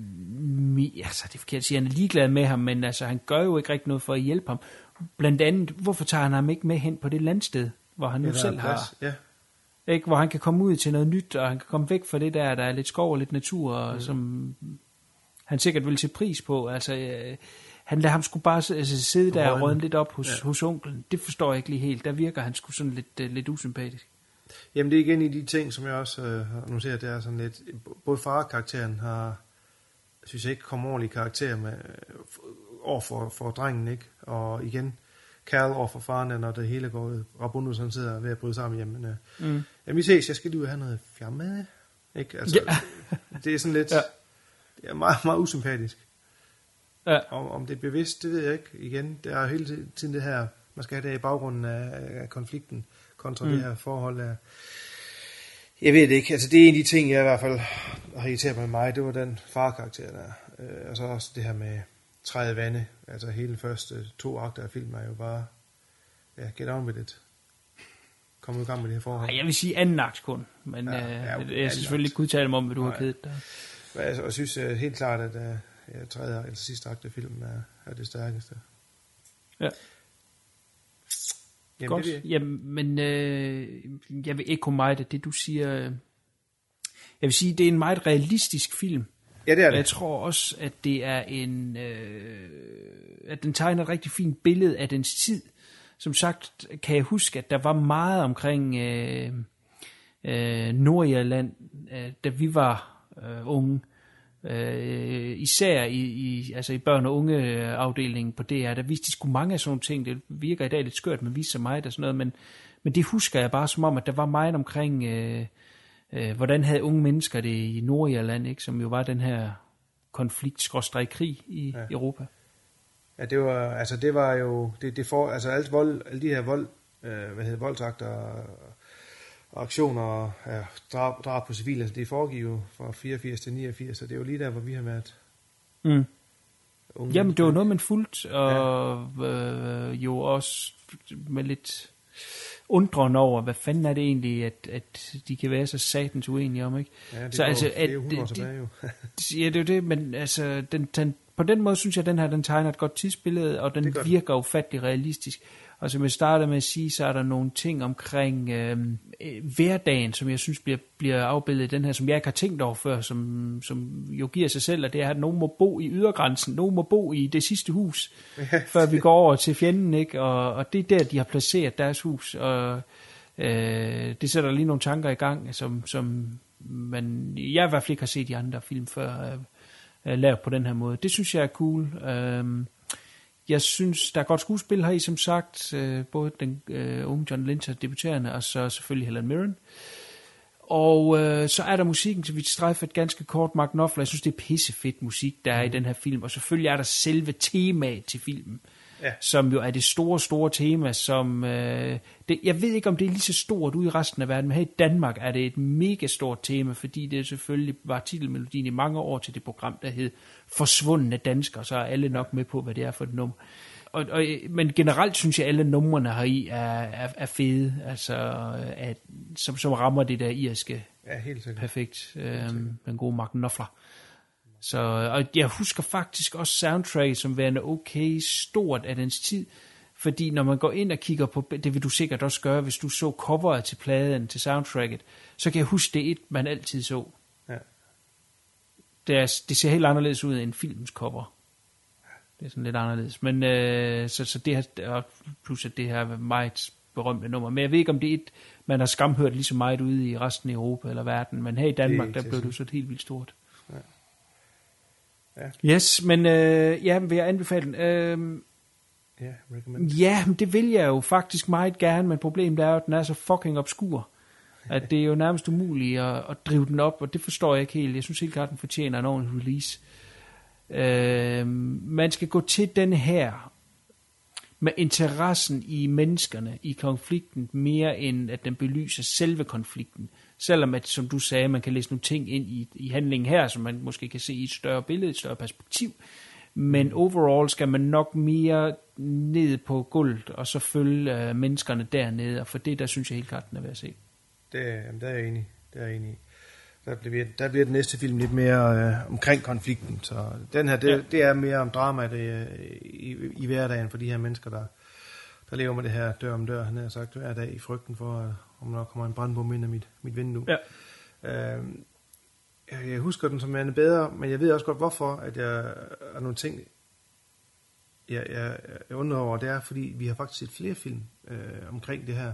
mi, altså, det er forkert at sige, han er ligeglad med ham, men altså, han gør jo ikke rigtig noget for at hjælpe ham. Blandt andet, hvorfor tager han ham ikke med hen på det landsted, hvor han nu ja, selv har... Ja, Ikke? Hvor han kan komme ud til noget nyt, og han kan komme væk fra det der, der er lidt skov og lidt natur, og mm. som han sikkert vil til pris på. Altså, øh, han lader ham skulle bare altså, sidde der og Rådne. lidt op hos, Ja. hos onklen. Det forstår jeg ikke lige helt. Der virker han sgu sådan lidt, øh, lidt usympatisk. Jamen det er igen i de ting, som jeg også øh, har noteret, det er sådan lidt, både farkarakteren har synes jeg ikke kommer ordentlig karakter med, over for, for drengen, ikke? Og igen, Carl over for faren, når det hele går ud. Rabundus, han sidder ved at bryde sammen hjemme. Men, øh, Mm. Jamen, vi ses, jeg skal lige ud og have noget flamme. Ikke? Altså, Ja. det er sådan lidt, Ja. det er meget, meget usympatisk. Ja. Om, om det er bevidst, det ved jeg ikke. Igen, det er hele tiden det her, man skal have det i baggrunden af, af konflikten, kontra Mm. mm. det her forhold af, jeg ved det ikke, altså det er en af de ting, jeg i hvert fald har irriteret mig meget, det var den farkarakter der. Øh, og så også det her med træet vande, altså hele de første to akter af filmen er jo bare, ja, get on with it. Kom i gang med det her forhold. Ej, jeg vil sige anden akt kun, men Ja, ja, ja, jeg skal selvfølgelig ikke udtale mig om, hvad du har Nej. kedet dig. Jeg, synes uh, helt klart, at uh, ja, tredje eller sidste akt af filmen er, er det stærkeste. Ja. Jamen, Godt. det. Jamen, men øh, jeg vil ikke meget af det, du siger. øh, Jeg vil sige, det er en meget realistisk film. Ja, det er Og det. Jeg tror også, at det er en, øh, at den tegner et rigtig fint billede af dens tid. Som sagt kan jeg huske, at der var meget omkring øh, øh, Nordirland, øh, da vi var øh, unge. Øh, især i, i, altså i børn- og unge afdelingen på DR, der viste de sgu mange af sådan nogle ting. Det virker i dag lidt skørt, men viser så meget og sådan noget, men, men det husker jeg bare som om, at der var meget omkring, øh, øh, hvordan havde unge mennesker det i Nordirland, ikke? som jo var den her konflikt krig i ja. Europa. Ja, det var, altså det var jo, det, det for, altså alt vold, alle de her vold, øh, hvad hedder voldsakter og, aktioner og ja, drab, drab på civile, altså det foregik jo fra 84 til 89, så det er jo lige der, hvor vi har været Mm. unge. Jamen, det var noget, man fulgte, og ja. øh, jo også med lidt undren over, hvad fanden er det egentlig, at, at de kan være så satans uenige om, ikke? Ja, det så altså, år det- tilbage jo. Ja, det er jo det, men altså, den, den, på den måde synes jeg, at den her, den tegner et godt tidsbillede, og den. virker ufattelig realistisk. Og som jeg startede med at sige, så er der nogle ting omkring øh, øh, hverdagen, som jeg synes bliver, bliver afbildet i den her, som jeg ikke har tænkt over før, som, som jo giver sig selv, at det er, at nogen må bo i ydergrænsen, nogen må bo i det sidste hus, før vi går over til fjenden, ikke? Og, og det er der, de har placeret deres hus, og øh, det sætter lige nogle tanker i gang, som, som man, jeg i hvert fald ikke har set i andre film før, øh, øh, lavet på den her måde. Det synes jeg er cool. Øhm, jeg synes, der er godt skuespil her i, som sagt. Øh, både den øh, unge John Lynch, debuterende, og så selvfølgelig Helen Mirren. Og øh, så er der musikken, så vi strejfer et ganske kort Mark Knopfler. Jeg synes, det er pissefedt musik, der er i den her film. Og selvfølgelig er der selve temaet til filmen, Ja. som jo er det store, store tema, som... Øh, det, jeg ved ikke, om det er lige så stort ude i resten af verden, men her i Danmark er det et mega stort tema, fordi det selvfølgelig var titelmelodien i mange år til det program, der hed Forsvundne Danskere, så er alle nok med på, hvad det er for et nummer. Og, og, men generelt synes jeg, at alle numrene heri er, er, er fede, altså, at, som, som rammer det der irske Ja, helt sikkert. perfekt. Øhm, den gode Mark Knopfler. Så, og jeg husker faktisk også soundtrack som værende okay stort af dens tid, fordi når man går ind og kigger på, det vil du sikkert også gøre, hvis du så coveret til pladen, til soundtracket, så kan jeg huske, det et, man altid så. Ja. Det, er, det ser helt anderledes ud end filmens cover. Det er sådan lidt anderledes. Men øh, så, så det her, plus at det her er meget berømte nummer. Men jeg ved ikke, om det er et, man har skamhørt lige så meget ude i resten af Europa eller verden, men her i Danmark, der blev det så helt vildt stort. Ja. Yes, men øh, ja, vil jeg anbefale den. Øh, Ja, recommend. ja, men det vil jeg jo faktisk meget gerne, men problemet er jo, at den er så fucking obskur. At det er jo nærmest umuligt at, at drive den op, og det forstår jeg ikke helt. Jeg synes helt klart, den fortjener en ordentlig release. Øh, man skal gå til den her med interessen i menneskerne, i konflikten, mere end at den belyser selve konflikten. Selvom at, som du sagde, man kan læse nogle ting ind i, i handlingen her, som man måske kan se i et større billede, et større perspektiv. Men overall skal man nok mere ned på gulvet, og så følge øh, menneskerne dernede, og for det, der synes jeg helt klart, den er ved at se. Det, jamen, der er jeg enig. Der er jeg enig. Der bliver, der bliver den næste film lidt mere øh, omkring konflikten. Så den her, det, Ja. det er mere om dramaet øh, i, i hverdagen for de her mennesker, der, der lever med det her dør om dør, han har sagt, hver dag i frygten for, øh, om der kommer en brandbombe ind af mit, mit vindue. Ja. Øh, jeg, jeg husker den som værende bedre, men jeg ved også godt, hvorfor at jeg er nogle ting, jeg, jeg, jeg undrer over, det er, fordi vi har faktisk set flere film øh, omkring det her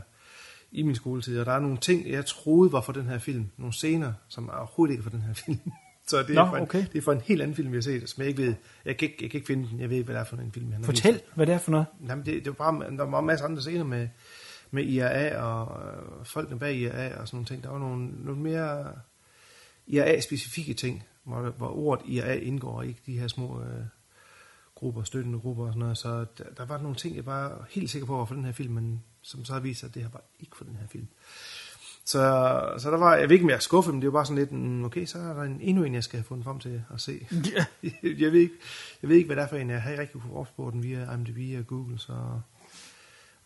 i min skoletid, og der er nogle ting, jeg troede var for den her film, nogle scener, som er overhovedet ikke for den her film. Så det er, Nå, for en, okay. det er for en helt anden film, vi har set, som jeg ikke ved. Jeg kan ikke, jeg kan ikke finde den. Jeg ved ikke, hvad det er for en film. Han Fortæl, vist. hvad det er for noget. Jamen, det, det var bare, der var en masse andre scener med, med IRA og øh, folkene bag IRA og sådan nogle ting. Der var nogle, nogle mere IRA-specifikke ting, hvor, hvor ordet IRA indgår, ikke de her små øh, grupper, støttende grupper og sådan noget. Så der, der var nogle ting, jeg var helt sikker på var for den her film, men som så har vist sig, at det her var ikke for den her film. Så, så der var, jeg ved ikke, om jeg er skuffet, men det var bare sådan lidt, mm, okay, så er der en, endnu en, jeg skal have fundet frem til at se. Ja. jeg, ved ikke, jeg ved ikke, hvad det er for en, jeg har ikke rigtig kunne opspore den via IMDb og Google, så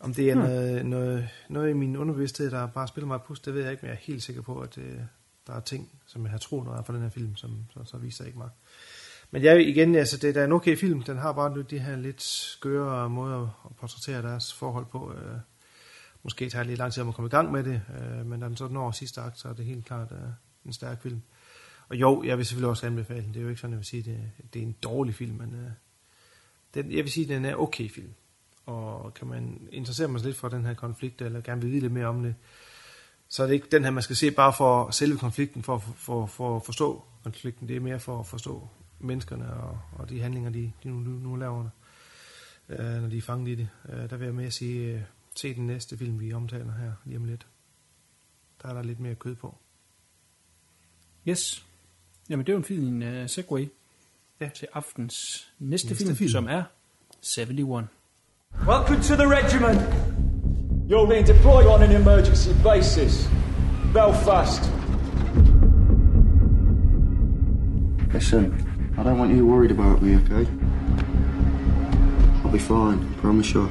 om det er Hmm. noget, noget, noget i min underbevidsthed, der bare spiller mig pust, det ved jeg ikke, men jeg er helt sikker på, at øh, der er ting, som jeg har troet, er for den her film, som så, så viser ikke mig. Men jeg igen, altså det er da en okay film, den har bare nu de her lidt skøre måder at portrættere deres forhold på. Øh, måske tager det lidt lang tid om at komme i gang med det, øh, men når den så når sidste akt, så er det helt klart øh, en stærk film. Og jo, jeg vil selvfølgelig også anbefale den. Det er jo ikke sådan, jeg vil sige, det, det er en dårlig film, men øh, den, jeg vil sige, den er okay film. Og kan man interessere mig lidt for den her konflikt, eller gerne vil vide lidt mere om det, så er det ikke den her, man skal se bare for selve konflikten, for, for, for, for at forstå konflikten. Det er mere for at forstå menneskerne og, og de handlinger, de, de nu, nu laver, øh, når de er fanget i det. Øh, der vil jeg mere sige, øh, se den næste film, vi omtaler her lige om lidt. Der er der lidt mere kød på. Yes. Jamen, det er jo en fin uh, segway ja. til aftens næste, Næste film, film. som er 71. Welcome to the regiment. You're being deployed on an emergency basis. Belfast. Listen, I don't want you worried about me, okay? I'll be fine, promise you.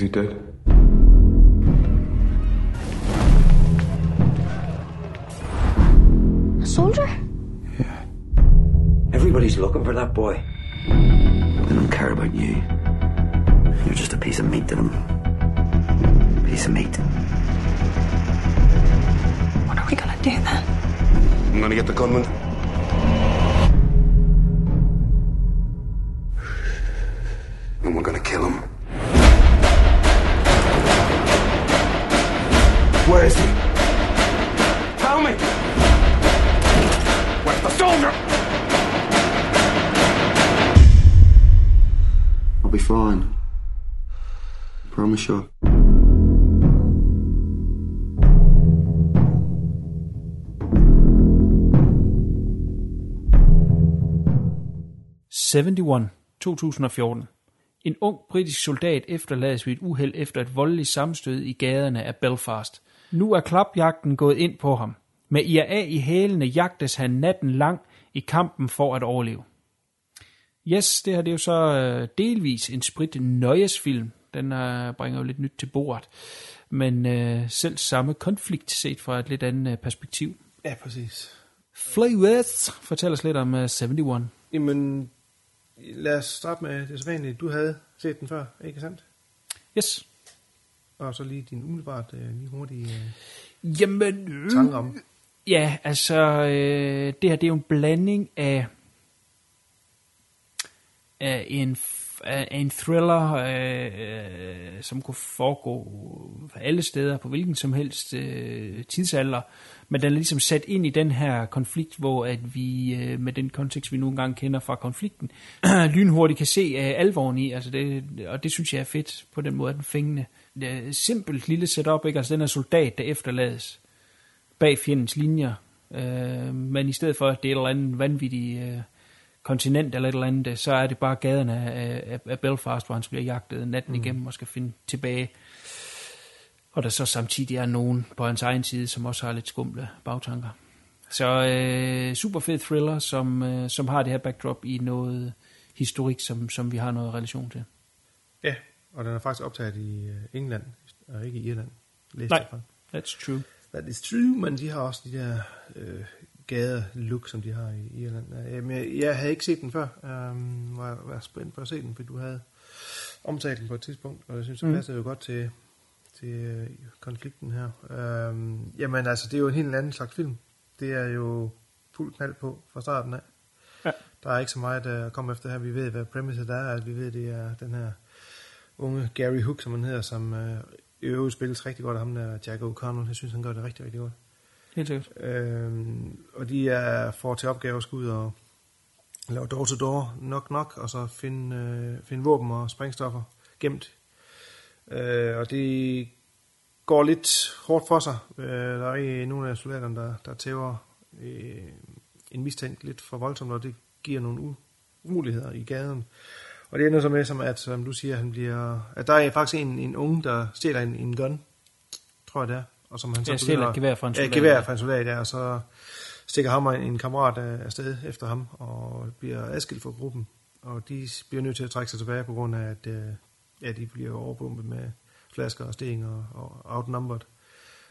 He dead? A soldier? Yeah. Everybody's looking for that boy. They don't care about you. You're just a piece of meat to them. Piece of meat. What are we gonna do then? I'm gonna get the gunman. Where is he? Tell me! Where's the soldier? I'll be fine. Promise you. 71, 2014. En ung britisk soldat efterlades ved et uheld efter et voldeligt sammenstød i gaderne af Belfast. Nu er klapjagten gået ind på ham. Med IRA i hælene jagtes han natten lang i kampen for at overleve. Yes, det her det er jo så øh, delvis en sprit nøjesfilm. Den øh, bringer jo lidt nyt til bordet. Men øh, selv samme konflikt set fra et lidt andet øh, perspektiv. Ja, præcis. Flavors fortæller os lidt om øh, 71. Jamen, lad os starte med det sædvanlige. Du havde set den før, ikke sandt? Yes. Og så lige din umiddelbart, øh, lige hurtige øh, Jamen, øh, tanker om. Ja, altså, øh, det her det er jo en blanding af, af en, af en thriller, øh, øh, som kunne foregå alle steder, på hvilken som helst øh, tidsalder, men den er ligesom sat ind i den her konflikt, hvor at vi øh, med den kontekst, vi nu engang kender fra konflikten, lynhurtigt kan se øh, alvoren i, altså det, og det synes jeg er fedt på den måde, den fængende. Det et simpelt lille setup, ikke? altså den her soldat, der efterlades, bag fjendens linjer. Øh, men i stedet for, at det er et eller andet vanvittigt øh, kontinent eller et eller andet, øh, så er det bare gaderne af, af, af Belfast, hvor han bliver jagtet natten mm. igennem og skal finde tilbage. Og der så samtidig er nogen på hans egen side, som også har lidt skumle bagtanker. Så øh, super fed thriller, som, øh, som har det her backdrop i noget historik, som, som vi har noget relation til. Ja, og den er faktisk optaget i øh, England, og ikke i Irland. Læste Nej, jeg fra. that's true. That is true, men de har også de der øh, gade-look, som de har i Irland. Øh, Men jeg, jeg havde ikke set den før. Um, var, var spændt på at se den, fordi du havde omtalt den på et tidspunkt, og jeg synes, det Mm. passede jo godt til, til øh, konflikten her. Um, jamen altså, det er jo en helt anden slags film. Det er jo fuld knald på fra starten af. Ja. Der er ikke så meget at komme efter her. Vi ved, hvad premisset er. At vi ved, det er den her unge Gary Hook, som han hedder, som øh, øvrigt spilles rigtig godt af ham der, Jack O'Connell. Jeg synes, han gør det rigtig, rigtig godt. Helt sikkert. Øhm, og de er, får til opgave at skulle ud og lave door-to-door, nok-nok, og så finde, øh, finde våben og sprængstoffer gemt. Øh, og det går lidt hårdt for sig. Øh, der er ikke nogle af soldaterne, der, der tæver øh, en mistænkt lidt for voldsomt, og det giver nogle umuligheder i gaden. Og det ender så med, som at, som du siger, han bliver, at der er faktisk en, en unge, der stjæler en, en gun, tror jeg det er. Og som han så Ja, stjæler et gevær fra en Ja, soldat, gevær ja. fra en soldat, ja, og så stikker ham og en, en kammerat af- afsted efter ham, og bliver adskilt fra gruppen. Og de bliver nødt til at trække sig tilbage på grund af, at øh, ja, de bliver overbombet med flasker og sten og, og outnumbered.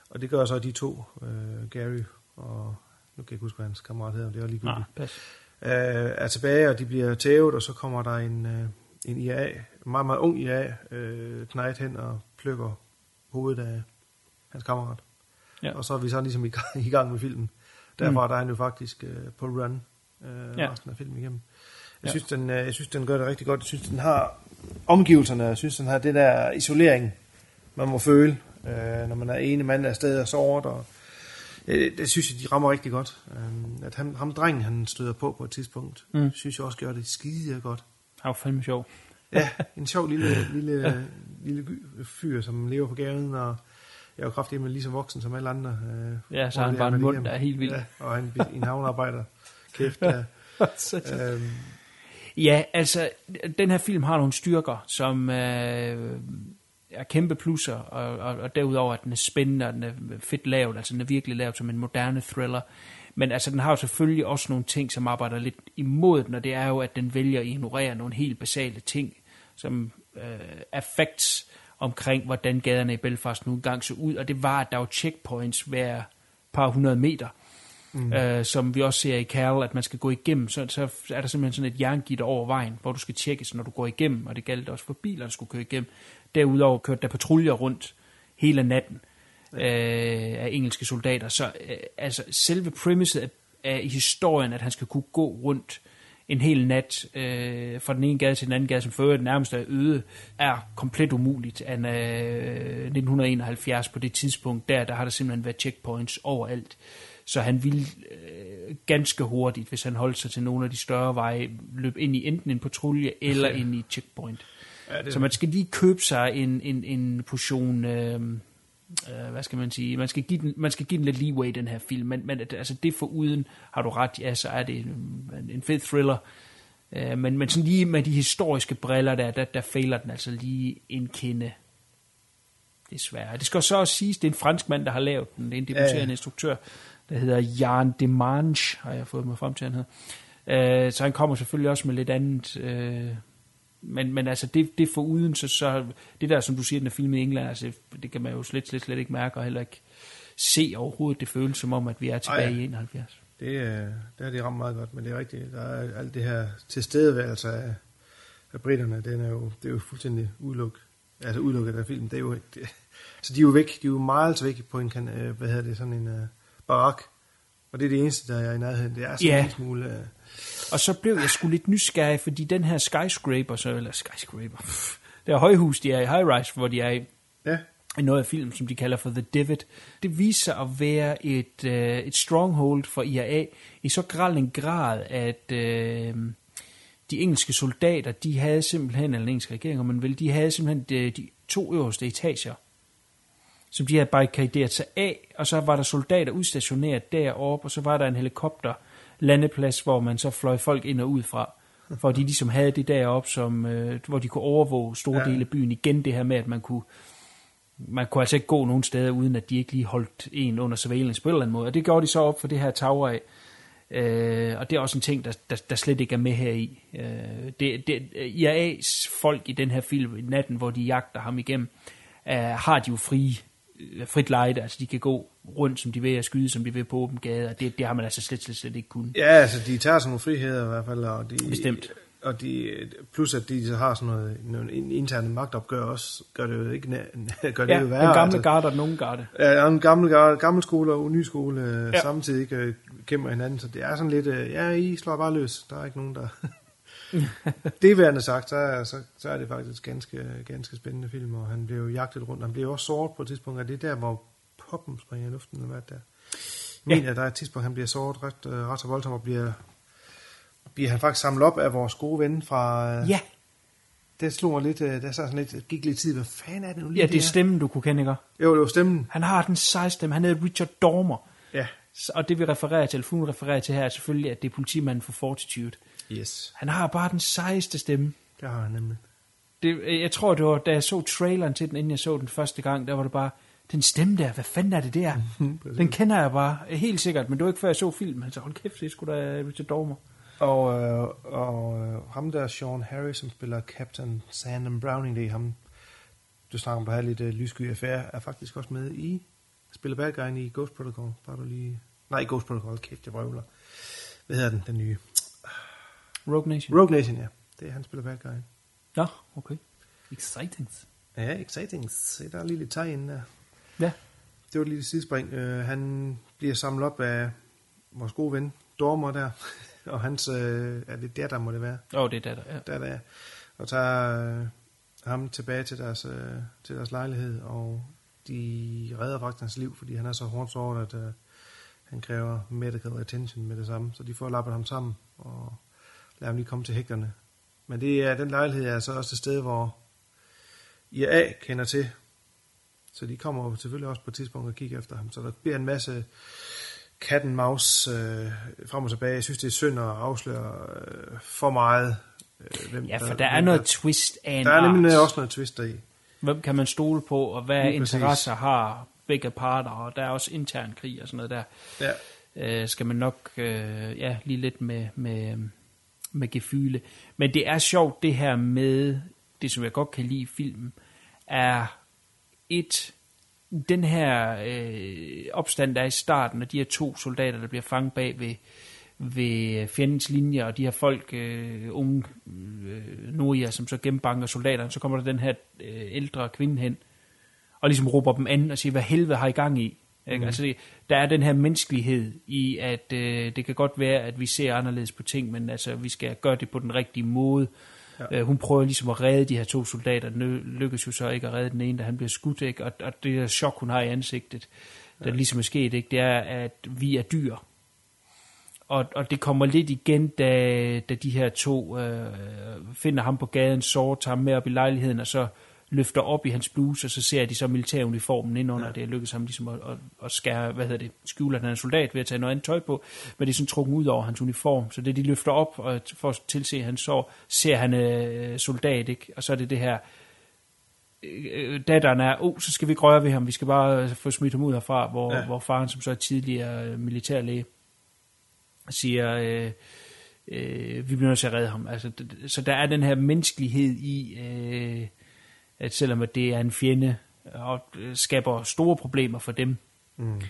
Og det gør så de to, øh, Gary og nu kan jeg ikke huske, hvad hans kammerat hedder, det er lige Nej, pas. Øh, er tilbage, og de bliver tævet, og så kommer der en, øh, en IA, en meget, meget ung IA, øh, knight hen og plukker hovedet af hans kammerat. Ja. Og så er vi så ligesom i, gang- i gang med filmen. Derfra Mm. der er han jo faktisk øh, på run øh, Ja. resten af filmen igennem. Jeg, Ja. synes, den, øh, jeg synes, den gør det rigtig godt. Jeg synes, den har omgivelserne. Jeg synes, den har det der isolering, man må føle, øh, når man er ene mand afsted og såret. Og, øh, det synes jeg, de rammer rigtig godt. Øh, at ham, ham drengen, han støder på på et tidspunkt, Mm. synes jeg også gør det skide godt. Han var fandme sjov. Ja, en sjov lille, lille, lille fyr, som lever på gaden, og jeg er jo kraftig med lige så voksen som alle andre. Øh, Ja, så har han bare en mund, hjem. der er helt vild. Ja, og han en havnearbejder. Kæft, ja. øhm, Ja, altså, den her film har nogle styrker, som øh, er kæmpe plusser, og, og, og derudover, at den er spændende, og den er fedt lavet, altså den er virkelig lavet som en moderne thriller. Men altså, den har jo selvfølgelig også nogle ting, som arbejder lidt imod den, og det er jo, at den vælger at ignorere nogle helt basale ting, som øh, er facts omkring, hvordan gaderne i Belfast nu engang så ud, og det var, at der var checkpoints hver par hundrede meter, Mm. øh, som vi også ser i Carol, at man skal gå igennem, så, så er der simpelthen sådan et jerngitter over vejen, hvor du skal tjekkes, når du går igennem, og det galt også for biler, der skulle køre igennem. Derudover kørte der patruljer rundt hele natten øh, af engelske soldater, så øh, altså selve premisset af, af historien, at han skal kunne gå rundt en hel nat øh, fra den ene gade til den anden gade, som for øvrigt nærmest er øde, er komplet umuligt. An, øh, 1971 på det tidspunkt, der, der har der simpelthen været checkpoints overalt. Så han ville øh, ganske hurtigt, hvis han holdt sig til nogle af de større veje, løbe ind i enten en patrulje eller ind i et checkpoint. Ja, det- Så man skal lige købe sig en, en, en portion, øh, øh, hvad skal man sige, man skal, give den, man skal give den lidt leeway, den her film, men, men altså det for uden, har du ret, ja, så er det en, en fed thriller. Øh, men, men sådan lige med de historiske briller der, der, der fejler den altså lige en kende. Desværre. Det skal så også siges, det er en fransk mand, der har lavet den. Det er en debuterende Ja, ja. instruktør, der hedder Jan Demange, har jeg fået mig frem til, han hedder. Øh, så han kommer selvfølgelig også med lidt andet. Øh, men, men altså, det, det for uden, så, så det der, som du siger, den er filmet i England, altså, det kan man jo slet, slet, slet ikke mærke, og heller ikke se overhovedet. Det føles som om, at vi er tilbage Ej, ja. i 71. Det, øh, det har de ramt meget godt, men det er rigtigt. Der er alt det her tilstedeværelse af, af britterne, den er jo, det er jo fuldstændig udelukket. Altså udelukket af filmen. Det er jo, det, så de er jo væk. De er jo meget væk på en, kan, øh, hvad hedder det, sådan en uh, barak. Og det er det eneste, der er i nærheden. Det er sådan Ja. en smule... Uh, Og så blev jeg sgu lidt nysgerrig, fordi den her skyscraper, så, eller skyscraper, pff, det er højhus, de er i high rise, hvor de er i, ja. i noget af film, som de kalder for The Divot. Det viser at være et, øh, et stronghold for IRA i så grad en grad, at øh, de engelske soldater, de havde simpelthen, eller den engelske regering, om man vil, de havde simpelthen de, de to øverste etager, som de havde barrikaderet sig af, og så var der soldater udstationeret deroppe, og så var der en helikopter landeplads, hvor man så fløj folk ind og ud fra, for de ligesom havde det deroppe, som, øh, hvor de kunne overvåge store Ja. dele af byen. Igen det her med, at man kunne, man kunne altså ikke gå nogen steder, uden at de ikke lige holdt en under surveillance på en eller anden måde. Og det gjorde de så op for det her tower af. Øh, og det er også en ting, der, der, der slet ikke er med her i. Øh, det, det, IRA's folk i den her film, i natten, hvor de jagter ham igennem, øh, har de jo fri, øh, frit lejde, altså de kan gå rundt, som de vil, og skyde, som de vil på åben gade, og det, det har man altså slet, slet, slet ikke kunnet. Ja, altså de tager sådan nogle friheder i hvert fald, og de, Bestemt. Og de, plus at de så har sådan noget, nogle interne magtopgør også, gør det jo ikke gør det Ja, jo den værre. gamle altså. garde og den unge garde. Ja, en gammel, garde- gammel skole og ny skole øh, Ja. samtidig ikke øh, kæmper hinanden, så det er sådan lidt, øh, ja, I slår bare løs, der er ikke nogen, der... det værende sagt, så er, så, så er det faktisk ganske, ganske spændende film, og han bliver jo jagtet rundt. Han bliver også såret på et tidspunkt, og det er der, hvor poppen springer i luften, eller hvad der. Jeg mener, at der er et tidspunkt, han bliver såret ret, øh, ret så voldsomt, og bliver, bliver han faktisk samlet op af vores gode ven fra... øh, Ja, Det slog mig lidt, øh, der så sådan lidt, gik lidt tid, hvad fanden er det nu lige ja det er stemmen, du kunne kende, ikke? Jo, det var stemmen. Han har den seje stemme. Han hedder Richard Dormer. Ja. Og det vi refererer til, eller refererer til her, er selvfølgelig, at det er politimanden for Fortitude. Yes. Han har bare den sejeste stemme. Det har han nemlig. Det, jeg tror, det var, da jeg så traileren til den, inden jeg så den første gang, der var det bare, den stemme der, hvad fanden er det der? den kender jeg bare, helt sikkert, men det var ikke før jeg så filmen. Han sagde, hold kæft, det er sgu da Richard Dormer. Og, øh, og øh, ham der, Sean Harris, som spiller Captain Sandem Browning, det er ham, du snakker om på her lidt uh, lyssky affære, er faktisk også med i, spiller bad guyen i Ghost Protocol. Bare du lige... Nej, Ghost Protocol, kæft, jeg vrøvler. Hvad hedder den, den nye? Rogue Nation. Rogue Nation, ja. Det er han spiller bad guyen. Nå, okay. Exciting. Ja, exciting. Se, der er lige lidt tegn der. Ja. Det var et lille sidespring. Uh, han bliver samlet op af vores gode ven, Dormer der, og hans, uh, er det der, der må det være? Åh, oh, det er der, ja. der, der og tager øh, ham tilbage til deres, øh, til deres lejlighed, og de redder faktisk hans liv, fordi han er så hårdt såret, at øh, han kræver medical attention med det samme. Så de får lappet ham sammen, og lader ham lige komme til hægterne. Men det er, den lejlighed er så også et sted, hvor IRA kender til. Så de kommer selvfølgelig også på et tidspunkt og kigger efter ham. Så der bliver en masse cat and mouse øh, frem og tilbage. Jeg synes, det er synd at afsløre øh, for meget. Øh, hvem Ja, for der hvem er noget twist af en Der er nemlig art. også noget twist deri. Hvem kan man stole på, og hvad Lige præcis. interesser har begge parter, og der er også intern krig og sådan noget der. Ja. Øh, skal man nok øh, ja, lige lidt med, med, med gefyle. Men det er sjovt det her med, det som jeg godt kan lide i filmen, er et, den her øh, opstand, der er i starten, og de her to soldater, der bliver fanget bag ved, ved fjendens linjer, og de her folk, øh, unge øh, nordjæger, som så gennembanker soldaterne, så kommer der den her øh, ældre kvinde hen, og ligesom råber dem an og siger, hvad helvede har I gang i? Ikke? Mhm. Altså det, der er den her menneskelighed i, at øh, det kan godt være, at vi ser anderledes på ting, men altså, vi skal gøre det på den rigtige måde. Ja. Ja. Øh, hun prøver ligesom at redde de her to soldater, den ø- lykkes jo så ikke at redde den ene, da han bliver skudt, ikke? Og, og det der chok, hun har i ansigtet, der ligesom er sket, ikke? det er, at vi er dyr. Og, og det kommer lidt igen, da, da de her to øh, finder ham på gaden, såret ham med op i lejligheden, og så løfter op i hans bluse, og så ser de så militæruniformen indunder. Ja. Det lykkes ham ligesom at, at, at skære, hvad hedder det, skjule, at han er soldat ved at tage noget andet tøj på, men det er sådan trukket ud over hans uniform. Så det de løfter op og for at tilse, han så ser han øh, soldat, ikke? Og så er det det her, øh, datteren er, oh, så skal vi ikke røre ved ham, vi skal bare øh, få smidt ham ud herfra, hvor, ja. Hvor faren, som så er tidligere øh, militærlæge, siger, øh, øh, vi bliver nødt til at redde ham. Altså, så der er den her menneskelighed i, øh, at selvom at det er en fjende, og øh, skaber store problemer for dem, Mm.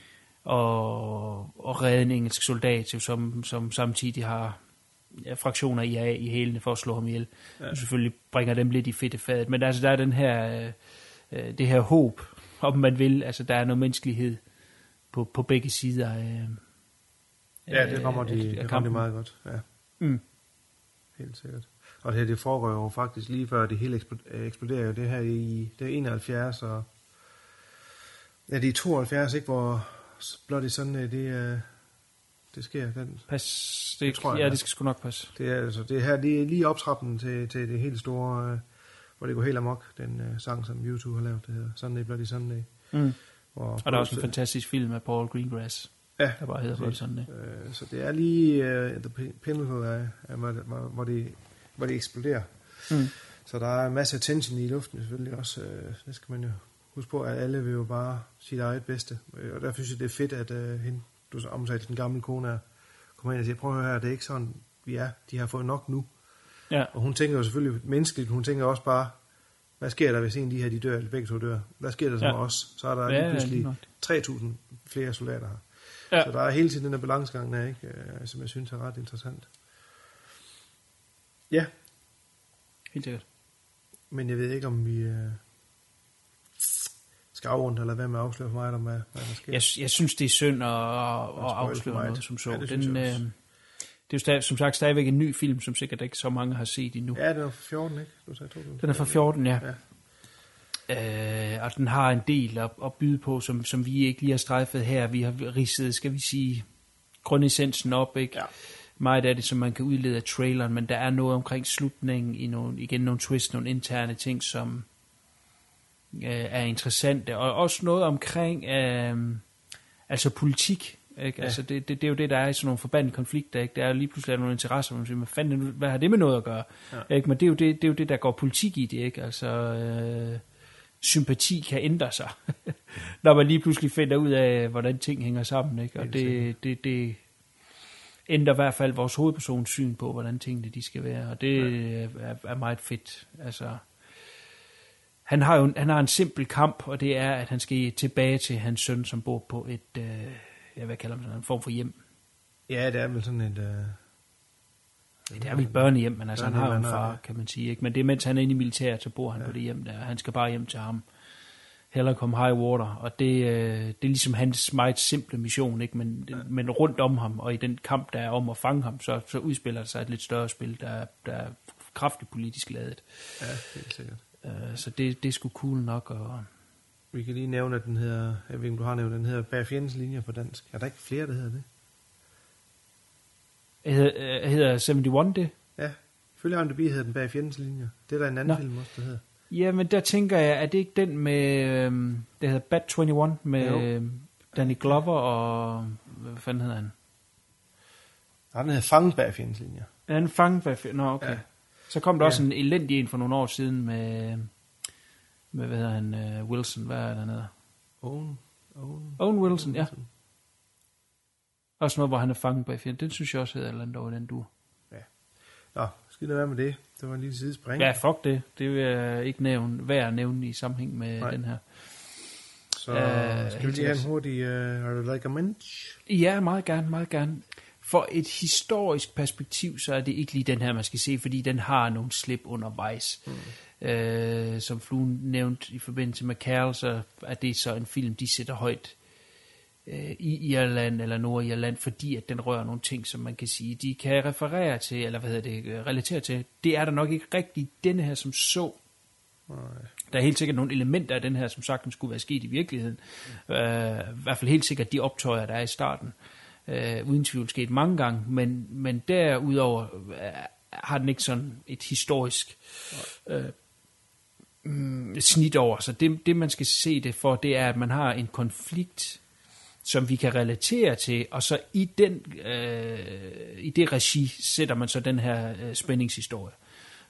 og, og redde en engelsk soldat, som, som samtidig har ja, fraktioner i IA i hælene for at slå ham ihjel. Ja. Selvfølgelig bringer dem lidt i fedtefadet, men altså, der er den her, øh, øh, det her håb, om man vil, altså der er noget menneskelighed på, på begge sider af, Ja, det rammer af- de, af det rammer de meget godt. Ja, Mm. helt sikkert. Og det her, det foregår jo faktisk lige før det hele øh, eksploderer jo. Det her i det er 71, og ja, det er i 72, ikke, hvor Bloody Sunday, det, øh, det sker. Den, Pas, det, Det tror jeg, ja, det skal sgu nok passe. det er altså, det her, det er lige optrappen til, til det helt store, øh, hvor det går helt amok, den øh, sang, som YouTube har lavet, det hedder Sunday Bloody Sunday. Mm. Hvor, Og der er også en fantastisk film af Paul Greengrass, Ja, der bare hedder Bloody. Sunday. Øh, så det er lige uh, the pin- pinnacle af, af det- hvor, hvor, det, hvor det eksploderer. Mm. Så der er en masse tension i luften selvfølgelig også. Øh, det skal man jo huske på, at alle vil jo bare sit eget bedste. Øh, og derfor synes jeg, det er fedt, at uh, hende, du så omtalte den gamle kone er, kommer ind og siger, prøv at høre her, det er ikke sådan, vi er. De har fået nok nu. Ja. Og hun tænker jo selvfølgelig menneskeligt, hun tænker også bare, hvad sker der, hvis en af de her de dør, eller begge to dør? Hvad sker der så Ja. med os? Så er der Ja, ja, pludselig nok. 3.000, flere soldater. Ja. Ja. Så der er hele tiden den der balancegang der, ikke? Øh, som jeg synes er ret interessant. Ja, Helt sikkert. men jeg ved ikke, om vi øh, skal afrunde, eller hvad med at afsløre for mig, om hvad, hvad der sker. Jeg, jeg synes, det er synd at, at afsløre meget. noget som så. Ja, det den, øh, det er jo stadig, som sagt stadigvæk en ny film, som sikkert ikke så mange har set endnu. Ja, den er fra 14, ikke? Du sagde 2000. Den er fra 14, ja. Ja. Øh, og den har en del at, at byde på, som, som vi ikke lige har strejfet her. Vi har ridset, skal vi sige, grundessensen op, ikke? Ja. Meget af det, som man kan udlede af traileren, men der er noget omkring slutningen, i nogle, igen nogle twist, nogle interne ting, som øh, er interessante. Og også noget omkring øh, altså politik. Ikke? Ja. Altså det, det, det, er jo det, der er i sådan nogle forbandede konflikter. Ikke? Der er lige pludselig nogle interesser, hvor man siger, hvad, fanden, hvad har det med noget at gøre? Ja. Ikke? Men det er, jo det, det er jo det, der går politik i det. Ikke? Altså, øh, sympati kan ændre sig, når man lige pludselig finder ud af, hvordan ting hænger sammen. Ikke? Og det, det, det ændrer i hvert fald vores hovedpersons syn på, hvordan tingene de skal være. Og det er, er meget fedt. Altså, han har jo han har en simpel kamp, og det er, at han skal tilbage til hans søn, som bor på et, øh, ja, hvad kalder man sådan, en form for hjem. Ja, det er vel sådan et... Øh, Det er vel børnehjem, men altså, han har jo en Børnehjem, far, kan man sige. Ikke? Men det er, mens han er inde i militæret, så bor han Ja. på det hjem der. Han skal bare hjem til ham. Heller komme high water. Og det, øh, det er ligesom hans meget simple mission, ikke? Men, ja. men rundt om ham, og i den kamp, der er om at fange ham, så, så udspiller sig et lidt større spil, der, er- der er kraftigt politisk ladet. ja, helt sikkert. Øh, så det, det er sgu cool nok. Og, Vi kan lige nævne, at den hedder, jeg ved ikke, om du har nævnt, den hedder Bag fjendens linje på dansk. Er der ikke flere, der hedder det? hedder, øh, hedder 71 det? Ja, følge IMDb hedder den Bag fjendens linje. Det er der en anden. Nå. film også, der hedder. Ja, men der tænker jeg, er det ikke den med, øhm, det hedder Bat 21, med Jo. øhm, Danny Glover og, hvad fanden hedder han? Nej, den hedder Fanget Bag fjendens linje. Er han fanget bag Nå, okay. Ja. Ja. Så kom der Ja. også en elendig en for nogle år siden med, med hvad hedder han, uh, Wilson, hvad er det, han hedder? Owen. Owen. Owen Wilson, ja. Også noget, hvor han er fanget bag fjenden. Den synes jeg også hedder et eller andet over den du. Nå, skal det være med det? Det var en lille sidespring. Ja, fuck det. Det vil jeg ikke nævne, værd at nævne i sammenhæng med Nej. den her. Så Øh, skal vi lige have en hurtig uh, like a mensch? Ja, meget gerne, meget gerne. For et historisk perspektiv, så er det ikke lige den her, man skal se, fordi den har nogle slip undervejs. Mm. Øh, som Fluen nævnte i forbindelse med Carol, så er det så en film, de sætter højt øh, i Irland eller Nordirland, fordi at den rører nogle ting, som man kan sige, de kan referere til, eller hvad hedder det, øh, relatere til. Det er der nok ikke rigtigt denne her, som så. Nej. Der er helt sikkert nogle elementer af den her, som sagtens skulle være sket i virkeligheden. Øh, I hvert fald helt sikkert de optøjer, der er i starten. Øh, uden tvivl sket mange gange, men, men derudover øh, har den ikke sådan et historisk øh, mm, snit over. Så det, det, man skal se det for, det er, at man har en konflikt, som vi kan relatere til, og så i, den, øh, i det regi sætter man så den her øh, spændingshistorie.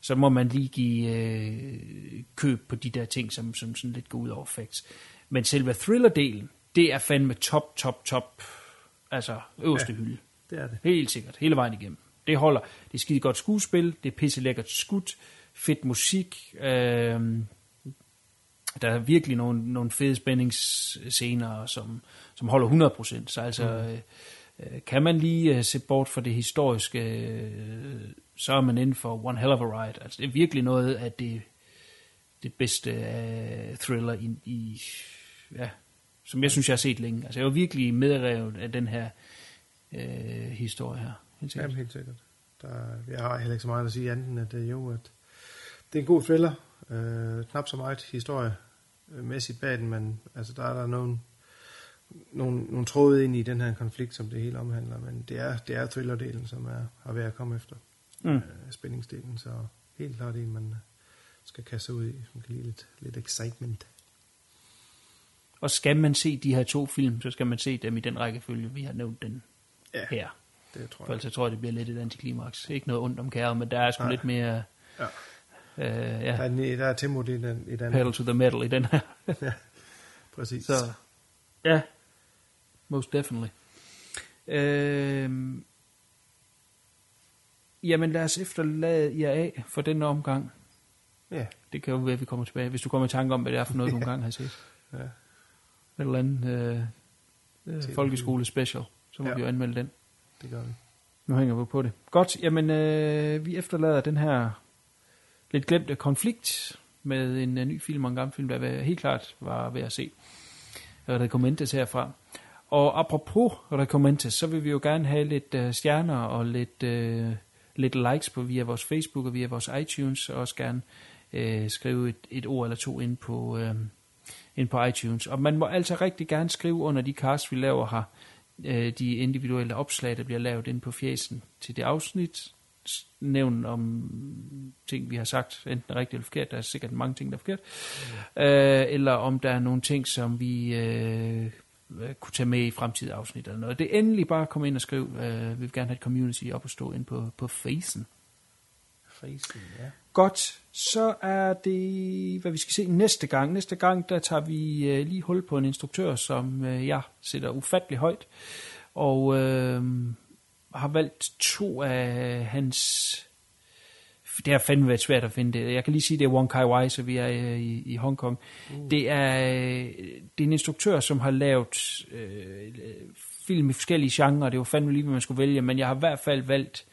Så må man lige give øh, køb på de der ting, som, som sådan lidt går ud over facts. Men selve thriller-delen, det er fandme top, top, top, altså øverste ja. hylde. Det er det. Helt sikkert, hele vejen igennem. Det holder. Det er skide godt skuespil, det er pisse lækkert skudt, fedt musik, øh, der er virkelig nogle, nogle fede spændingsscener, som, som holder 100%. Så altså, mm. øh, kan man lige øh, se bort fra det historiske, øh, så er man inden for one hell of a ride. Altså, det er virkelig noget af det, det bedste øh, thriller i, i, ja, som jeg synes, jeg har set længe. Altså, jeg var virkelig medrevet af den her øh, historie her. Helt sikkert. Jamen, helt sikkert. Der, jeg har heller ikke så meget at sige andet end, at øh, jo, at det er en god thriller. Øh, knap så meget historie øh, mæssigt bag den, men altså, der er der nogle, nogle, nogle tråde ind i den her konflikt, som det hele omhandler, men det er, det er thriller-delen, som er, har været at komme efter. Mm. Øh, spændingsdelen, så helt klart en, man øh, skal kaste ud i, som kan lide lidt, lidt excitement. Og skal man se de her to film, så skal man se dem i den rækkefølge, vi har nævnt den Ja, her. det tror For jeg. ellers så tror jeg, det bliver lidt et antiklimaks. Ikke noget ondt om kære, men der er sgu Nej. lidt mere Ja. Øh, Der ja, er, en, der er tempo i den, i den. pedal to the metal i den her. ja, præcis. så ja, most definitely. Øh, jamen lad os efterlade jer af for den omgang. Ja, Det kan jo være, at vi kommer tilbage, hvis du kommer i tanke om, hvad det er for noget, du engang har set. ja. Et eller andet, øh, øh, folkeskole special. Så må Ja. vi jo anmelde den. Det gør vi. Nu hænger vi på det. Godt, jamen øh, vi efterlader den her lidt glemte konflikt med en øh, ny film og en gammel film, der var- helt klart var ved at se. Rekommentes herfra. Og apropos rekommentes, så vil vi jo gerne have lidt øh, stjerner og lidt, øh, lidt likes på via vores Facebook og via vores iTunes, og også gerne øh, skrive et, et ord eller to ind på, øh, ind på iTunes. Og man må altså rigtig gerne skrive under de cast, vi laver her, øh, de individuelle opslag, der bliver lavet ind på fjesen til det afsnit. Nævn om ting, vi har sagt, enten rigtigt eller forkert. Der er sikkert mange ting, der er forkert. Øh, eller om der er nogle ting, som vi øh, øh, kunne tage med i fremtidige afsnit eller noget. Det er endelig bare at komme ind og skrive. Øh, vi vil gerne have et community op og stå ind på, på facen. Facen, ja. Godt, så er det, hvad vi skal se næste gang. Næste gang, der tager vi øh, lige hul på en instruktør, som øh, jeg sætter ufattelig højt, og øh, har valgt to af hans... Det har fandme været svært at finde det. Jeg kan lige sige, det er Wong Kai Wai, så vi er øh, i, i Hongkong. Uh. Det, er, øh, det er en instruktør, som har lavet øh, film i forskellige genrer. Det var fandme lige, hvad man skulle vælge, men jeg har i hvert fald valgt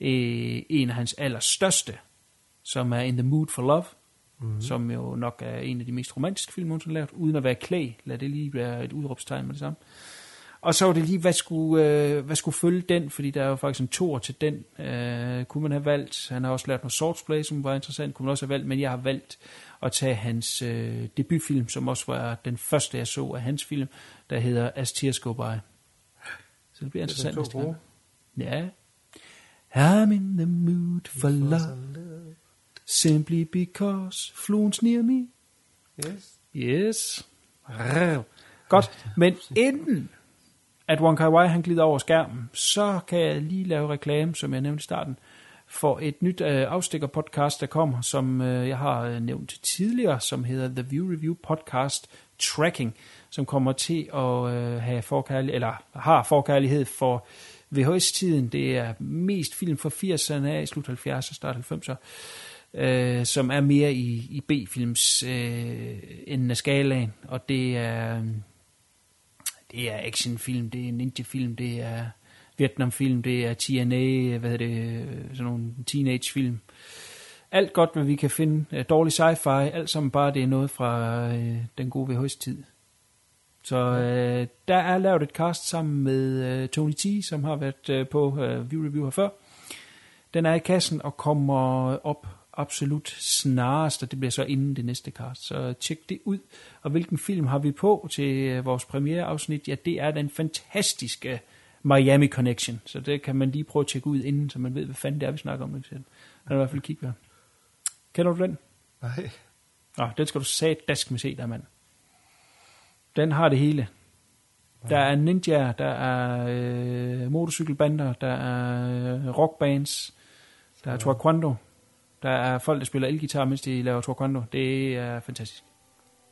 øh, en af hans allerstørste, som er In the Mood for Love, mm-hmm. som jo nok er en af de mest romantiske film, hun har lavet, uden at være Clay. Lad det lige være et udråbstegn med det samme. Og så var det lige, hvad skulle, øh, hvad skulle følge den, fordi der er jo faktisk en tor til den, øh, kunne man have valgt. Han har også lavet noget Swordsplay, som var interessant, kunne man også have valgt, men jeg har valgt at tage hans øh, debutfilm, som også var den første, jeg så af hans film, der hedder As Tears Go By. Så det bliver er interessant. næste gang. Ja. I'm in the mood for love, simply because fluens near me. Yes. Yes. Godt, men inden at Wong Kai Wai han glider over skærmen, så kan jeg lige lave reklame, som jeg nævnte i starten, for et nyt øh, afstikker podcast, der kommer, som øh, jeg har øh, nævnt tidligere, som hedder The View Review Podcast Tracking, som kommer til at øh, have forkærlighed, eller har forkærlighed for VHS-tiden. Det er mest film fra 80'erne af, slut 70'erne, start 90'erne øh, som er mere i, i B-films øh, enden af skalaen, og det er øh, det er actionfilm, det er ninja-film, det er Vietnamfilm, det er TNA, hvad hedder det, sådan nogle teenage-film. Alt godt, hvad vi kan finde. Øh, Dårlig sci-fi, alt sammen bare det er noget fra øh, den gode VHS-tid. Så øh, der er lavet et cast sammen med øh, Tony T, som har været øh, på øh, View Review her før. Den er i kassen og kommer op absolut snarest, og det bliver så inden det næste cast. Så tjek det ud. Og hvilken film har vi på til øh, vores premiereafsnit? Ja, det er den fantastiske Miami Connection. Så det kan man lige prøve at tjekke ud inden, så man ved, hvad fanden det er, vi snakker om. Så er i hvert fald kigge ved. Kender du den? Nej. Nå, den skal du sat dask med se der, mand. Den har det hele. Der er ninjaer, der er øh, motorcykelbander, der er øh, rockbands, der er taekwondo, der er folk, der spiller elgitar, mens de laver taekwondo. Det er fantastisk.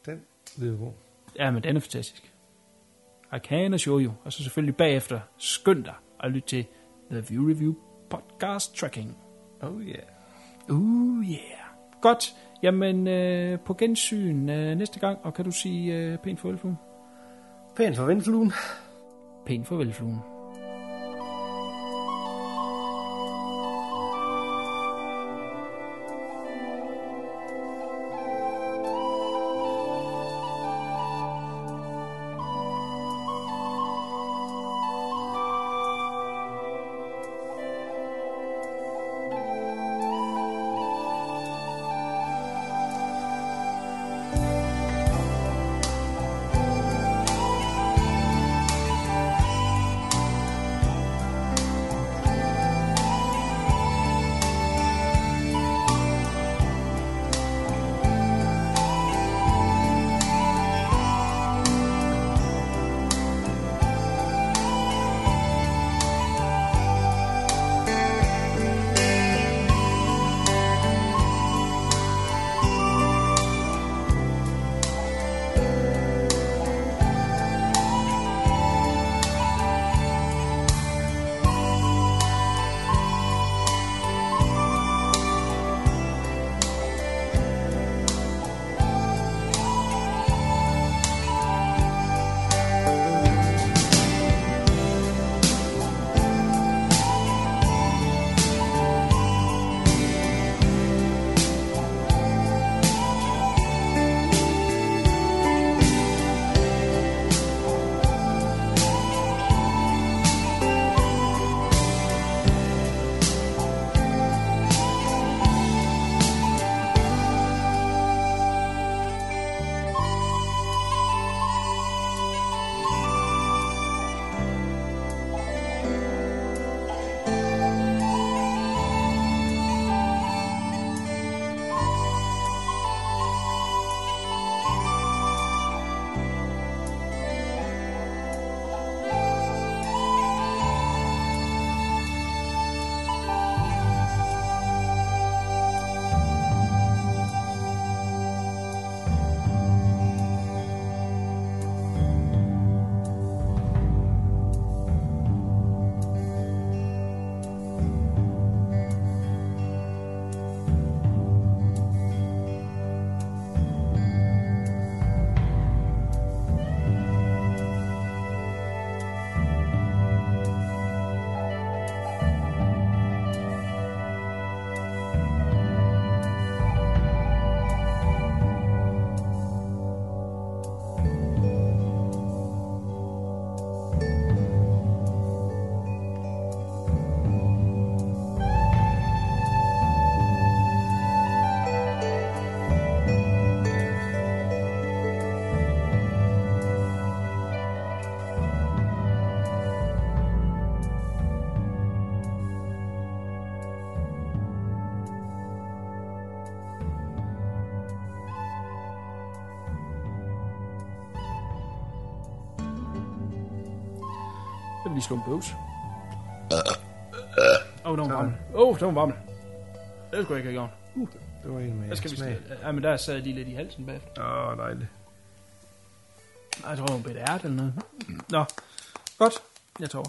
Den lyder god. Ja, men den er fantastisk. I can assure you. Og så selvfølgelig bagefter, skynd dig at lytte til The View Review Podcast Tracking. Oh yeah. Uh yeah. Godt. Jamen, øh, på gensyn øh, næste gang, og kan du sige øh, pænt farvel, fluen? Pænt for vindfluen. Pænt farvel, fluen. En bøvs. Åh, oh, der var varm. Åh, oh, der var varm. Det skulle jeg ikke have gjort. Uh, Det var en med der skal vi smag. stille. Ja, men der sad jeg lige lidt i halsen bagefter. Åh, oh, dejligt. Ej, Jeg tror, det var en bedt ært eller noget. Nå, godt. Jeg tror.